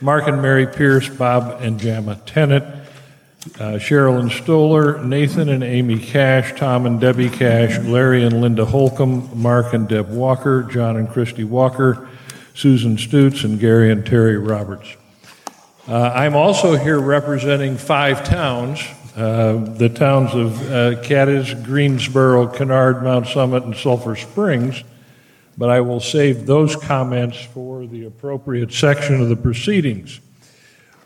Mark and Mary Pierce, Bob and Jama Tennant, uh, Cheryl and Stoller, Nathan and Amy Cash, Tom and Debbie Cash, Larry and Linda Holcomb, Mark and Deb Walker, John and Christy Walker, Susan Stutz, and Gary and Terry Roberts. Uh, I'm also here representing five towns uh, the towns of uh, Cadiz, Greensboro, Kennard, Mount Summit, and Sulphur Springs, but I will save those comments for the appropriate section of the proceedings.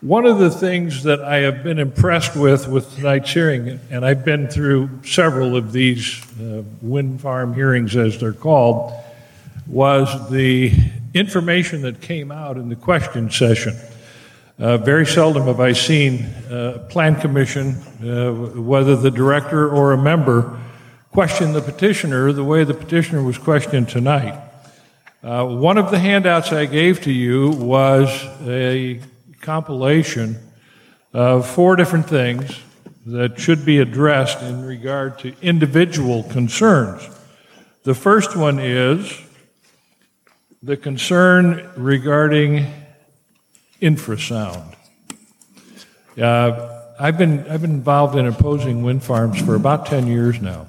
One of the things that I have been impressed with with tonight's hearing, and I've been through several of these uh, wind farm hearings as they're called, was the information that came out in the question session. Uh, very seldom have I seen a plan commission, uh, whether the director or a member, question the petitioner the way the petitioner was questioned tonight. Uh, one of the handouts I gave to you was a compilation of four different things that should be addressed in regard to individual concerns. The first one is the concern regarding infrasound. Uh, I've been I've been involved in opposing wind farms for about ten years now,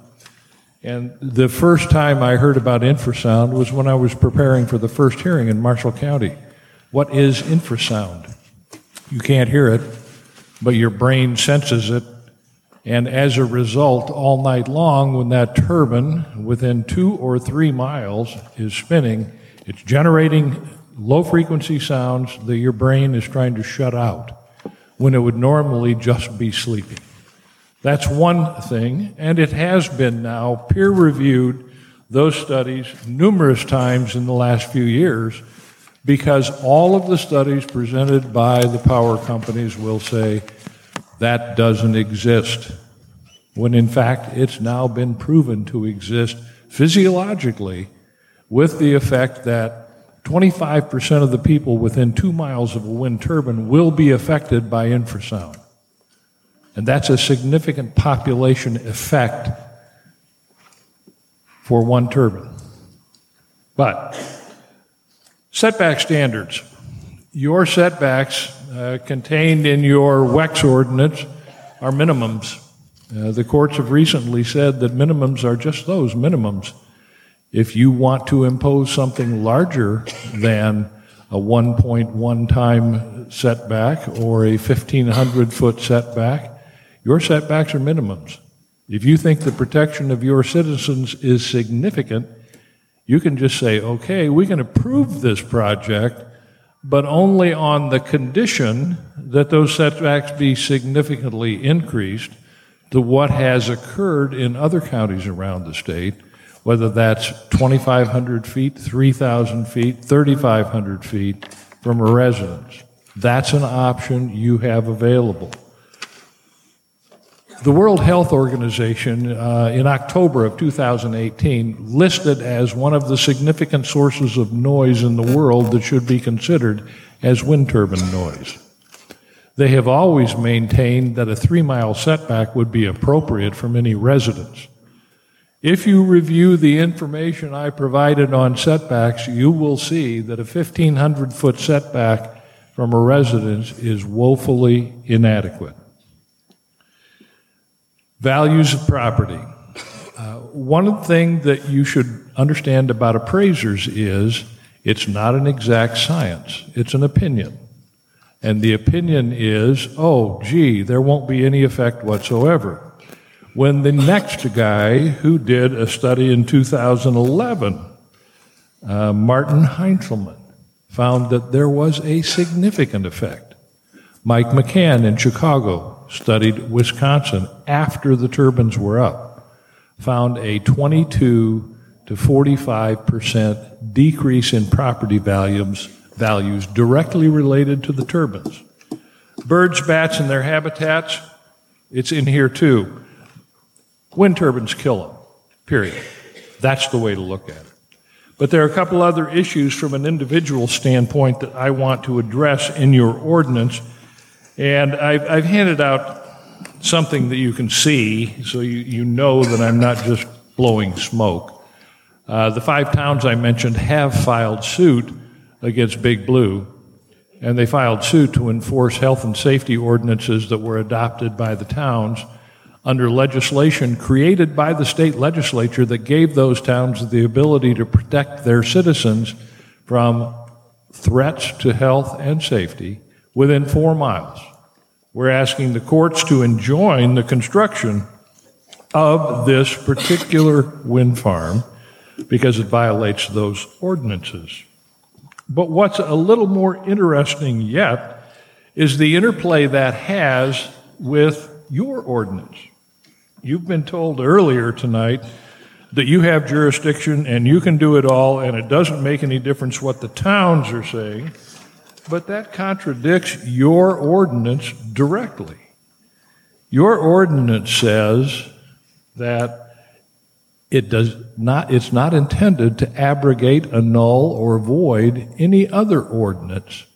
and the first time I heard about infrasound was when I was preparing for the first hearing in Marshall County. What is infrasound? You can't hear it, but your brain senses it, and as a result, all night long, when that turbine within two or three miles is spinning, it's generating low frequency sounds that your brain is trying to shut out when it would normally just be sleeping. That's one thing, and it has been now peer reviewed, those studies, numerous times in the last few years, because all of the studies presented by the power companies will say that doesn't exist, when in fact it's now been proven to exist physiologically with the effect that 25% of the people within two miles of a wind turbine will be affected by infrasound. And that's a significant population effect for one turbine. But setback standards. Your setbacks uh, contained in your WECS ordinance are minimums. Uh, the courts have recently said that minimums are just those minimums. If you want to impose something larger than a 1.1 time setback or a 1500 foot setback, your setbacks are minimums. If you think the protection of your citizens is significant, you can just say, okay, we can approve this project, but only on the condition that those setbacks be significantly increased to what has occurred in other counties around the state, whether that's 2,500 feet, 3,000 feet, 3,500 feet from a residence. That's an option you have available. The World Health Organization uh, in October of 2018 listed as one of the significant sources of noise in the world that should be considered as wind turbine noise. They have always maintained that a three mile setback would be appropriate from any residence. If you review the information I provided on setbacks, you will see that a 1,500 foot setback from a residence is woefully inadequate. Values of property. Uh, one thing that you should understand about appraisers is it's not an exact science, it's an opinion. And the opinion is, oh, gee, there won't be any effect whatsoever. When the next guy who did a study in 2011, uh, Martin Heintzelman, found that there was a significant effect. Mike McCann in Chicago studied Wisconsin after the turbines were up, found a 22 to 45 percent decrease in property values, values directly related to the turbines. Birds, bats, and their habitats, it's in here too. Wind turbines kill them, period. That's the way to look at it. But there are a couple other issues from an individual standpoint that I want to address in your ordinance. And I've, I've handed out something that you can see so you, you know that I'm not just blowing smoke. Uh, the five towns I mentioned have filed suit against Big Blue, and they filed suit to enforce health and safety ordinances that were adopted by the towns under legislation created by the state legislature that gave those towns the ability to protect their citizens from threats to health and safety within four miles. We're asking the courts to enjoin the construction of this particular wind farm because it violates those ordinances. But what's a little more interesting yet is the interplay that has with your ordinance. You've been told earlier tonight that you have jurisdiction and you can do it all, and it doesn't make any difference what the towns are saying, but that contradicts your ordinance directly. Your ordinance says that it does not, it's not intended to abrogate, annul, or void any other ordinance.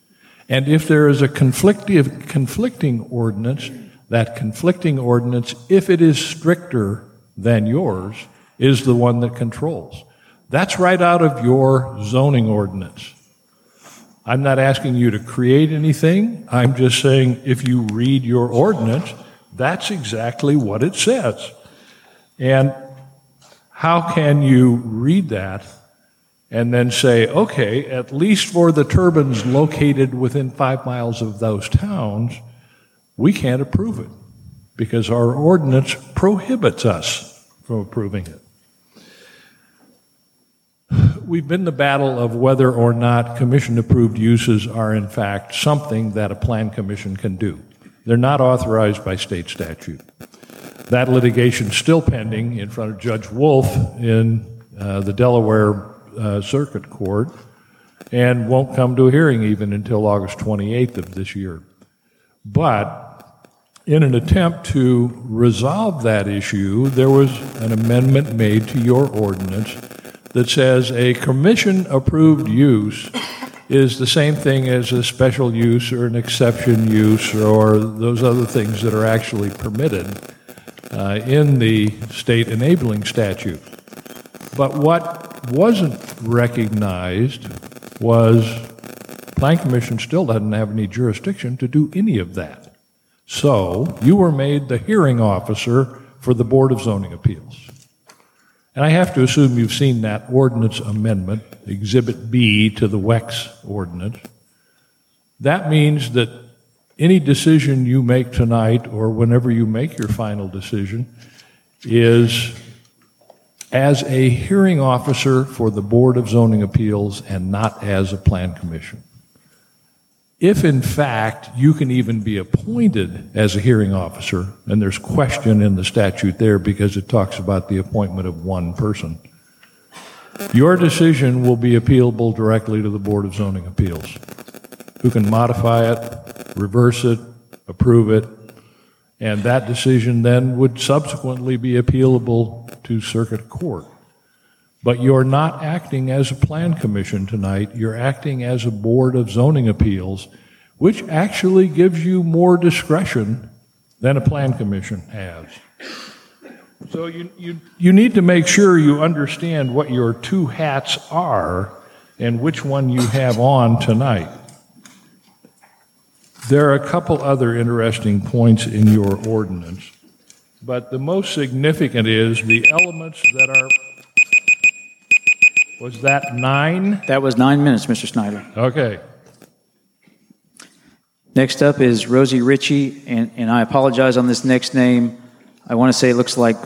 And if there is a conflicting, conflicting ordinance, that conflicting ordinance, if it is stricter than yours, is the one that controls. That's right out of your zoning ordinance. I'm not asking you to create anything. I'm just saying if you read your ordinance, that's exactly what it says. And how can you read that and then say, okay, at least for the turbines located within five miles of those towns, we can't approve it because our ordinance prohibits us from approving it. We've been the battle of whether or not commission approved uses are in fact something that a plan commission can do. They're not authorized by state statute. That litigation is still pending in front of Judge Wolf in uh, the Delaware uh, Circuit Court and won't come to a hearing even until August 28th of this year. But in an attempt to resolve that issue, there was an amendment made to your ordinance that says a commission approved use is the same thing as a special use or an exception use or those other things that are actually permitted uh, in the state enabling statute. But what wasn't recognized was Plan Commission still doesn't have any jurisdiction to do any of that. So you were made the hearing officer for the Board of Zoning Appeals. And I have to assume you've seen that ordinance amendment, Exhibit B to the WECS ordinance. That means that any decision you make tonight or whenever you make your final decision is as a hearing officer for the Board of Zoning Appeals and not as a plan commission. If in fact you can even be appointed as a hearing officer, and there's question in the statute there because it talks about the appointment of one person, your decision will be appealable directly to the Board of Zoning Appeals, who can modify it, reverse it, approve it, and that decision then would subsequently be appealable to circuit court. But you're not acting as a plan commission tonight, you're acting as a board of zoning appeals, which actually gives you more discretion than a plan commission has. So you, you, you need to make sure you understand what your two hats are and which one you have on tonight. There are a couple other interesting points in your ordinance, but the most significant is the elements that are. Was that nine? That was nine minutes, Mr. Snyder. Okay. Next up is Rosie Ritchie, and, and I apologize on this next name. I want to say it looks like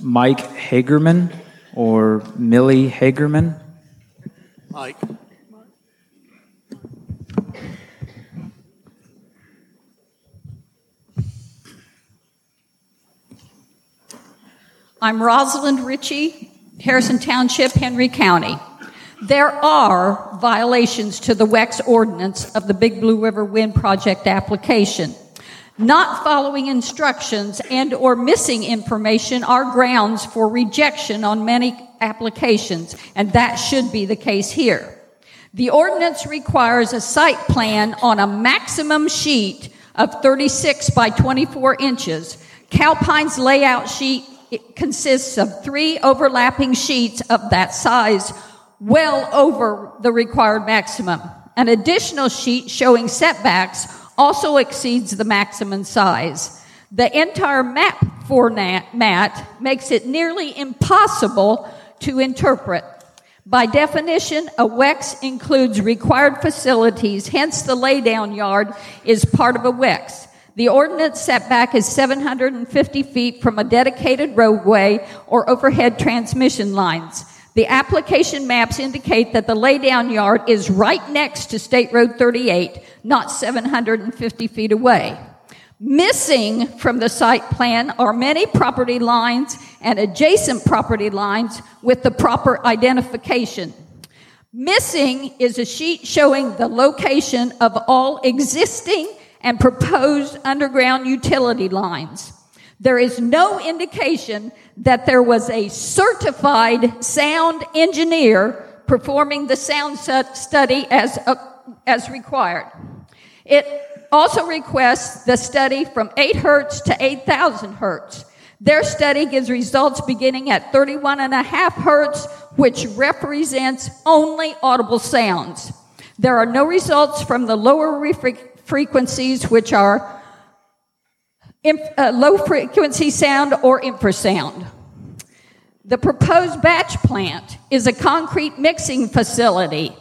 Mike Hagerman or Millie Hagerman. Mike. I'm Rosalind Ritchie, Harrison Township, Henry County. There are violations to the WECS ordinance of the Big Blue River Wind Project application. Not following instructions and or missing information are grounds for rejection on many applications, and that should be the case here. The ordinance requires a site plan on a maximum sheet of 36 by 24 inches. Calpine's layout sheet it consists of three overlapping sheets of that size, well over the required maximum. An additional sheet showing setbacks also exceeds the maximum size. The entire map format makes it nearly impossible to interpret. By definition, a WECS includes required facilities, hence the laydown yard is part of a WECS. The ordinance setback is 750 feet from a dedicated roadway or overhead transmission lines. The application maps indicate that the laydown yard is right next to State Road 38, not 750 feet away. Missing from the site plan are many property lines and adjacent property lines with the proper identification. Missing is a sheet showing the location of all existing and proposed underground utility lines. There is no indication that there was a certified sound engineer performing the sound study as, uh, as required. It also requests the study from 8 hertz to 8,000 hertz. Their study gives results beginning at 31 and a half hertz, which represents only audible sounds. There are no results from the lower frequencies, which are inf- uh, low frequency sound or infrasound. The proposed batch plant is a concrete mixing facility.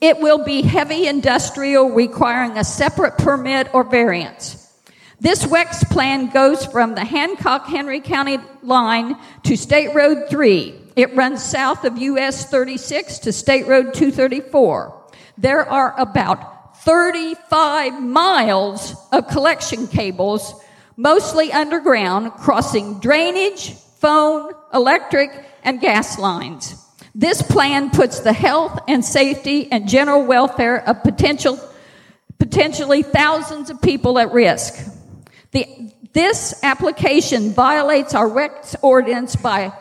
It will be heavy industrial requiring a separate permit or variance. This WECS plan goes from the Hancock Henry County line to State Road 3. It runs south of US 36 to State Road 234. There are about 35 miles of collection cables, mostly underground, crossing drainage, phone, electric, and gas lines. This plan puts the health and safety and general welfare of potential, potentially thousands of people at risk. The, this application violates our WECS ordinance by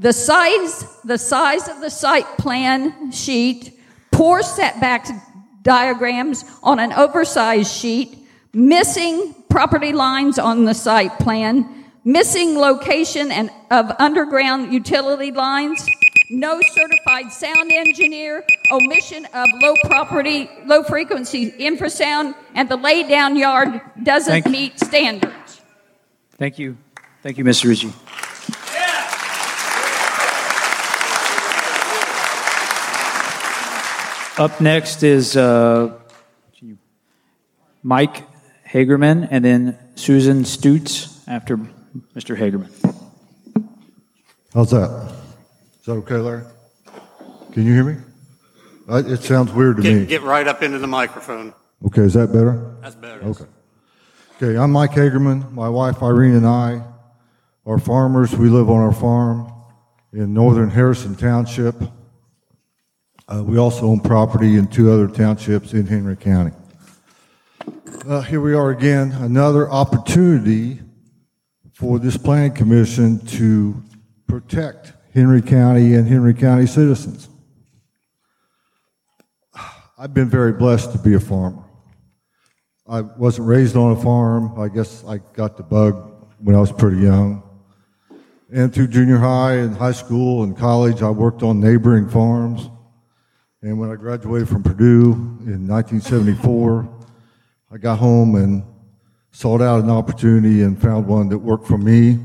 the size, the size of the site plan sheet, poor setbacks diagrams on an oversized sheet, missing property lines on the site plan, missing location and of underground utility lines, no certified sound engineer, omission of low property, low frequency infrasound, and the laydown yard doesn't Thank- meet standards. Thank you. Thank you, Mr. Ritchie. Up next is uh, Mike Hagerman and then Susan Stutz after Mr. Hagerman. How's that? Is that okay, Larry? Can you hear me? Uh, It sounds weird to Get, me. get right up into the microphone. Okay, is that better? That's better. Okay. Okay, I'm Mike Hagerman. My wife Irene and I are farmers. We live on our farm in northern Harrison Township. Uh, we also own property in two other townships in Henry County. Uh, here we are again, another opportunity for this planning commission to protect Henry County and Henry County citizens. I've been very blessed to be a farmer. I wasn't raised on a farm. I guess I got the bug when I was pretty young. And through junior high and high school and college, I worked on neighboring farms. And when I graduated from Purdue in 1974, I got home and sought out an opportunity and found one that worked for me.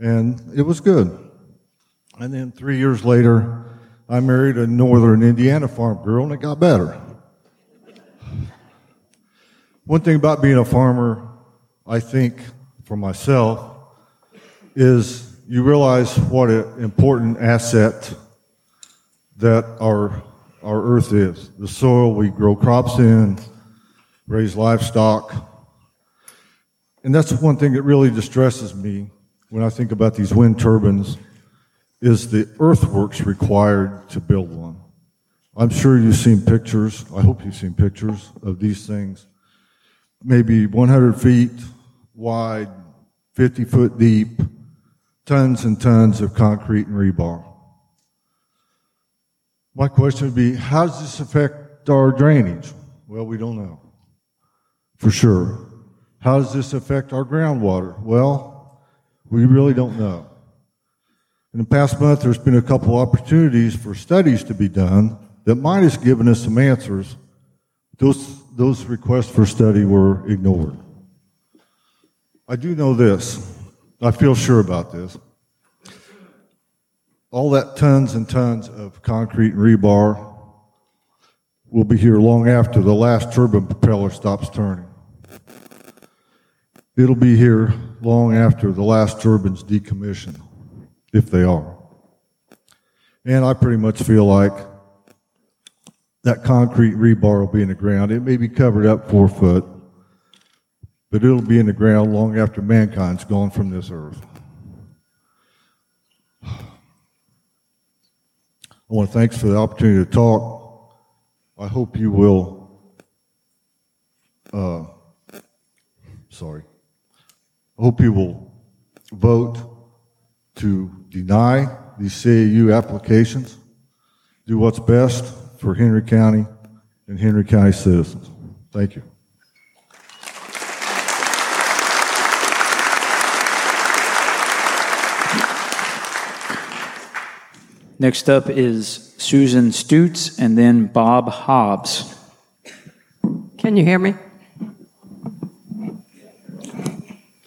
And it was good. And then three years later, I married a northern Indiana farm girl and it got better. One thing about being a farmer, I think, for myself, is you realize what an important asset that our, our earth is. The soil we grow crops in, raise livestock. And that's one thing that really distresses me when I think about these wind turbines is the earthworks required to build one. I'm sure you've seen pictures, I hope you've seen pictures of these things. Maybe 100 feet wide, 50 foot deep, tons and tons of concrete and rebar. My question would be, how does this affect our drainage? Well, we don't know. For sure. How does this affect our groundwater? Well, we really don't know. In the past month, there's been a couple opportunities for studies to be done that might have given us some answers. Those, those requests for study were ignored. I do know this. I feel sure about this. All that tons and tons of concrete and rebar will be here long after the last turbine propeller stops turning. It'll be here long after the last turbines decommission, if they are. And I pretty much feel like that concrete rebar will be in the ground. It may be covered up four foot, but it'll be in the ground long after mankind's gone from this earth. I want to thanks for the opportunity to talk. I hope you will, uh, sorry, I hope you will vote to deny these CAU applications, do what's best for Henry County and Henry County citizens. Thank you. Next up is Susan Stutz and then Bob Hobbs. Can you hear me?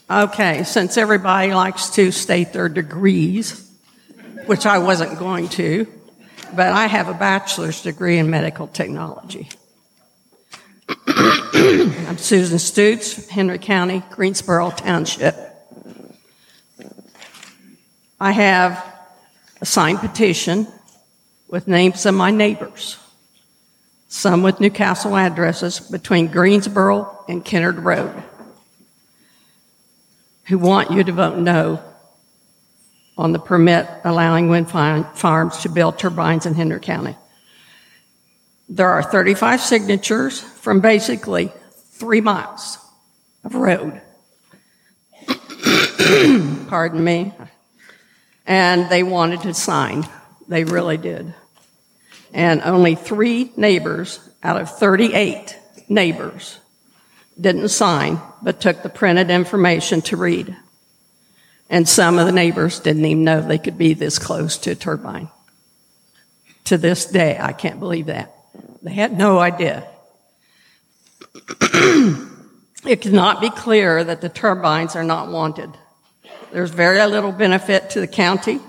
Okay, since everybody likes to state their degrees, which I wasn't going to, but I have a bachelor's degree in medical technology. I'm Susan Stutz, Henry County, Greensboro Township. I have a signed petition with names of my neighbors, some with New Castle addresses between Greensboro and Kennard Road, who want you to vote no on the permit allowing wind farms to build turbines in Henry County. There are 35 signatures from basically three miles of road. Pardon me. And they wanted to sign. They really did. And only three neighbors out of 38 neighbors didn't sign, but took the printed information to read. And some of the neighbors didn't even know they could be this close to a turbine. To this day, I can't believe that. They had no idea. it cannot be clear that the turbines are not wanted. There's very little benefit to the county,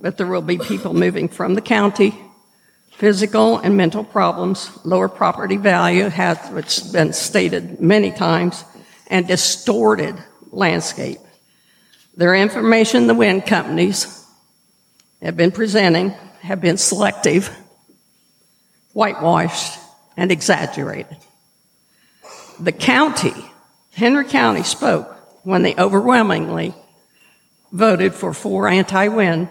but there will be people moving from the county. Physical and mental problems, lower property value has which has been stated many times, and distorted landscape. Their information the wind companies have been presenting have been selective, whitewashed, and exaggerated. The county, Henry County spoke when they overwhelmingly voted for four anti-wind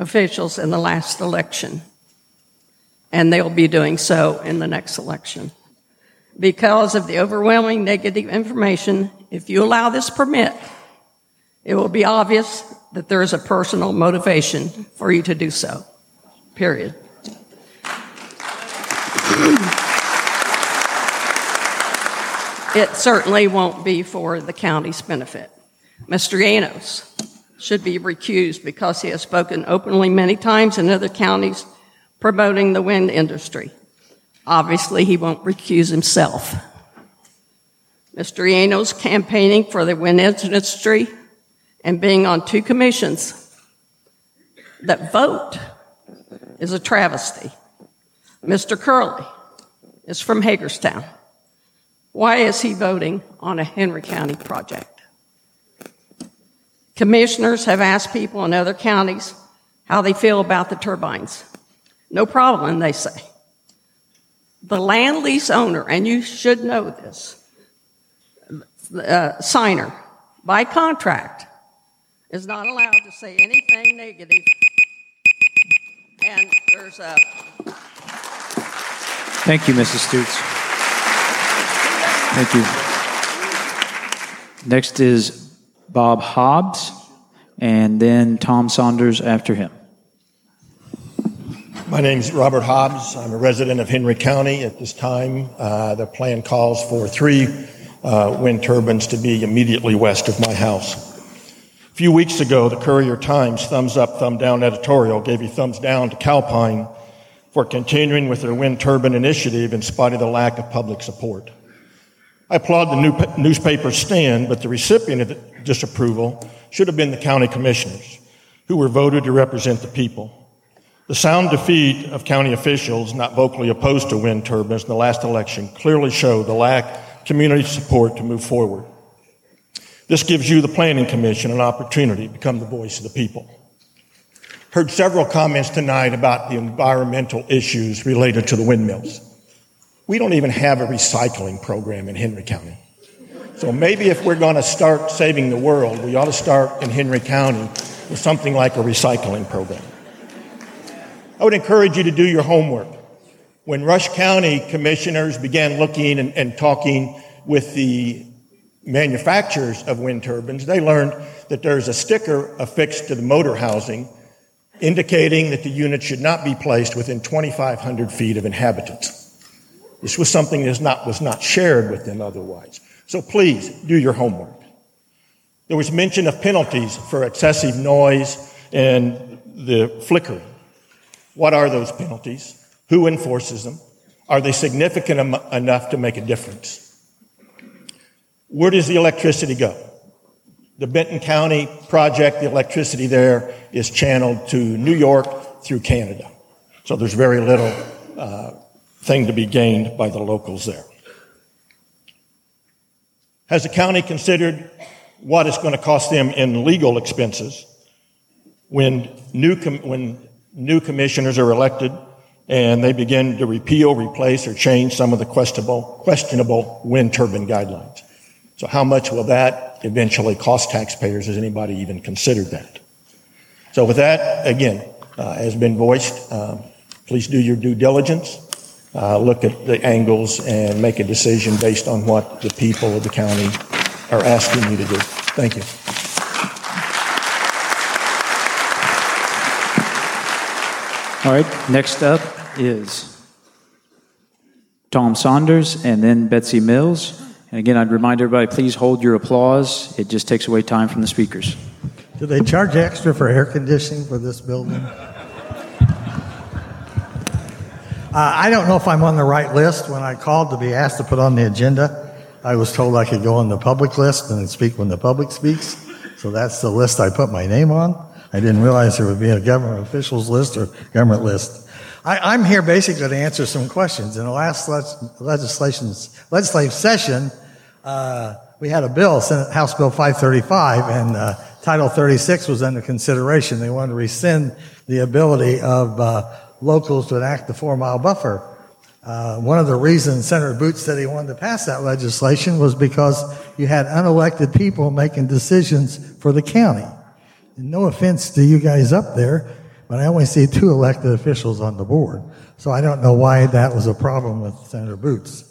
officials in the last election. And they'll be doing so in the next election. Because of the overwhelming negative information, if you allow this permit, it will be obvious that there is a personal motivation for you to do so. Period. it certainly won't be for the county's benefit. Mr. Yanos should be recused because he has spoken openly many times in other counties promoting the wind industry. Obviously, he won't recuse himself. Mr. Yanos campaigning for the wind industry and being on two commissions that vote is a travesty. Mr. Curley is from Hagerstown. Why is he voting on a Henry County project? Commissioners have asked people in other counties how they feel about the turbines. No problem, they say. The land lease owner, and you should know this, uh, signer, by contract, is not allowed to say anything negative. And there's a. Thank you, Mrs. Stutes. Thank you. Next is Bob Hobbs, and then Tom Saunders after him. My name is Robert Hobbs. I'm a resident of Henry County. At this time, uh, the plan calls for three uh, wind turbines to be immediately west of my house. A few weeks ago, the Courier Times thumbs up, thumb down editorial gave a thumbs down to Calpine for continuing with their wind turbine initiative in spite of the lack of public support. I applaud the new newspaper's stand, but the recipient of the disapproval should have been the county commissioners who were voted to represent the people. The sound defeat of county officials not vocally opposed to wind turbines in the last election clearly showed the lack of community support to move forward. This gives you, the Planning Commission, an opportunity to become the voice of the people. Heard several comments tonight about the environmental issues related to the windmills. We don't even have a recycling program in Henry County. So maybe if we're going to start saving the world, we ought to start in Henry County with something like a recycling program. I would encourage you to do your homework. When Rush County commissioners began looking and, and talking with the manufacturers of wind turbines, they learned that there's a sticker affixed to the motor housing indicating that the unit should not be placed within 2,500 feet of inhabitants. This was something that not, was not shared with them otherwise. So please do your homework. There was mention of penalties for excessive noise and the flickering. What are those penalties? Who enforces them? Are they significant em- enough to make a difference? Where does the electricity go? The Benton County project, the electricity there is channeled to New York through Canada. So there's very little uh, thing to be gained by the locals there. Has the county considered what it's going to cost them in legal expenses when new, com- when new commissioners are elected and they begin to repeal, replace, or change some of the questionable, questionable wind turbine guidelines? So how much will that eventually cost taxpayers? Has anybody even considered that? So with that, again, uh, has been voiced, uh, please do your due diligence. Uh, look at the angles and make a decision based on what the people of the county are asking you to do. Thank you. All right, next up is Tom Saunders and then Betsy Mills. And again, I'd remind everybody please hold your applause. It just takes away time from the speakers. Do they charge extra for air conditioning for this building? Uh, I don't know if I'm on the right list. When I called to be asked to put on the agenda, I was told I could go on the public list and speak when the public speaks. So that's the list I put my name on. I didn't realize there would be a government officials list or government list. I, am here basically to answer some questions. In the last legislation's, legislative session, uh, we had a bill, Senate House Bill 535, and uh, Title 36 was under consideration. They wanted to rescind the ability of uh, locals to enact the four mile buffer Uh, one of the reasons Senator Boots said he wanted to pass that legislation was because you had unelected people making decisions for the county. And no offense to you guys up there, but I only see two elected officials on the board. So I don't know why that was a problem with Senator Boots.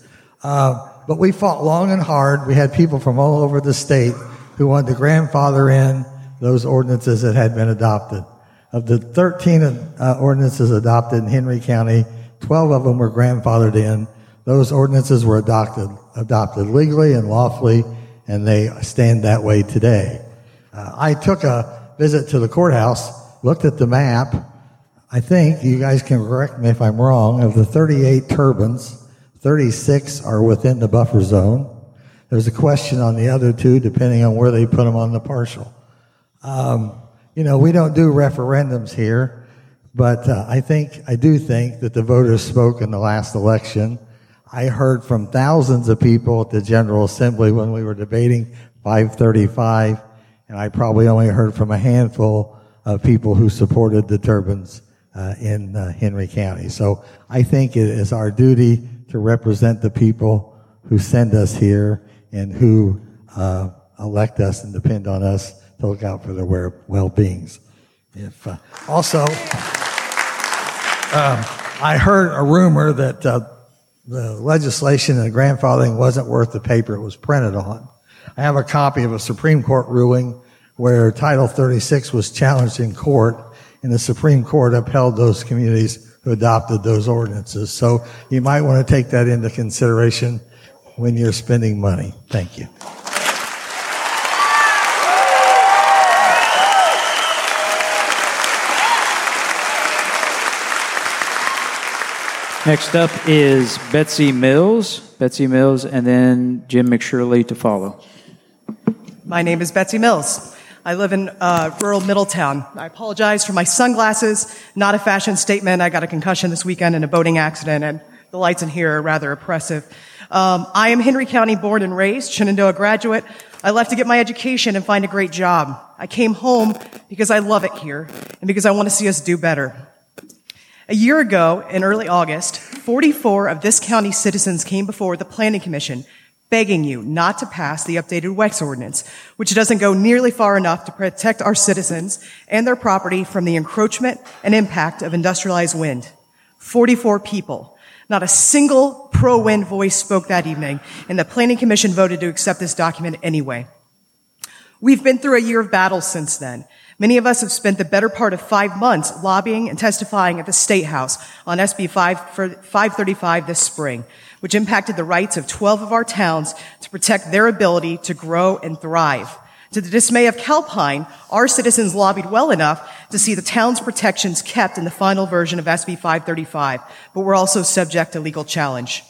Uh, but we fought long and hard. We had people from all over the state who wanted to grandfather in those ordinances that had been adopted. Of the 13 uh, ordinances adopted in Henry County, 12 of them were grandfathered in. Those ordinances were adopted, adopted legally and lawfully, and they stand that way today. Uh, I took a visit to the courthouse, looked at the map. I think, you guys can correct me if I'm wrong, of the 38 turbines, 36 are within the buffer zone. There's a question on the other two, depending on where they put them on the partial. Um, you know, we don't do referendums here, but uh, I think, I do think that the voters spoke in the last election. I heard from thousands of people at the General Assembly when we were debating 535, and I probably only heard from a handful of people who supported the turbines uh, in uh, Henry County. So I think it is our duty to represent the people who send us here and who uh, elect us and depend on us to look out for their well-beings. If uh, also, um, I heard a rumor that uh, the legislation and grandfathering wasn't worth the paper it was printed on. I have a copy of a Supreme Court ruling where Title 36 was challenged in court, and the Supreme Court upheld those communities who adopted those ordinances. So you might want to take that into consideration when you're spending money. Thank you. Next up is Betsy Mills. Betsy Mills, and then Jim McShirley to follow. My name is Betsy Mills. I live in uh, rural Middletown. I apologize for my sunglasses. Not a fashion statement. I got a concussion this weekend in a boating accident, and the lights in here are rather oppressive. Um, I am Henry County born and raised, Shenandoah graduate. I left to get my education and find a great job. I came home because I love it here and because I want to see us do better. A year ago, in early August, 44 of this county's citizens came before the Planning Commission begging you not to pass the updated WECS ordinance, which doesn't go nearly far enough to protect our citizens and their property from the encroachment and impact of industrialized wind. 44 people. Not a single pro-wind voice spoke that evening, and the Planning Commission voted to accept this document anyway. We've been through a year of battle since then. Many of us have spent the better part of five months lobbying and testifying at the State House on SB 535 this spring, which impacted the rights of 12 of our towns to protect their ability to grow and thrive. To the dismay of Calpine, our citizens lobbied well enough to see the town's protections kept in the final version of SB 535, but we're also subject to legal challenge.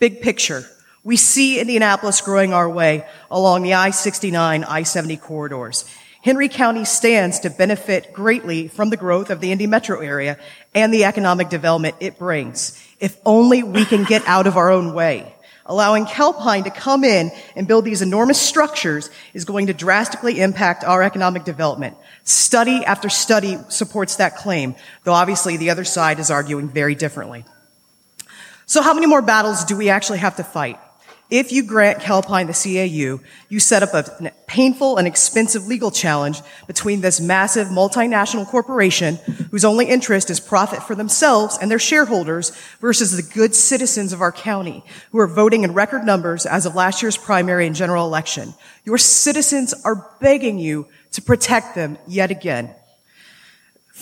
Big picture. We see Indianapolis growing our way along the I-69, I-70 corridors. Henry County stands to benefit greatly from the growth of the Indy metro area and the economic development it brings. If only we can get out of our own way. Allowing Calpine to come in and build these enormous structures is going to drastically impact our economic development. Study after study supports that claim, though obviously the other side is arguing very differently. So how many more battles do we actually have to fight? If you grant Calpine the CAU, you set up a painful and expensive legal challenge between this massive multinational corporation whose only interest is profit for themselves and their shareholders versus the good citizens of our county who are voting in record numbers as of last year's primary and general election. Your citizens are begging you to protect them yet again.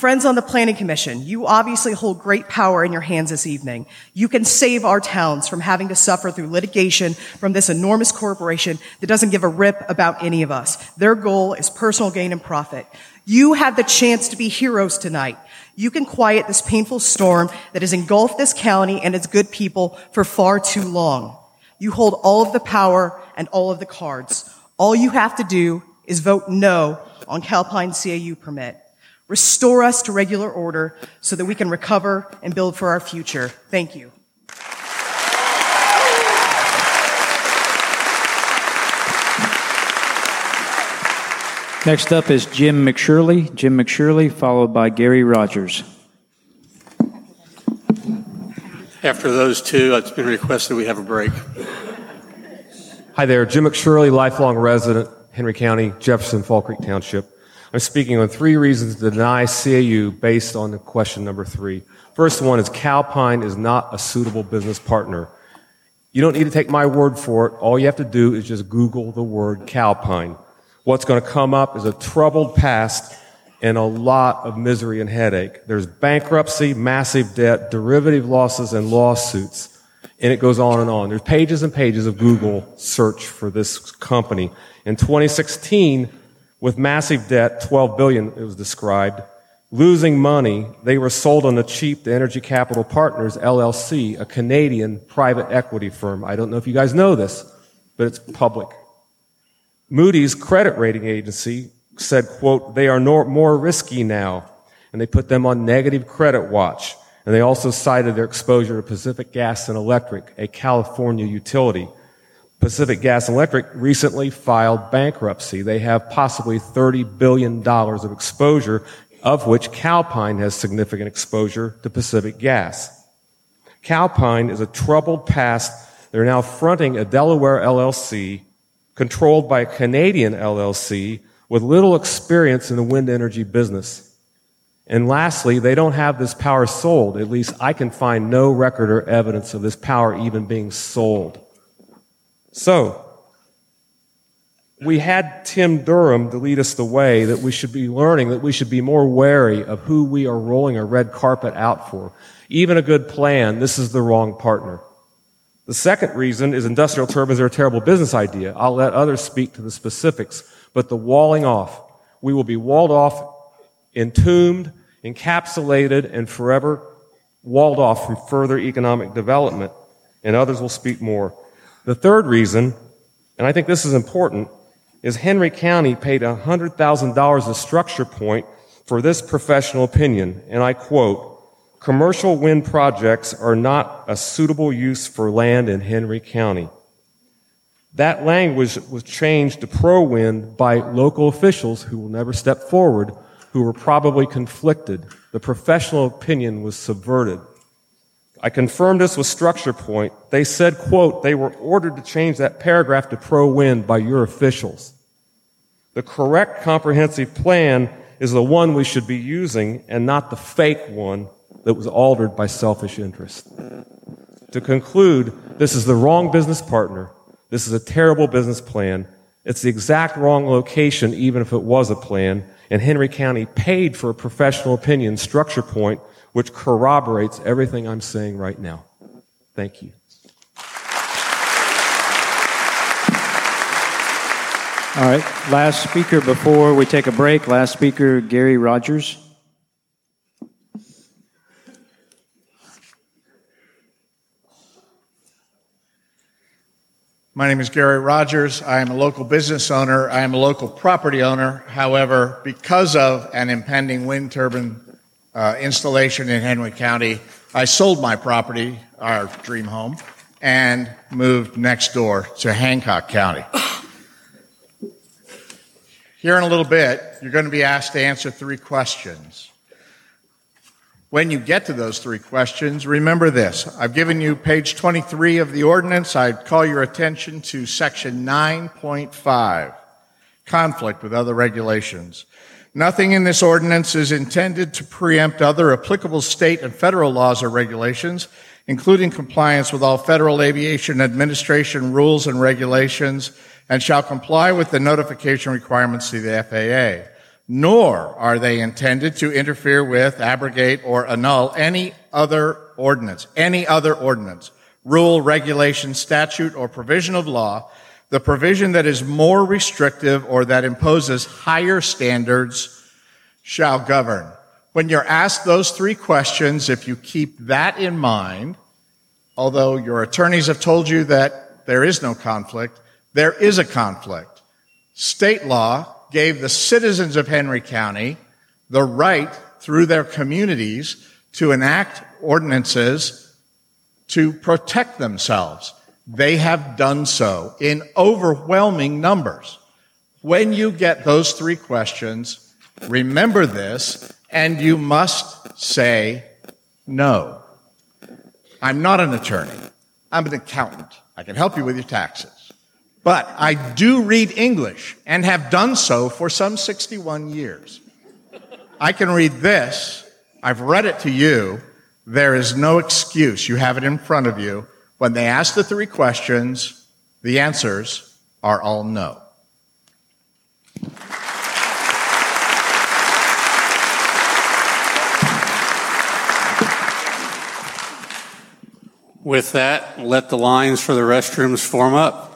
Friends on the Planning Commission, you obviously hold great power in your hands this evening. You can save our towns from having to suffer through litigation from this enormous corporation that doesn't give a rip about any of us. Their goal is personal gain and profit. You have the chance to be heroes tonight. You can quiet this painful storm that has engulfed this county and its good people for far too long. You hold all of the power and all of the cards. All you have to do is vote no on Calpine CAU permit. Restore us to regular order so that we can recover and build for our future. Thank you. Next up is Jim McShirley. Jim McShirley, followed by Gary Rogers. After those two, it's been requested we have a break. Hi there, Jim McShirley, lifelong resident, Henry County, Jefferson, Fall Creek Township. I'm speaking on three reasons to deny CAU based on the question number three. First one is Calpine is not a suitable business partner. You don't need to take my word for it. All you have to do is just Google the word Calpine. What's going to come up is a troubled past and a lot of misery and headache. There's bankruptcy, massive debt, derivative losses, and lawsuits. And it goes on and on. There's pages and pages of Google search for this company. In 2016, with massive debt, 12 billion it was described, losing money, they were sold on the cheap to Energy Capital Partners LLC, a Canadian private equity firm. I don't know if you guys know this, but it's public. Moody's credit rating agency said, quote, they are more risky now. And they put them on negative credit watch. And they also cited their exposure to Pacific Gas and Electric, a California utility. Pacific Gas Electric recently filed bankruptcy. They have possibly $30 billion of exposure, of which Calpine has significant exposure to Pacific Gas. Calpine is a troubled past. They're now fronting a Delaware LLC controlled by a Canadian LLC with little experience in the wind energy business. And lastly, they don't have this power sold. At least I can find no record or evidence of this power even being sold. So, we had Tim Durham to lead us the way that we should be learning that we should be more wary of who we are rolling a red carpet out for. Even a good plan, this is the wrong partner. The second reason is industrial turbines are a terrible business idea. I'll let others speak to the specifics, but the walling off. We will be walled off, entombed, encapsulated, and forever walled off from further economic development, and others will speak more. The third reason, and I think this is important, is Henry County paid $100,000 a structure point for this professional opinion, and I quote, commercial wind projects are not a suitable use for land in Henry County. That language was changed to pro wind by local officials who will never step forward, who were probably conflicted. The professional opinion was subverted. I confirmed this with Structure Point. They said, quote, they were ordered to change that paragraph to pro-wind by your officials. The correct comprehensive plan is the one we should be using and not the fake one that was altered by selfish interest. To conclude, this is the wrong business partner. This is a terrible business plan. It's the exact wrong location, even if it was a plan. And Henry County paid for a professional opinion, Structure Point, which corroborates everything I'm saying right now. Thank you. All right, last speaker before we take a break. Last speaker, Gary Rogers. My name is Gary Rogers. I am a local business owner. I am a local property owner. However, because of an impending wind turbine uh, installation in Henry County, I sold my property, our dream home, and moved next door to Hancock County. Here in a little bit, you're going to be asked to answer three questions. When you get to those three questions, remember this. I've given you page 23 of the ordinance. I'd call your attention to section 9.5, conflict with other regulations. Nothing in this ordinance is intended to preempt other applicable state and federal laws or regulations, including compliance with all Federal Aviation Administration rules and regulations, and shall comply with the notification requirements to the FAA. Nor are they intended to interfere with, abrogate, or annul any other ordinance, any other ordinance, rule, regulation, statute, or provision of law the provision that is more restrictive or that imposes higher standards shall govern. When you're asked those three questions, if you keep that in mind, although your attorneys have told you that there is no conflict, there is a conflict. State law gave the citizens of Henry County the right through their communities to enact ordinances to protect themselves. They have done so in overwhelming numbers. When you get those three questions, remember this, and you must say no. I'm not an attorney. I'm an accountant. I can help you with your taxes. But I do read English and have done so for some 61 years. I can read this. I've read it to you. There is no excuse. You have it in front of you. When they ask the three questions, the answers are all no. With that, let the lines for the restrooms form up.